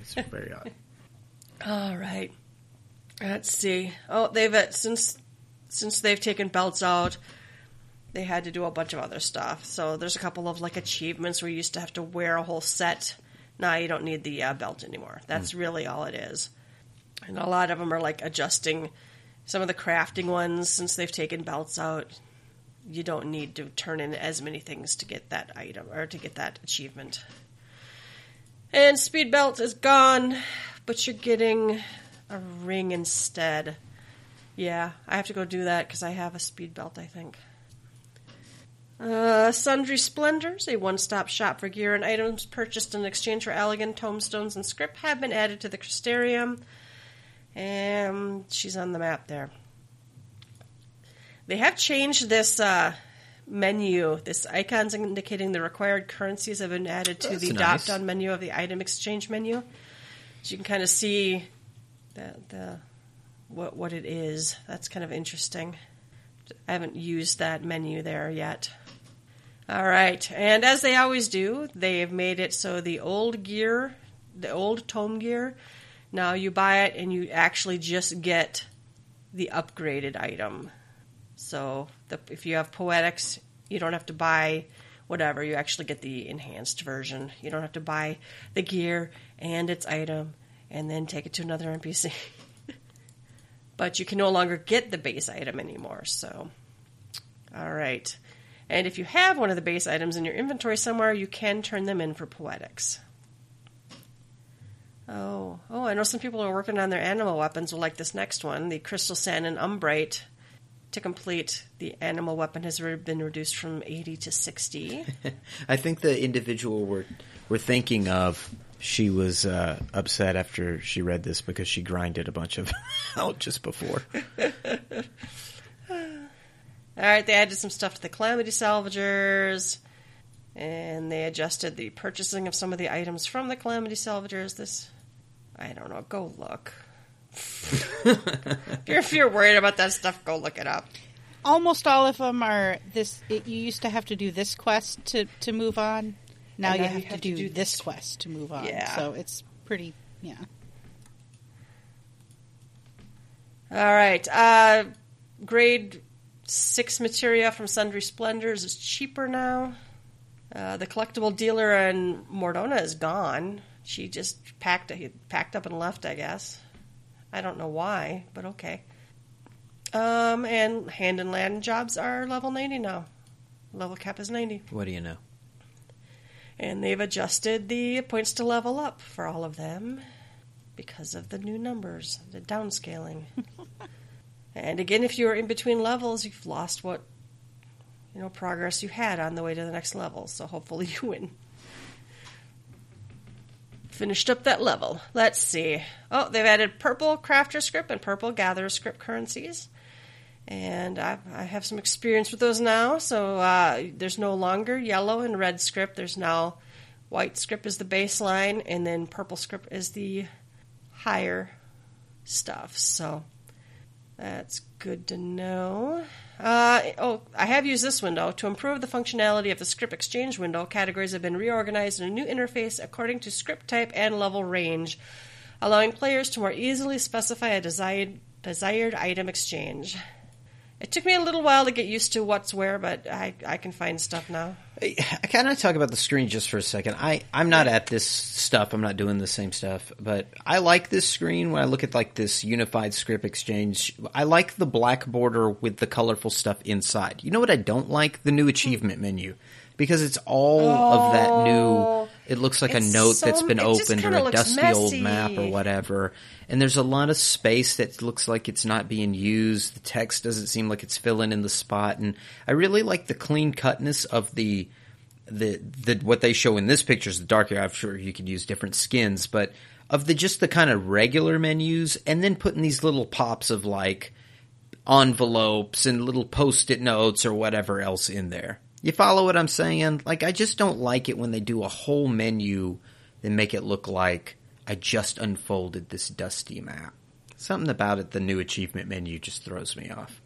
It's very odd. All right. Let's see. Oh, they've uh, since since they've taken belts out, they had to do a bunch of other stuff. So there's a couple of like achievements where you used to have to wear a whole set. Now you don't need the uh, belt anymore. That's really all it is. And a lot of them are like adjusting some of the crafting ones since they've taken belts out. You don't need to turn in as many things to get that item or to get that achievement. And speed belt is gone, but you're getting a ring instead. Yeah, I have to go do that because I have a speed belt, I think. Uh, Sundry Splendors, a one stop shop for gear and items purchased in exchange for Allagan tombstones and script, have been added to the Crystarium. And she's on the map there. They have changed this uh, menu. This icons indicating the required currencies have been added to That's the nice. drop down menu of the item exchange menu. So you can kind of see the, the what what it is. That's kind of interesting. I haven't used that menu there yet. All right, and as they always do, they have made it so the old gear, the old tome gear, now you buy it and you actually just get the upgraded item. So the, if you have poetics, you don't have to buy whatever. You actually get the enhanced version. You don't have to buy the gear and its item and then take it to another NPC. but you can no longer get the base item anymore. So, all right. And if you have one of the base items in your inventory somewhere, you can turn them in for poetics. Oh, oh! I know some people are working on their Anima weapons. Will like this next one, the Crystal Sand and Umbrite. To complete, the Anima weapon has been reduced from 80 to 60. I think the individual we're we're thinking of, she was uh, upset after she read this because she grinded a bunch of out just before. All right, they added some stuff to the Calamity Salvagers, and they adjusted the purchasing of some of the items from the Calamity Salvagers. This, I don't know. Go look. if, you're, if you're worried about that stuff, go look it up. Almost all of them are this. It, you used to have to do this quest to to move on. Now, And you, have you to have to do, do this this- quest to move on. Yeah. So it's pretty. Yeah. All right. Uh, grade six materia from Sundry Splendors is cheaper now. Uh, the collectible dealer in Mor Dhona is gone. She just packed packed up and left, I guess. I don't know why, but okay. Um, and hand and land jobs are level 90 now. Level cap is 90. What do you know? And they've adjusted the points to level up for all of them because of the new numbers, the downscaling. and again, if you're in between levels, you've lost what you know progress you had on the way to the next level. So hopefully you win. Finished up that level. Let's see. Oh, they've added purple crafter script and purple gatherer script currencies. And I, I have some experience with those now. So uh, there's no longer yellow and red script. There's now white script is the baseline, and then purple script is the higher stuff. So that's good to know. Uh, oh, I have used this window. To improve the functionality of the script exchange window, categories have been reorganized in a new interface according to script type and level range, allowing players to more easily specify a desired, desired item exchange. It took me a little while to get used to what's where, but I, I can find stuff now. Uh, can I talk about the screen just for a second? I, I'm not at this stuff. I'm not doing the same stuff, but I like this screen when I look at like this unified script exchange. I like the black border with the colorful stuff inside. You know what I don't like? The new hmm. achievement menu. Because it's all of that new, oh. It looks like a note so- that's been opened or a dusty old map or whatever. And there's a lot of space that looks like it's not being used. The text doesn't seem like it's filling in the spot. And I really like the clean cutness of the, the, the, what they show in this picture is the dark area. I'm sure you could use different skins, but of the, just the kind of regular menus and then putting these little pops of like envelopes and little post-it notes or whatever else in there. You follow what I'm saying? Like, I just don't like it when they do a whole menu and make it look like I just unfolded this dusty map. Something about it, the new achievement menu just throws me off.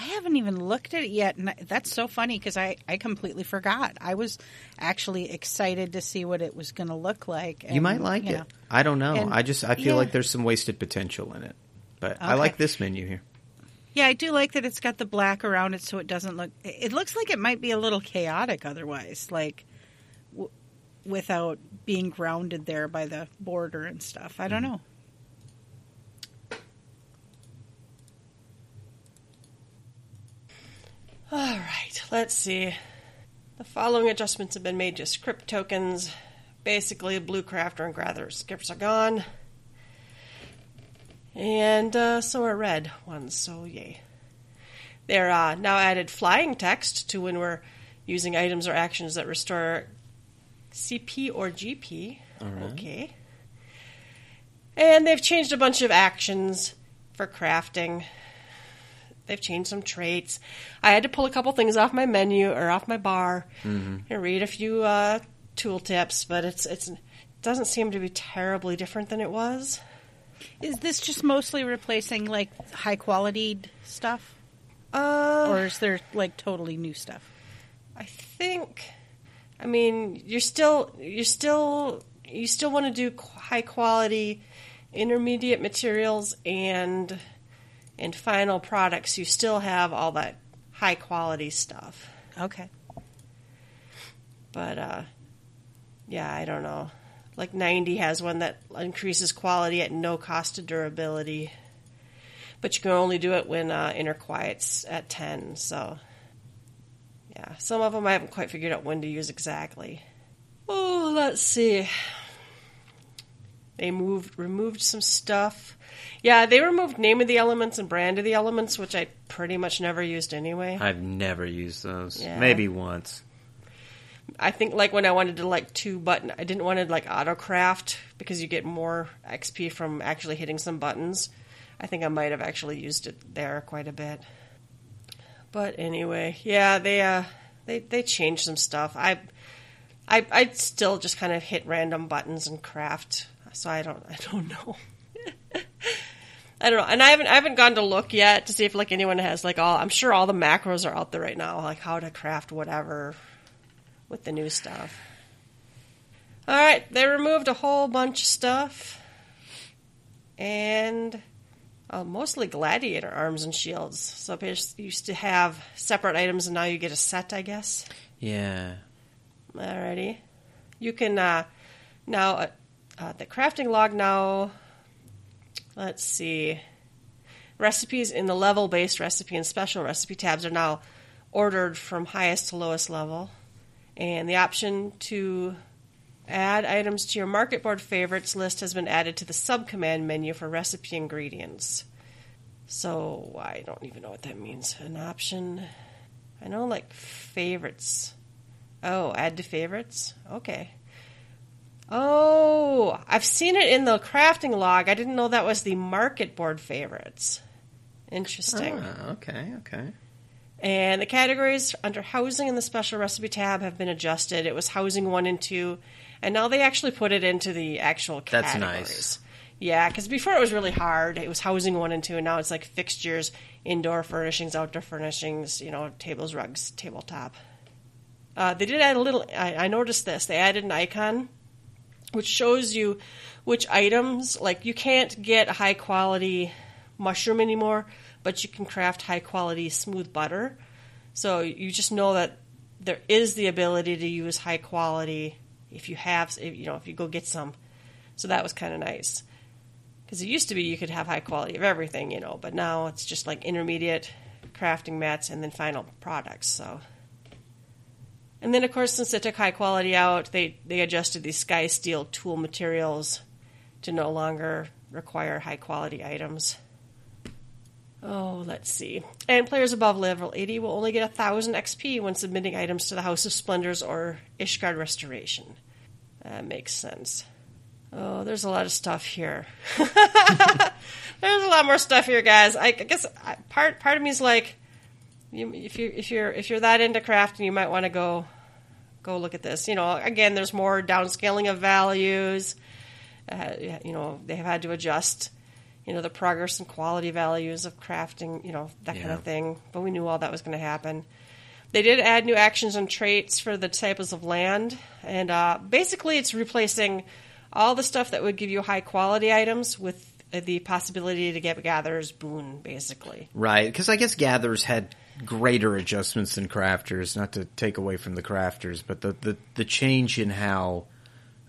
I haven't even looked at it yet, and that's so funny because I, I completely forgot. I was actually excited to see what it was going to look like. you might like you it. know. I don't know. And- I just I feel yeah. like there's some wasted potential in it. But I like this menu here. Yeah, I do like that it's got the black around it, so it doesn't look. It looks like it might be a little chaotic otherwise, like w- without being grounded there by the border and stuff. I don't mm-hmm. know. All right, let's see. The following adjustments have been made to script tokens. Basically, Blue Crafter and Gather scripts are gone. And uh, so are red ones, so yay. They're uh, now added flying text to when we're using items or actions that restore CP or GP. Okay. And they've changed a bunch of actions for crafting. They've changed some traits. I had to pull a couple things off my menu or off my bar and read a few uh, tooltips, but it's it's it doesn't seem to be terribly different than it was. Is this just mostly replacing like high quality stuff, Uh, or is there like totally new stuff? I think, I mean, you're still you're still you still want to do high quality, intermediate materials and and final products. You still have all that high quality stuff, Okay. but uh, yeah, I don't know. Like 90 has one that increases quality at no cost to durability, but you can only do it when uh, inner quiet's at 10. So yeah, some of them I haven't quite figured out when to use exactly. Oh, let's see. They moved, removed some stuff. Yeah, they removed name of the elements and brand of the elements, which I pretty much never used anyway. I've never used those. Yeah. Maybe once. I think like when I wanted to like two button, I didn't want to like autocraft because you get more XP from actually hitting some buttons. I think I might have actually used it there quite a bit. But anyway, yeah, they uh they they changed some stuff. I I I still just kind of hit random buttons and craft. So I don't I don't know. I don't know, and I haven't I haven't gone to look yet to see if like anyone has like all. I'm sure all the macros are out there right now, like how to craft whatever with the new stuff. All right, they removed a whole bunch of stuff, and uh, mostly gladiator arms and shields. So it used to have separate items, and now you get a set, I guess. Yeah. Alrighty, you can uh, now uh, uh, the crafting log now. Let's see. Recipes in the level based recipe and special recipe tabs are now ordered from highest to lowest level. And the option to add items to your market board favorites list has been added to the subcommand menu for recipe ingredients. So I don't even know what that means. An option. I know like favorites. Oh, add to favorites? Okay. Oh, I've seen it in the crafting log. I didn't know that was the market board favorites. Interesting. Ah, okay, okay. And the categories under housing in the special recipe tab have been adjusted. It was housing one and two, and now they actually put it into the actual categories. That's nice. Yeah, because before it was really hard. It was housing one and two, and now it's like fixtures, indoor furnishings, outdoor furnishings, you know, tables, rugs, tabletop. Uh, they did add a little. I, I noticed this. They added an icon which shows you which items. Like you can't get a high quality mushroom anymore, but you can craft high quality smooth butter. So you just know that there is the ability to use high quality if you have, if, you know, if you go get some. So that was kind of nice. Because it used to be you could have high quality of everything, you know, but now it's just like intermediate crafting mats and then final products. So, and then of course, since they took high quality out, they they adjusted these sky steel tool materials to no longer require high quality items. Oh, let's see. And players above level 80 will only get 1,000 XP when submitting items to the House of Splendors or Ishgard Restoration. That makes sense. Oh, there's a lot of stuff here. there's a lot more stuff here, guys. I, I guess I, part part of me is like, you, if you if you're if you're that into crafting, you might want to go go look at this. You know, again, there's more downscaling of values. Uh, you know, they have had to adjust, you know, the progress and quality values of crafting. You know, that kind of thing. But we knew all that was going to happen. They did add new actions and traits for the types of land, and uh, basically, it's replacing all the stuff that would give you high quality items with the possibility to get gatherer's boon, basically. Right, because I guess gatherers had greater adjustments than crafters. Not to take away from the crafters, but the the, the change in how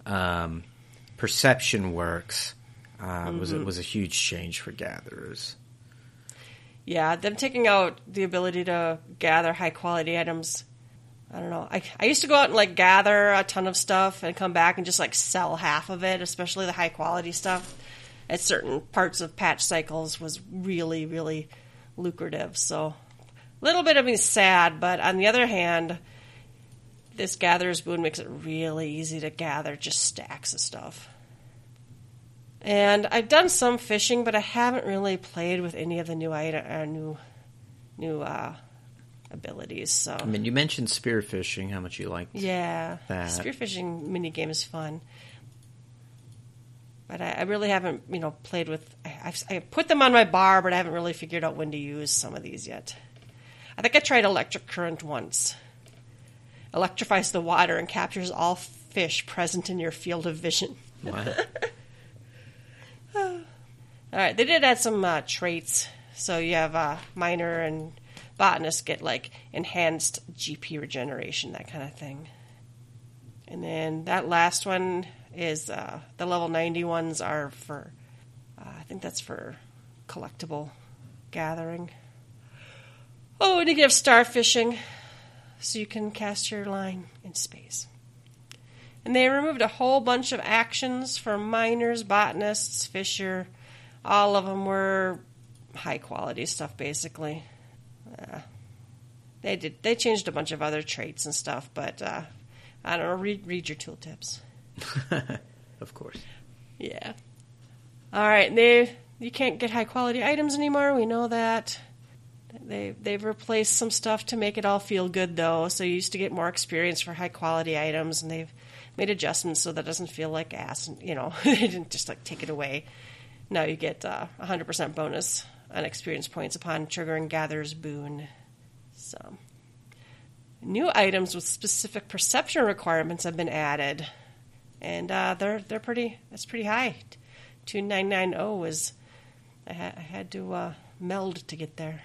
um, perception works uh, was it was a huge change for gatherers. Yeah, them taking out the ability to gather high quality items. I don't know. I, I used to go out and like gather a ton of stuff and come back and just like sell half of it, especially the high quality stuff at certain parts of patch cycles was really, really lucrative. So a little bit of me sad, but on the other hand, this gatherer's boon makes it really easy to gather just stacks of stuff. And I've done some fishing, but I haven't really played with any of the new uh, new, new uh, abilities. So I mean, you mentioned spearfishing. How much you liked? yeah, that. spearfishing mini game is fun, but I, I really haven't, you know, played with. I, I've, I put them on my bar, but I haven't really figured out when to use some of these yet. I think I tried electric current once. Electrifies the water and captures all fish present in your field of vision. What? All right, they did add some uh, traits. So you have uh, miner and botanist get like enhanced GP regeneration, that kind of thing. And then that last one is uh, the level 90 ones are for, uh, I think that's for collectible gathering. Oh, and you can have starfishing, so you can cast your line in space. And they removed a whole bunch of actions for miners, botanists, fisher. All of them were high quality stuff, basically. Uh, they did. They changed a bunch of other traits and stuff, but uh, I don't know. Read read your tooltips. of course. Yeah. All right. They you can't get high quality items anymore. We know that. They they've replaced some stuff to make it all feel good though. So you used to get more experience for high quality items, and they've made adjustments so that doesn't feel like ass. And you know, they didn't just like take it away. Now you get uh, 100% bonus on experience points upon triggering Gather's Boon. So, new items with specific perception requirements have been added, and uh, they're they're pretty. That's pretty high. Two nine nine zero was. I, ha- I had to uh, meld to get there.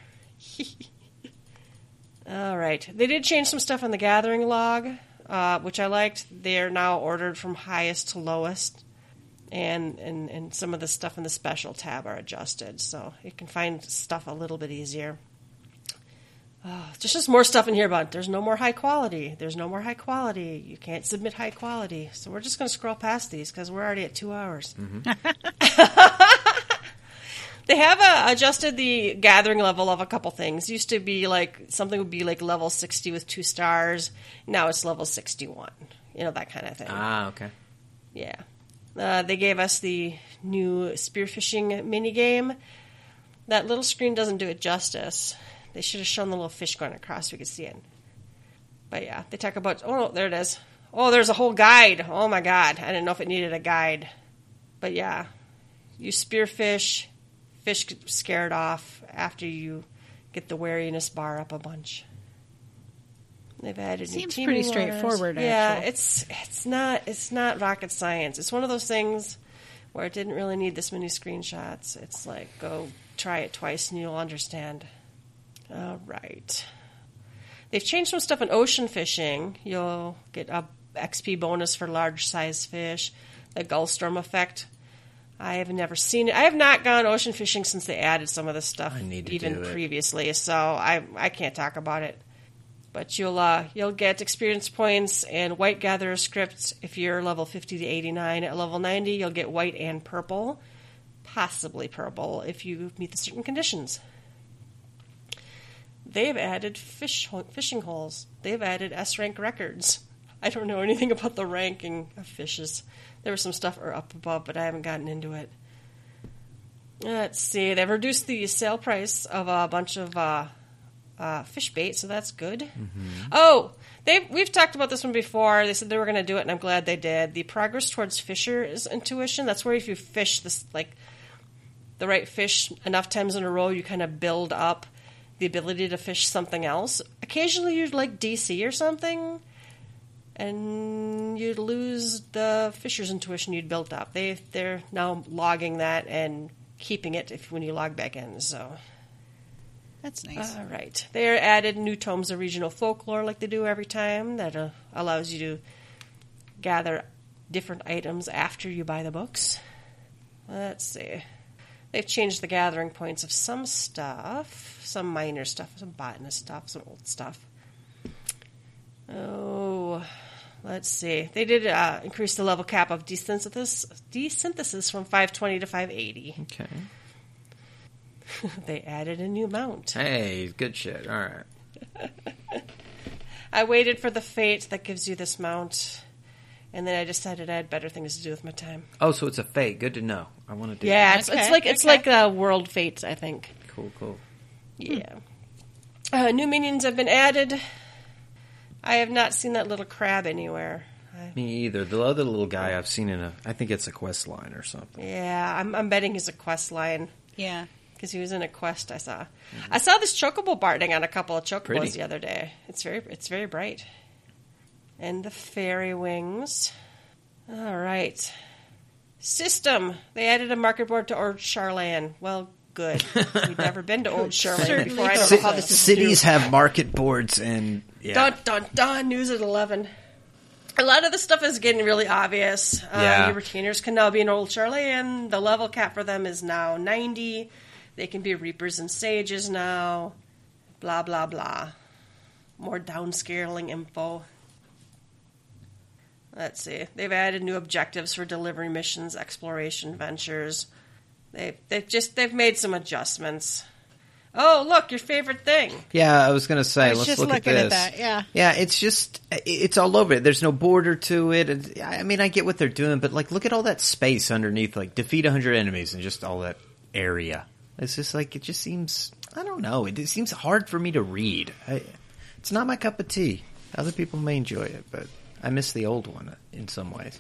All right, they did change some stuff on the gathering log, uh, which I liked. They are now ordered from highest to lowest and, and and some of the stuff in the special tab are adjusted, so you can find stuff a little bit easier. Oh, there's just more stuff in here but there's no more high quality. There's no more high quality. You can't submit high quality. So we're just going to scroll past these because we're already at two hours. they have uh, adjusted the gathering level of a couple things. Used to be like something would be like level 60 with two stars. Now it's level 61. You know, that kind of thing. Ah, okay. Yeah. Uh, they gave us the new spearfishing mini game. that little screen doesn't do it justice. They should have shown the little fish going across so we could see it. But yeah, they talk about oh there it is. Oh, there's a whole guide. Oh my god, I didn't know if it needed a guide. But yeah, you spearfish, fish get scared off after you get the wariness bar up a bunch. They've added new Seems pretty straightforward, Yeah, actually. it's it's not it's not rocket science. It's one of those things where it didn't really need this many screenshots. It's like go try it twice and you'll understand. All right. They've changed some stuff in ocean fishing. You'll get a XP bonus for large size fish. The Gulfstorm effect. I have never seen it. I have not gone ocean fishing since they added some of this stuff, I need to even do it. previously. So I I can't talk about it. But you'll uh, you'll get experience points and white gatherer scrips if you're level 50 to 89. At level 90, you'll get white and purple, possibly purple if you meet the certain conditions. They've added fish fishing holes. They've added S rank records. I don't know anything about the ranking of fishes. There was some stuff up above, but I haven't gotten into it. Let's see. They've reduced the sale price of a bunch of uh, uh, fish bait, so that's good. Oh, they we've talked about this one before. They said they were going to do it, and I'm glad they did. The progress towards fisher's intuition. That's where if you fish this like the right fish enough times in a row, you kind of build up the ability to fish something else. Occasionally, you'd like DC or something, and you'd lose the fisher's intuition you'd built up. They they're now logging that and keeping it if when you log back in. So. That's nice. All right. they are added new tomes of regional folklore like they do every time. That uh, allows you to gather different items after you buy the books. Let's see. They've changed the gathering points of some stuff, some minor stuff, some botanist stuff, some old stuff. Oh, let's see. They did uh, increase the level cap of desynthesis, desynthesis from 520 to 580. Okay. They added a new mount. Hey, good shit. All right. I waited for the fate that gives you this mount, and then I decided I had better things to do with my time. Oh, so it's a fate. Good to know. I want to do. Yeah, that. it's, Okay, it's like it's okay. like uh, world fates. I think. Cool. Cool. Yeah. Uh, new minions have been added. I have not seen that little crab anywhere. I, Me either. The other little guy I've seen in a. I think it's a quest line or something. yeah, I'm, I'm betting he's a quest line yeah. because he was in a quest. I saw. Mm-hmm. I saw this chocobo barding on a couple of chocobos Pretty. the other day. It's very it's very bright. And the fairy wings. All right. System. They added a market board to Old Sharlayan. Well, good. We've never been to Old Sharlayan before. I don't know how so. this is Cities new. have market boards and yeah. Dun dun dun. News at eleven. A lot of the stuff is getting really obvious. Um, Yeah. Your retainers can now be an old Sharlayan. The level cap for them is now ninety. They can be reapers and sages now. Blah blah blah. More downscaling info. Let's see. They've added new objectives for delivery missions, exploration ventures. They've they've just they've made some adjustments. Oh, look, your favorite thing. Yeah, I was gonna say. Was let's just look looking at at this. that, yeah. yeah. It's just it's all over it. There's no border to it. And, I mean, I get what they're doing, but like, look at all that space underneath. Like, defeat 100 enemies and just all that area. It's just like it just seems. I don't know. It, it seems hard for me to read. I, it's not my cup of tea. Other people may enjoy it, but I miss the old one in some ways.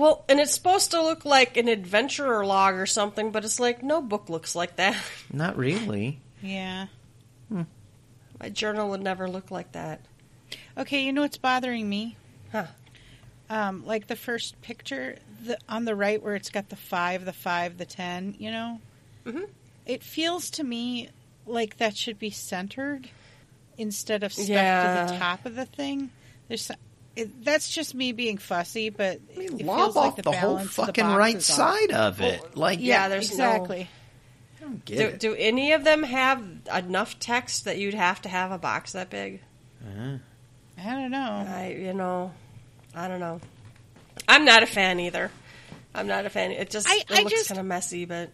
Well, and it's supposed to look like an adventurer log or something, but it's like no book looks like that. Not really. Yeah. My journal would never look like that. Okay, you know what's bothering me? Huh. Um, like the first picture the, on the right where it's got the five, the five, the ten, you know? Mhm. It feels to me like that should be centered instead of stuck to the top of the thing. There's so- it, that's just me being fussy, but I mean, it lob feels off like the, whole balance of the fucking right is off. side of it. like, yeah, there's no- exactly. I don't get Do, it. do any of them have enough text that you'd have to have a box that big? Uh-huh. I don't know. I, you know, I don't know. I'm not a fan either. I'm not a fan. It just I- it I looks kind of messy, but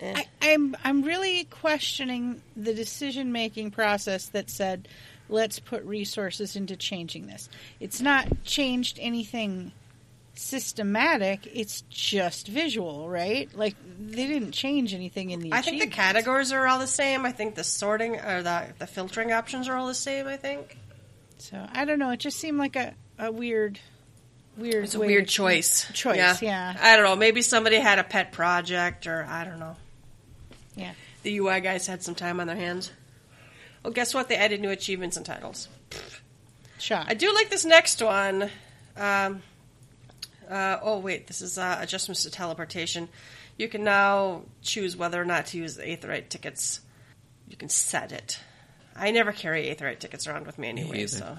eh. I, I'm I'm really questioning the decision making process that said, let's put resources into changing this. It's not changed anything systematic. It's just visual, right? Like they didn't change anything in the. I think the categories are all the same. I think the sorting or the the filtering options are all the same. I think So I don't know. It just seemed like a, a weird, weird. it's a weird choice. Choice, yeah. I don't know. Maybe somebody had a pet project, or I don't know. Yeah. The UI guys had some time on their hands. Well, guess what? They added new achievements and titles. Shot. I do like this next one. Um, uh, oh wait, this is uh, adjustments to teleportation. You can now choose whether or not to use the Aetheryte tickets. You can set it. I never carry Aetheryte tickets around with me anyway, either. so.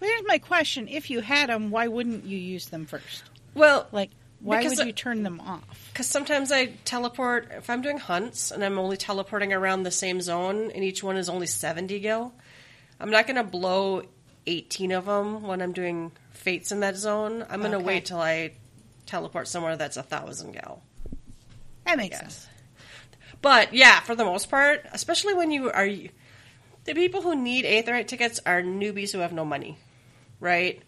Well, here's my question: If you had them, why wouldn't you use them first? Well, Like, why Because would you turn them off? because sometimes I teleport if I'm doing hunts and I'm only teleporting around the same zone, and each one is only seventy gil. I'm not going to blow eighteen of them when I'm doing fates in that zone. I'm going to Okay. wait till I teleport somewhere that's a thousand gil. That makes sense. But yeah, for the most part, especially when you are the people who need Aetheryte tickets are newbies who have no money, right?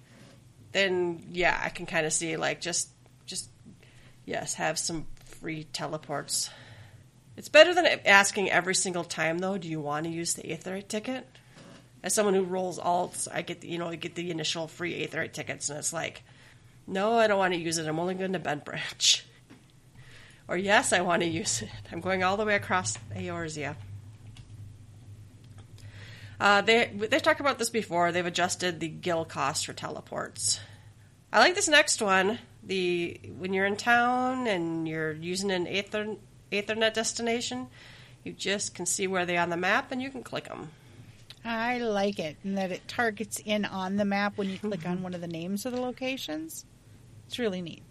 Then yeah, I can kind of see like just just yes, have some free teleports. It's better than asking every single time though. Do you want to use the Aetheryte ticket? As someone who rolls alts, I get the, you know I get the initial free Aetheryte tickets, and it's like, no, I don't want to use it. I'm only going to Bent Branch. Or yes, I want to use it. I'm going all the way across Eorzea. Uh, they they've talked about this before. They've adjusted the gil cost for teleports. I like this next one. The when you're in town and you're using an Aether, Aethernet destination, you just can see where they are on the map and you can click them. I like it, and that it targets in on the map when you click on mm-hmm. one of the names of the locations. It's really neat.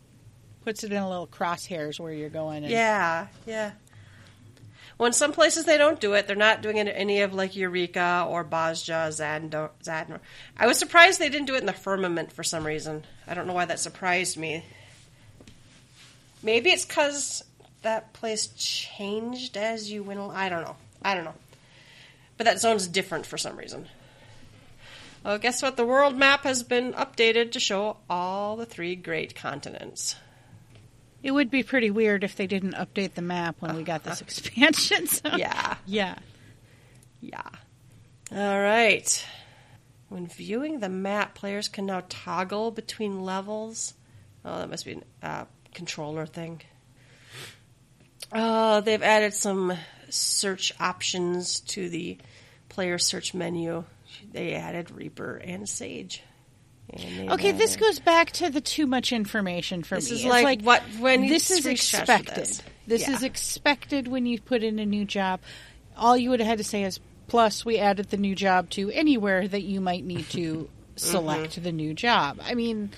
Puts it in a little crosshairs where you're going. And, Yeah, yeah. Well, in some places they don't do it. They're not doing it any of like Eureka or Bozja, Zadnor. I was surprised they didn't do it in the Firmament for some reason. I don't know why that surprised me. Maybe it's because that place changed as you went. I don't know. I don't know. But that zone's different for some reason. Well, guess what? The world map has been updated to show all the three great continents. It would be pretty weird if they didn't update the map when we got this expansion. So. Yeah. Yeah. Yeah. All right. When viewing the map, players can now toggle between levels. Oh, that must be a uh, controller thing. Oh, they've added some search options to the player search menu. They added Reaper and Sage. And they Okay, this goes back to the too much information for This me. is It's like what- when this is expected. this. This Yeah. is expected when you put in a new job. All you would have had to say is, plus we added the new job to anywhere that you might need to select Mm-hmm. the new job. I mean,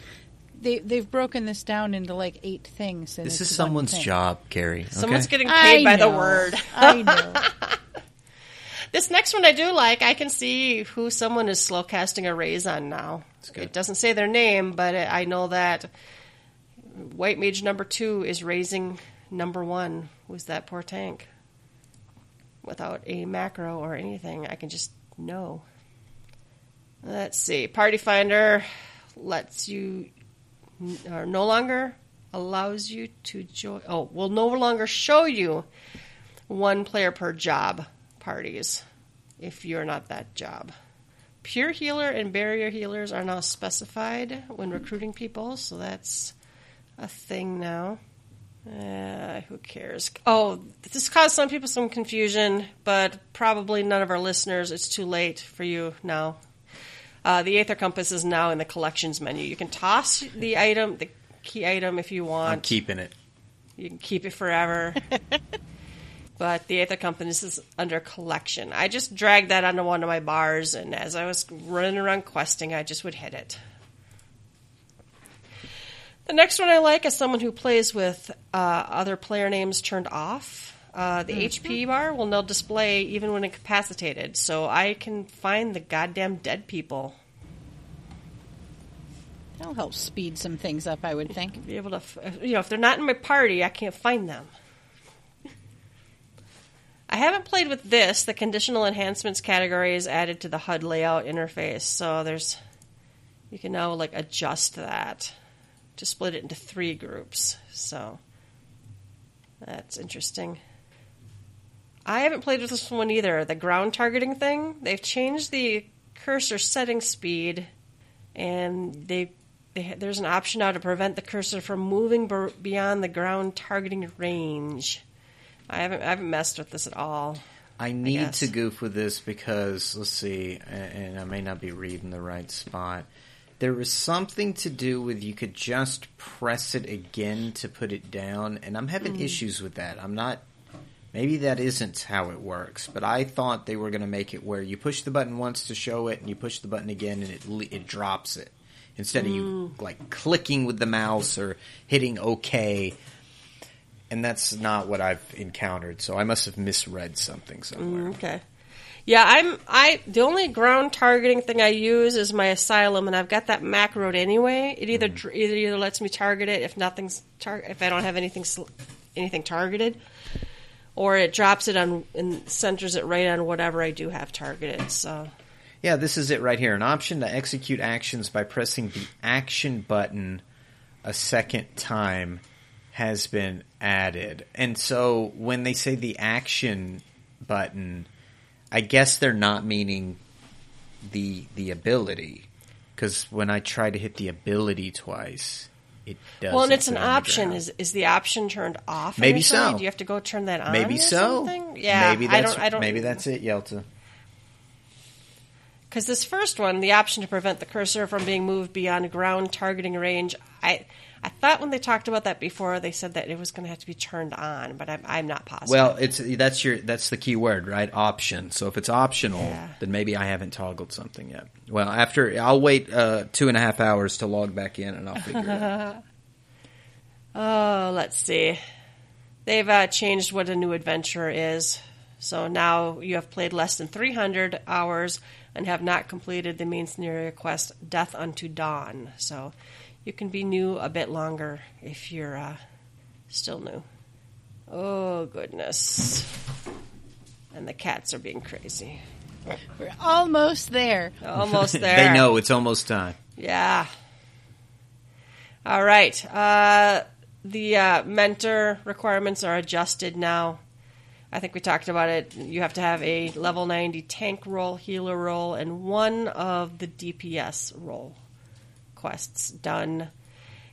they they've broken this down into like eight things. And This is someone's thing. job, Carrie. Someone's okay? getting I paid by the word. I know. This next one I do like. I can see who someone is slow casting a raise on now. It doesn't say their name, but I know that White Mage number two is raising number one. Was that poor tank? Without a macro or anything, I can just know. Let's see. Party Finder lets you, or no longer allows you to join. Oh, will no longer show you one player per job parties if you're not that job. Pure healer and barrier healers are now specified when recruiting people, so that's a thing now. Uh, who cares? Oh, this caused some people some confusion, but probably none of our listeners. It's too late for you now. Uh, the Aether Compass is now in the collections menu. You can toss the item, the key item, if you want. I'm keeping it. You can keep it forever. but the Aether Compass is under collection. I just dragged that onto one of my bars, and as I was running around questing, I just would hit it. The next one I like is someone who plays with uh, other player names turned off. Uh, the HP bar will now display even when incapacitated, so I can find the goddamn dead people. That'll help speed some things up, I would think. Be able to, f- you know, if they're not in my party, I can't find them. I haven't played with this. The conditional enhancements category is added to the HUD layout interface, so there's you can now like adjust that to split it into three groups. So that's interesting. I haven't played with this one either. The ground targeting thing, they've changed the cursor setting speed, and they, they there's an option now to prevent the cursor from moving beyond the ground targeting range. I haven't I haven't messed with this at all. I need guess. to goof with this because let's see, and I may not be reading the right spot. There was something to do with you could just press it again to put it down, and I'm having Mm. issues with that. I'm not. Maybe that isn't how it works, but I thought they were going to make it where you push the button once to show it, and you push the button again, and it le- it drops it instead of Mm. you like clicking with the mouse or hitting OK. And that's not what I've encountered, so I must have misread something somewhere. Okay. Yeah, I'm I the only ground targeting thing I use is my asylum and I've got that macroed anyway. It either Mm-hmm. it either lets me target it if nothing's tar- if I don't have anything anything targeted or it drops it on and centers it right on whatever I do have targeted. So Yeah, this is it right here. An option to execute actions by pressing the action button a second time has been added. And so when they say the action button, I guess they're not meaning the the ability cuz when I try to hit the ability twice, it does Well, and it's an option. Is is the option turned off? Maybe so. Do you have to go turn that on? maybe or so. Something? Yeah. maybe I that's don't. I don't. maybe that's it, Yelta. Because this first one, the option to prevent the cursor from being moved beyond ground targeting range, I I thought when they talked about that before, they said that it was going to have to be turned on, but I'm, I'm not positive. Well, it's that's your that's the key word, right? Option. So if it's optional, Yeah. then maybe I haven't toggled something yet. Well, after I'll wait uh, two and a half hours to log back in, and I'll figure it out. oh, let's see. They've uh, changed what a new adventure is. So now you have played less than 300 hours and have not completed the main scenario quest, Death Unto Dawn. So you can be new a bit longer if you're uh, still new. Oh, goodness. And the cats are being crazy. We're almost there. Almost there. they know it's almost time. Yeah. All right. Uh, the uh, mentor requirements are adjusted now. I think we talked about it. You have to have a level 90 tank roll, healer roll, and one of the DPS roll quests done.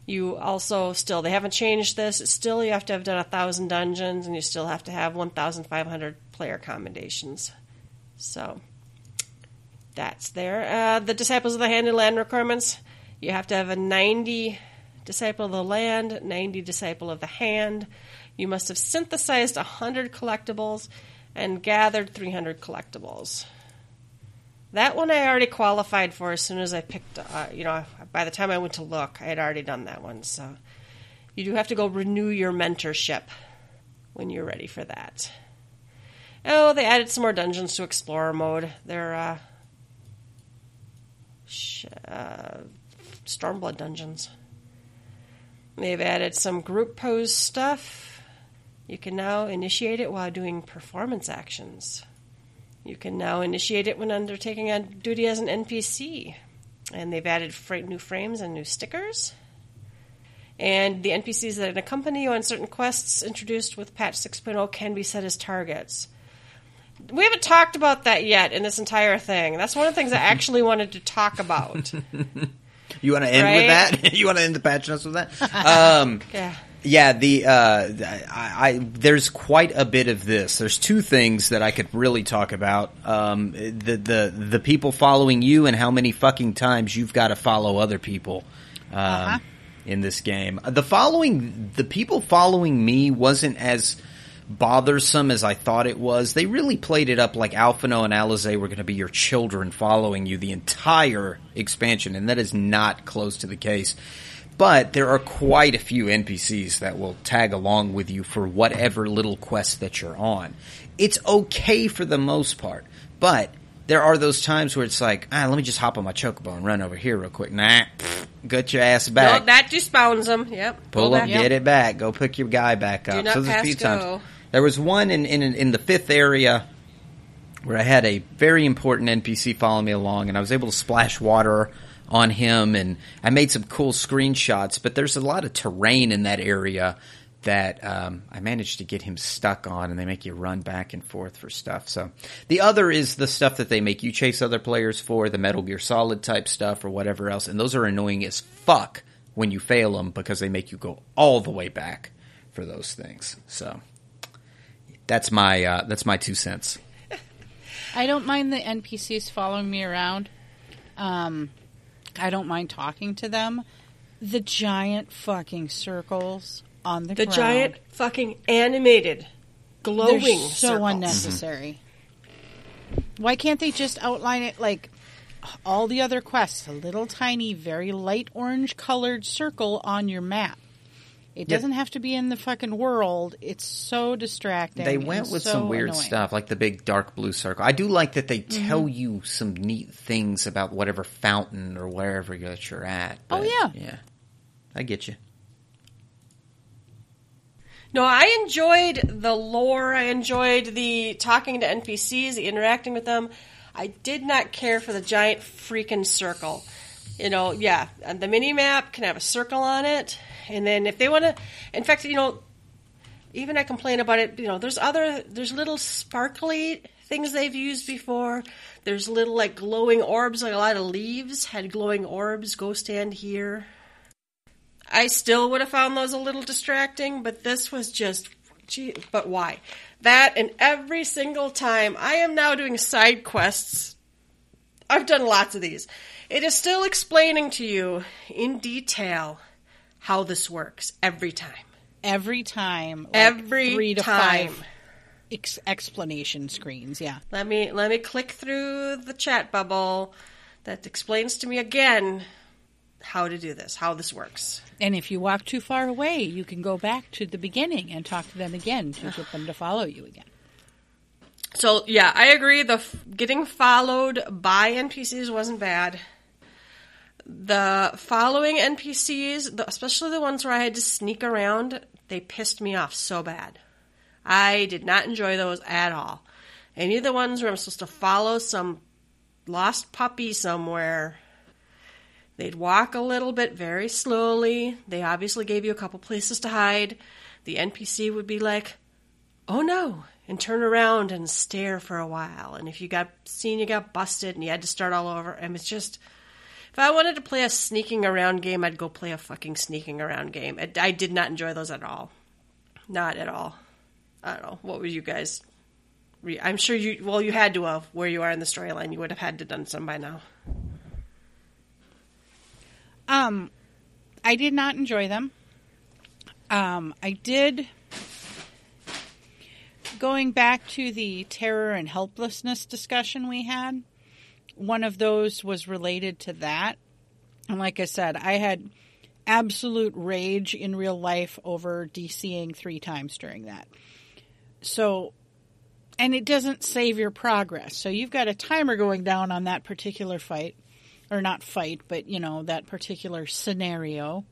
You also still, they haven't changed this. Still, you have to have done a thousand dungeons, and you still have to have 1,500 player commendations. So, that's there. Uh, the Disciples of the Hand and Land requirements. You have to have a 90 Disciple of the Land, 90 Disciple of the Hand. You must have synthesized 100 collectibles and gathered 300 collectibles. That one I already qualified for as soon as I picked, uh, you know, by the time I went to look, I had already done that one. So you do have to go renew your mentorship when you're ready for that. Oh, they added some more dungeons to Explorer mode. They're uh, sh- uh, Stormblood dungeons. They've added some group pose stuff. You can now initiate it while doing performance actions. You can now initiate it when undertaking a duty as an NPC. And they've added fra- new frames and new stickers. And the NPCs that accompany you on certain quests introduced with patch 6.0 can be set as targets. We haven't talked about that yet in this entire thing. That's one of the things I actually wanted to talk about. You want to end Right? with that? you want to end the patch notes with that? Um, Yeah. Yeah, the uh, I, I there's quite a bit of this. There's two things that I could really talk about: um, the the the people following you and how many fucking times you've got to follow other people um, Uh-huh. in this game. The following the people following me wasn't as bothersome as I thought it was. They really played it up like Alphinaud and Alisaie were going to be your children following you the entire expansion, and that is not close to the case. But there are quite a few NPCs that will tag along with you for whatever little quest that you're on. It's okay for the most part, but there are those times where it's like, ah, let me just hop on my chocobo and run over here real quick. Nah, pfft, get your ass back. No, that despawns them. Yep. Pull Go up, get it back. Go pick your guy back up. not so there's a few go. times. There was one in, in in the fifth area where I had a very important NPC follow me along, and I was able to splash water on him, and I made some cool screenshots. But there's a lot of terrain in that area that um, I managed to get him stuck on, and they make you run back and forth for stuff. So the other is the stuff that they make you chase other players for, the Metal Gear Solid type stuff or whatever else, and those are annoying as fuck when you fail them because they make you go all the way back for those things. So that's my uh, that's my two cents. I don't mind the NPCs following me around. Um, I don't mind talking to them. The giant fucking circles on the, ground. The ground, giant fucking animated, they're glowing so circles. unnecessary. Why can't they just outline it like all the other quests? A little tiny, very light orange colored circle on your map. It doesn't have to be in the fucking world. It's so distracting. They went with so some weird annoying. stuff, like the big dark blue circle. I do like that they Mm-hmm. tell you some neat things about whatever fountain or wherever that you're at. Oh, yeah. yeah, I get you. No, I enjoyed the lore. I enjoyed the talking to NPCs, the interacting with them. I did not care for the giant freaking circle. You know, yeah, and the mini map can have a circle on it, and then if they want to, in fact, you know, even I complain about it. You know, there's other, there's little sparkly things they've used before. There's little like glowing orbs, like a lot of leaves had glowing orbs. Go stand here. I still would have found those a little distracting, but this was just, gee, but why? That and every single time I am now doing side quests. I've done lots of these. It is still explaining to you in detail how this works every time. every time. like, Every three to time. five ex- explanation screens. Yeah, Let me let me click through the chat bubble that explains to me again how to do this, how this works. and if you walk too far away, you can go back to the beginning and talk to them again to get them to follow you again. So yeah, I agree. The f- getting followed by NPCs wasn't bad. The following NPCs, especially the ones where I had to sneak around, they pissed me off so bad. I did not enjoy those at all. Any of the ones where I'm supposed to follow some lost puppy somewhere, they'd walk a little bit very slowly. They obviously gave you a couple places to hide. The NPC would be like, oh no, and turn around and stare for a while. And if you got seen, you got busted and you had to start all over. And it's just, if I wanted to play a sneaking around game, I'd go play a fucking sneaking around game. I, I did not enjoy those at all. Not at all. I don't know. What were you guys? Re- I'm sure you. Well, you had to have where you are in the storyline. You would have had to done some by now. Um, I did not enjoy them. Um, I did. Going back to the terror and helplessness discussion we had, one of those was related to that. And like I said, I had absolute rage in real life over DCing three times during that. So, and it doesn't save your progress. So you've got a timer going down on that particular fight or not fight, but you know, that particular scenario.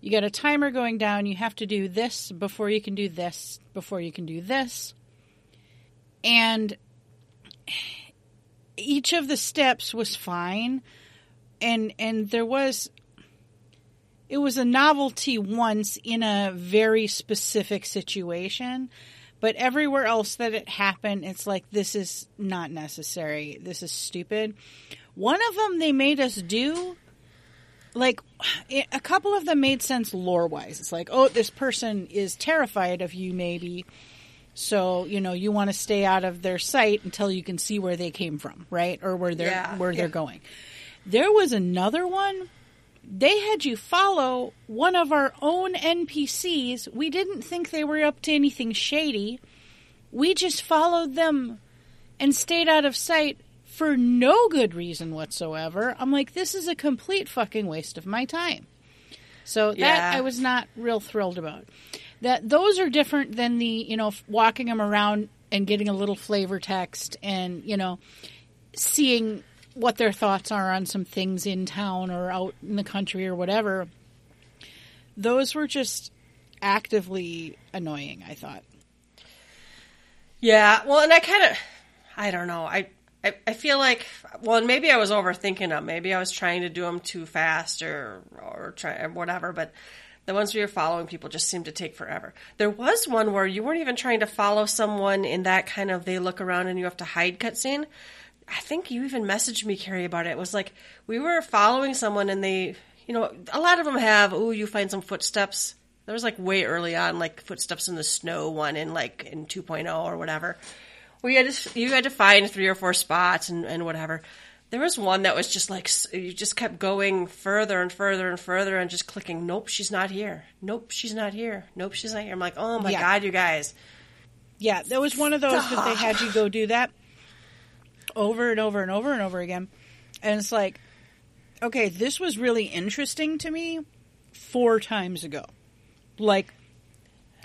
You got a timer going down, you have to do this before you can do this, before you can do this. And each of the steps was fine. And and there was it was a novelty once in a very specific situation but everywhere else that it happened it's like this is not necessary. This is stupid. One of them they made us do like a couple of them made sense lore wise it's like oh this person is terrified of you maybe so you know you want to stay out of their sight until you can see where they came from right? Or where they're Yeah, where yeah. they're going. There was another one. They had you follow one of our own npcs we didn't think they were up to anything shady. We just followed them and stayed out of sight for no good reason whatsoever. I'm like this is a complete fucking waste of my time. So that Yeah. I was not real thrilled about. That those are different than the you know walking them around and getting a little flavor text and you know seeing what their thoughts are on some things in town or out in the country or whatever. Those were just actively annoying. I thought. Yeah, well, and I kind of, I don't know. I I, I feel like, well, and maybe I was overthinking them. Maybe I was trying to do them too fast or or try or whatever. But the ones we were following, people just seem to take forever. There was one where you weren't even trying to follow someone in that kind of they look around and you have to hide cutscene. I think you even messaged me, Carrie, about it. It was like we were following someone and they, you know, a lot of them have. Oh, you find some footsteps. There was like way early on, like footsteps in the snow one in like in 2.0 or whatever. You had to you had to find three or four spots and, and whatever. There was one that was just like you just kept going further and further and further and just clicking. Nope, she's not here. Nope, she's not here. Nope, she's not here. I'm like, oh my Yeah. god, you guys. Yeah, there was one of those that they had you go do that over and over and over and over again. And it's like, okay, this was really interesting to me four times ago. Like,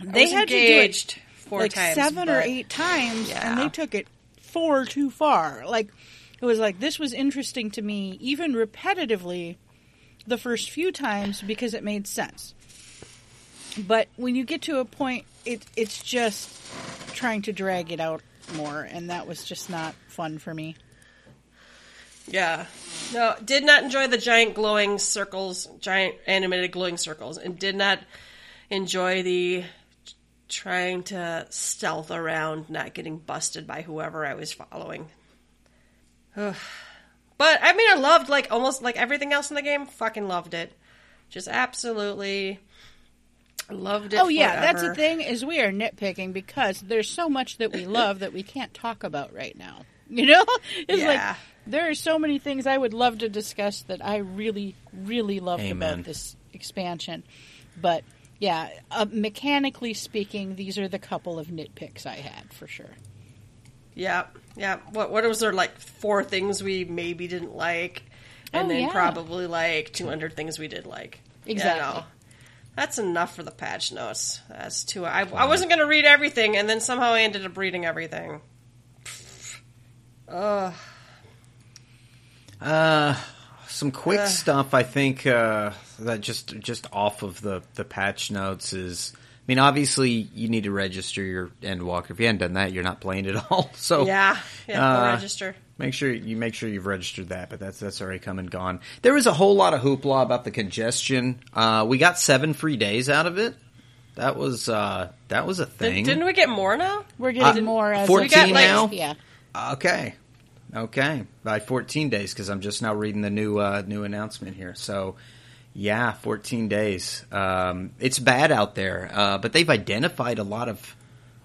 they had to do engaged it four like times, seven or eight times, Yeah. and they took it four too far. Like, it was like, this was interesting to me, even repetitively, the first few times because it made sense. But when you get to a point, it it's just trying to drag it out more, and that was just not fun for me. Yeah. No, did not enjoy the giant glowing circles, giant animated glowing circles, and did not enjoy the trying to stealth around, not getting busted by whoever I was following. Ugh. But I mean, I loved like almost like everything else in the game. Fucking loved it. Just absolutely loved it. Oh yeah, that's the thing is we are nitpicking because there's so much that we love that we can't talk about right now. You know, it's Yeah. like there are so many things I would love to discuss that I really, really loved Amen. about this expansion. But yeah, uh, mechanically speaking, these are the couple of nitpicks I had for sure. Yeah, yeah. What what was there like four things we maybe didn't like, and Oh, then yeah. probably like two hundred things we did like. You Exactly. know, that's enough for the patch notes. That's too. I I wasn't gonna read everything, and then somehow I ended up reading everything. Ugh. Uh, some quick Ugh. stuff. I think uh, that just just off of the the patch notes is. I mean, obviously, you need to register your Endwalker. If you hadn't done that, you're not playing at all. So Yeah, yeah. uh, register. Make sure you make sure you've registered that, but that's that's already come and gone. There was a whole lot of hoopla about the congestion. Uh, we got seven free days out of it. That was uh, that was a thing. Did, not we get more now? We're getting Uh, more as 14 we got, like, now? Yeah, Okay. Okay. By 14 days, because I'm just now reading the new uh, new announcement here. So, yeah, 14 days. Um, it's bad out there, uh, but they've identified a lot of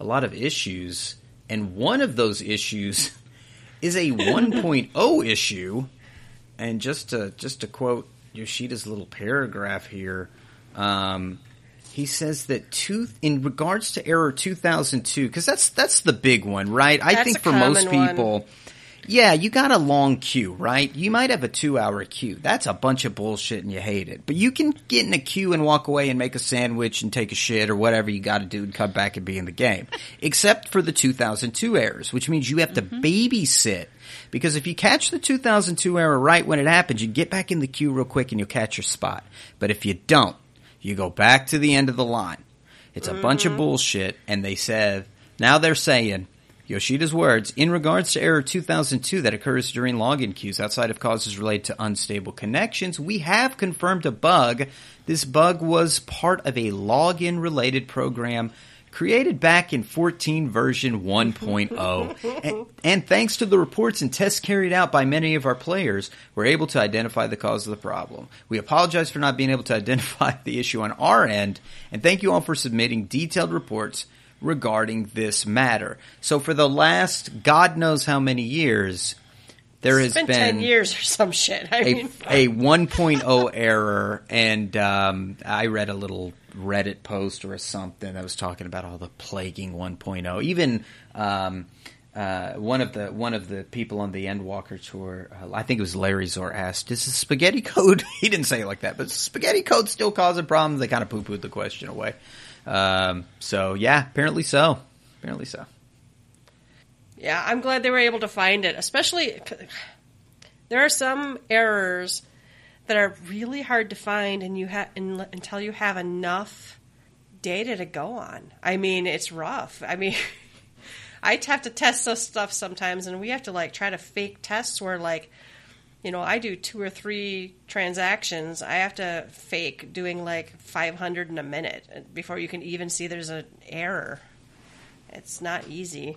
a lot of issues, and one of those issues is a 1.0 issue. And just to just to quote Yoshida's little paragraph here, um, he says that two in regards to error 2002 because that's that's the big one, right? I think for most people. one. Yeah, you got a long queue, right? You might have a two hour queue. That's a bunch of bullshit and you hate it. But you can get in a queue and walk away and make a sandwich and take a shit or whatever you got to do and come back and be in the game. Except for the 2002 errors, which means you have to mm-hmm. babysit. Because if you catch the 2002 error right when it happens, you get back in the queue real quick and you'll catch your spot. But if you don't, you go back to the end of the line. It's a bunch of mm-hmm. bullshit, and they said, now they're saying, Yoshida's words, in regards to error 2002 that occurs during login queues outside of causes related to unstable connections, we have confirmed a bug. This bug was part of a login related program created back in 14 version 1.0. and, and thanks to the reports and tests carried out by many of our players, we're able to identify the cause of the problem. We apologize for not being able to identify the issue on our end, and thank you all for submitting detailed reports regarding this matter. So for the last God knows how many years, there It's has been, ten years or some shit. I a, mean, a 1.0 error, and um, I read a little Reddit post or something that was talking about all the plaguing 1.0. Even um, uh, one of the one of the people on the Endwalker tour, uh, I think it was Larry Zor, asked, "Is the spaghetti code?" he didn't say it like that, but spaghetti code still causing problems. They kind of poo pooed the question away. Um, so yeah, apparently so. Apparently so. Yeah, I'm glad they were able to find it. Especially, there are some errors that are really hard to find, and you have until you have enough data to go on. I mean, it's rough. I mean, I have to test this stuff sometimes, and we have to like try to fake tests where like, you know, I do two or three transactions. I have to fake doing like 500 in a minute before you can even see there's an error. It's not easy.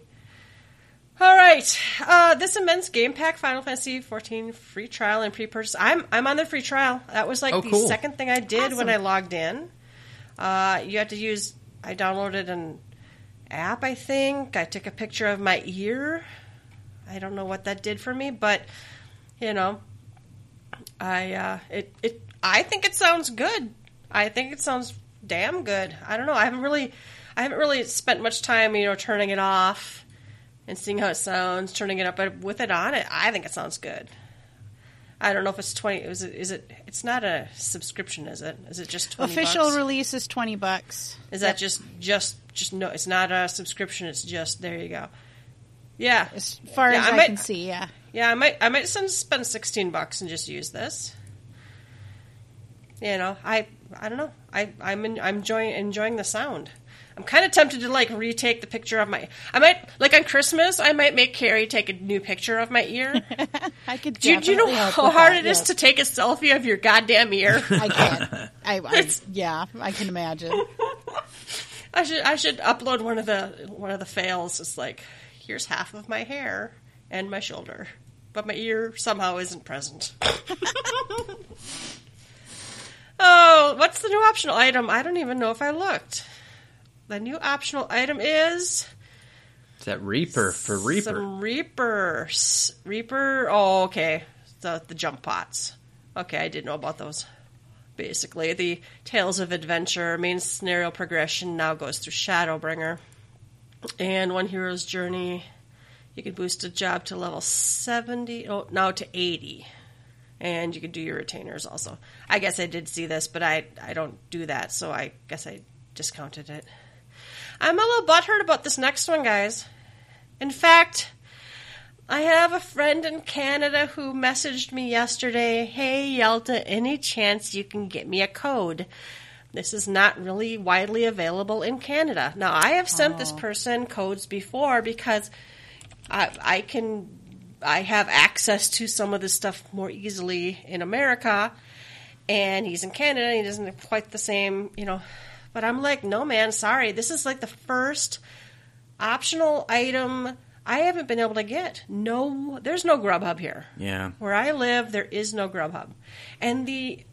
All right, uh, this Immerse game pack, Final Fantasy 14 free trial and pre-purchase. I'm I'm on the free trial. That was like Oh, the cool. second thing I did when I logged in. Uh, you have to use. I downloaded an app. I think I took a picture of my ear. I don't know what that did for me, but you know, I uh, it it. I think it sounds good. I think it sounds damn good. I don't know. I haven't really, I haven't really spent much time, you know, turning it off and seeing how it sounds, turning it up. But with it on, it I think it sounds good. I don't know if it's twenty. Is it? Is it? It's not a subscription, is it? Is it just twenty? Official bucks? release is twenty bucks. Is that just just just no? It's not a subscription. It's just there you go. Yeah, As far Yeah, as I I, might- can see, yeah. Yeah. I might I might spend spend sixteen bucks and just use this. You know, I I don't know. I I'm in, I'm enjoying enjoying the sound. I'm kind of tempted to like retake the picture of my. I might like on Christmas. I might make Carrie take a new picture of my ear. I could. do, do you know how hard that, it is yes. to take a selfie of your goddamn ear? I can. I, I yeah, I can imagine. I should I should upload one of the one of the fails. It's like here's half of my hair and my shoulder, but my ear somehow isn't present. oh, what's the new optional item? I don't even know if I looked. The new optional item is Is that Reaper for Reaper? some Reaper. Reaper. Oh, okay. The the jump pots. Okay, I didn't know about those. Basically, the Tales of Adventure main scenario progression now goes through Shadowbringer, and One Hero's Journey. You could boost a job to level seventy. Oh, now to eighty, and you could do your retainers also. I guess I did see this, but I I don't do that, so I guess I discounted it. I'm a little butthurt about this next one, guys. In fact, I have a friend in Canada who messaged me yesterday, "Hey Yelta, any chance you can get me a code?" This is not really widely available in Canada. Now, I have sent this oh. person codes before because I, I can I have access to some of this stuff more easily in America, and he's in Canada. and He doesn't have quite the same, you know. But I'm like, no, man, sorry. This is like the first optional item I haven't been able to get. No, there's no Grubhub here. Yeah. Where I live, there is no Grubhub. And the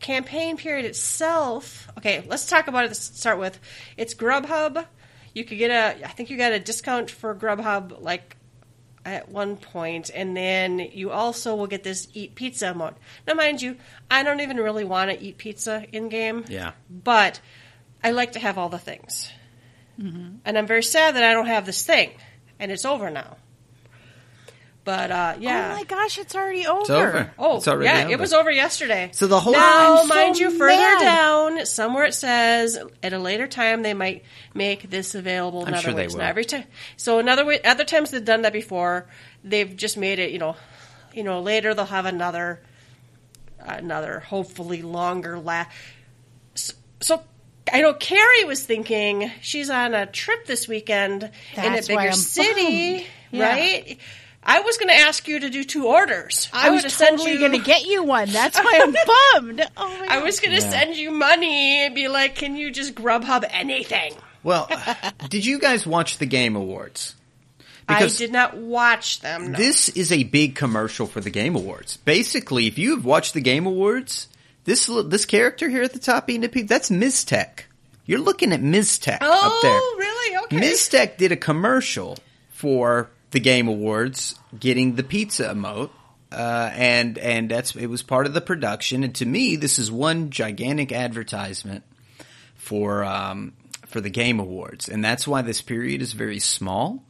campaign period itself, okay, let's talk about it to start with. It's Grubhub. You could get a, I think you got a discount for Grubhub like at one point, and then you also will get this eat pizza emote. Now, mind you, I don't even really want to eat pizza in game. Yeah. But I like to have all the things. Mm-hmm. And I'm very sad that I don't have this thing. And it's over now. But uh, yeah. Oh my gosh, it's already over. It's over. Oh, It's already yeah, over. it was over yesterday. So the whole now, I'm so mind you, further mad. down, somewhere it says at a later time they might make this available in I'm other sure they ways. will. Now, every time, so another way, other times they've done that before. They've just made it, you know, you know, later they'll have another, another hopefully longer la So, so I know Kharii was thinking she's on a trip this weekend in a bigger city, bummed. Yeah. Right? I was going to ask you to do two orders. I, was would have sent totally you- going to get you one. That's why I'm bummed. Oh my I was going to Yeah. send you money and be like, can you just Grubhub anything? Well, did you guys watch the Game Awards? I did not watch them. No. This is a big commercial for the Game Awards. Basically, if you have watched the Game Awards, this this character here at the top eating a pizza, that's Ms. Tech. You're looking at Ms. Tech up there. oh, really? Okay. Ms. Tech did a commercial for the Game Awards, getting the pizza emote, uh, and and that's it was part of the production. And to me, this is one gigantic advertisement for um, for the Game Awards, and that's why this period is very small.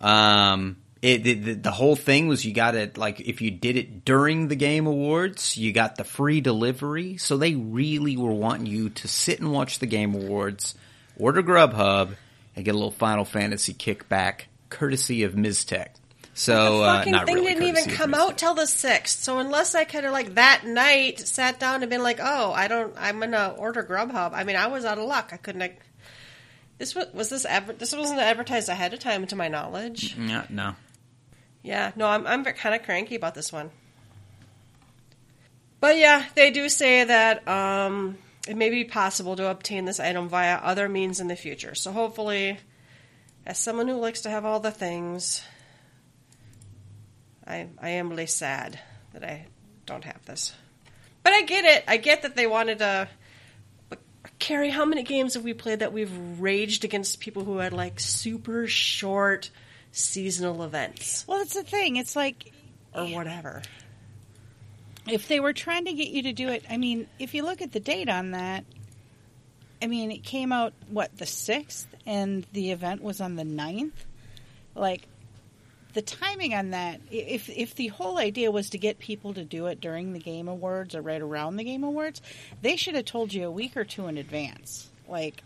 Um, it, the, the whole thing was you got it like if you did it during the Game Awards, you got the free delivery. So they really were wanting you to sit and watch the Game Awards, order Grubhub, and get a little Final Fantasy kickback, courtesy of Ms. Tech. So the uh, fucking not thing really didn't even come out till the sixth. So unless I kind of like that night sat down and been like, oh, I don't, I'm gonna order Grubhub. I mean, I was out of luck. I couldn't. Have, This was was this adver- this wasn't advertised ahead of time, to my knowledge. Yeah, no. Yeah, no, I'm I'm kind of cranky about this one. But yeah, they do say that um, it may be possible to obtain this item via other means in the future. So hopefully, as someone who likes to have all the things, I I am really sad that I don't have this. But I get it. I get that they wanted to. But Kharii, how many games have we played that we've raged against people who had like super short seasonal events Well, it's the thing. It's like or whatever? if they were trying to get you to do it, I mean, if you look at the date on that, I mean, it came out, what, the 6th, and the event was on the 9th? Like, the timing on that, if if the whole idea was to get people to do it during the Game Awards or right around the Game Awards, they should have told you a week or two in advance. Like,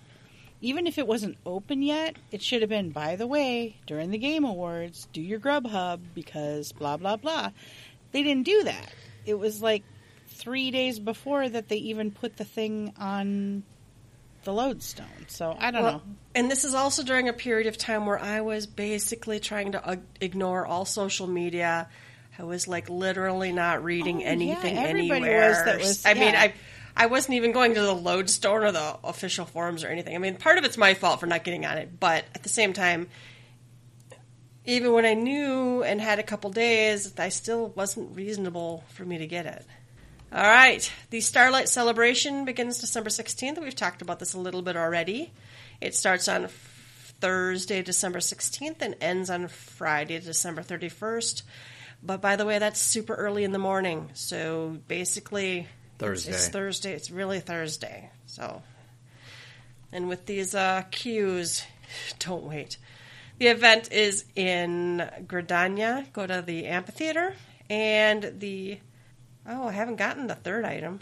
even if it wasn't open yet, it should have been, by the way, during the Game Awards, do your Grubhub because blah, blah, blah. They didn't do that. It was like three days before that they even put the thing on the lodestone. So I don't Well, know. And this is also during a period of time where I was basically trying to uh, ignore all social media. I was like literally not reading Oh, yeah, anything everybody anywhere. was that was- I mean. I I wasn't even going to the lodestone or the official forums or anything. I mean, part of it's my fault for not getting on it, but at the same time, even when I knew and had a couple days, I still wasn't reasonable for me to get it. All right, the Starlight Celebration begins December 16th. We've talked about this a little bit already. It starts on Thursday, December 16th, and ends on Friday, December 31st. But by the way, that's super early in the morning. So basically, Thursday. It's Thursday. It's really Thursday. So, and with these uh, cues, don't wait. The event is in Gridania. Go to the amphitheater, and the oh, I haven't gotten the third item.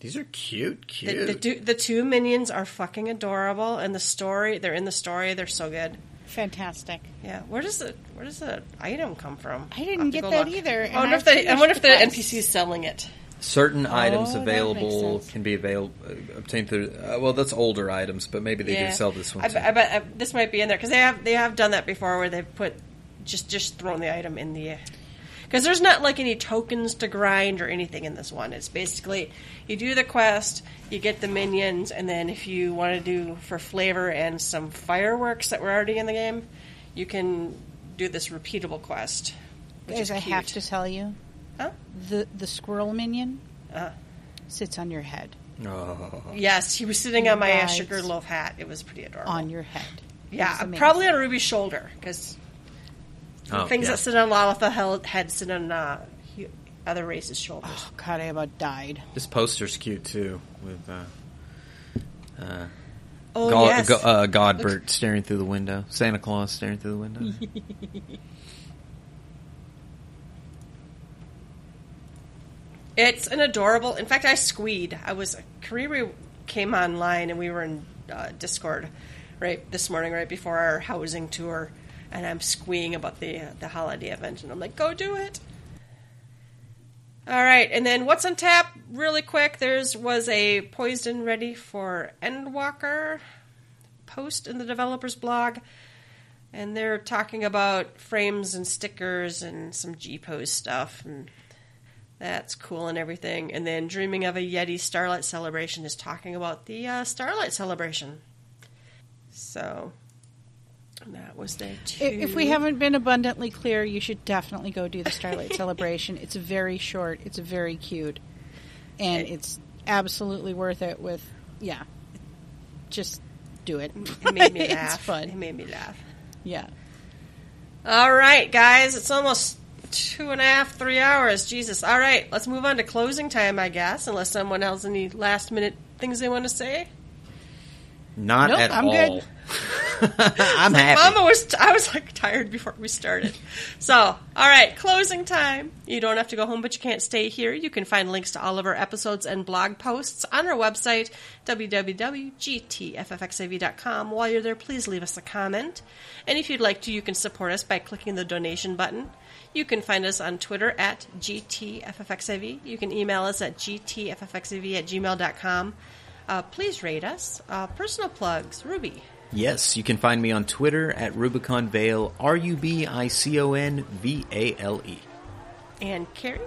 These are cute, The, cute. the, two, the two minions are fucking adorable, and the story they're in the story. They're so good. Fantastic. Yeah, where does the where does the item come from? I didn't I'll have to get that look. either, I wonder I if the I finished wonder if the the. NPC is selling it. Certain items available can be available obtained through. Uh, well, that's older items, but maybe they Yeah. do sell this one. I, too. bet- I bet I, this might be in there because they have they have done that before, where they've put just just thrown the item in the because there's not like any tokens to grind or anything in this one. It's basically you do the quest, you get the minions, and then if you want to do for flavor and some fireworks that were already in the game, you can do this repeatable quest. Which Guys, is I cute. have to tell you, Huh? the the squirrel minion Uh, sits on your head. oh. yes, he was sitting on my Right. sugar loaf hat. It was pretty adorable. On your head. yeah, probably on Ruby's shoulder because Oh, things yeah. that sit on Lalafell held- head sit on uh, other races' shoulders. Oh, God, I about died. This poster's cute too, with uh, uh, Oh, God, yes. Go- uh, Godbert staring through the window, Santa Claus staring through the window. It's an adorable. In fact, I squeed. I was Kariri came online and we were in uh, Discord right this morning, right before our housing tour, and I'm squeeing about the uh, the holiday event, and I'm like, "Go do it!" All right, and then what's on tap? Really quick, there's was a poised and ready for Endwalker post in the developers blog, and they're talking about frames and stickers and some GPose stuff and. That's cool and everything. And then Dreaming of a Yeti Starlight Celebration is talking about the uh, Starlight Celebration. So that was there too. If we haven't been abundantly clear, you should definitely go do the Starlight Celebration. It's very short. It's very cute, and it's absolutely worth it. With yeah, just do it. it made me it's laugh. It made me laugh. Yeah. All right, guys, it's almost two and a half, three hours. Jesus. All right, let's move on to closing time, I guess, unless someone has any last minute things they want to say. Not Nope, at I'm all. good. I'm happy. Mama was, I was like tired before we started. So, all right, closing time. You don't have to go home, but you can't stay here. You can find links to all of our episodes and blog posts on our website, www.gtffxiv.com. While you're there, please leave us a comment. And if you'd like to, you can support us by clicking the donation button. You can find us on Twitter at GTFFXIV. You can email us at GTFFXIV at gmail.com. Uh, please rate us. Uh, personal plugs, Ruby. Yes, you can find me on Twitter at Rubicon Vale, R U B I C O N V A L E. And Kharii?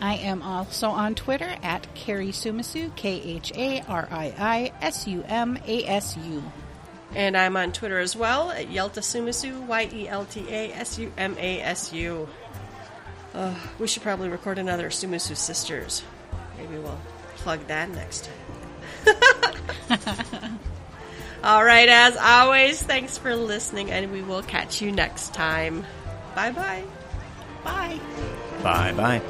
I am also on Twitter at Kharii Sumasu, K H A R I I S U M A S U. And I'm on Twitter as well at Yelta Sumasu, Y E L T A S U M A S U. Uh, we should probably record another Sumasu Sisters. Maybe we'll plug that next time. All right, as always, thanks for listening, and we will catch you next time. Bye bye. Bye. Bye bye.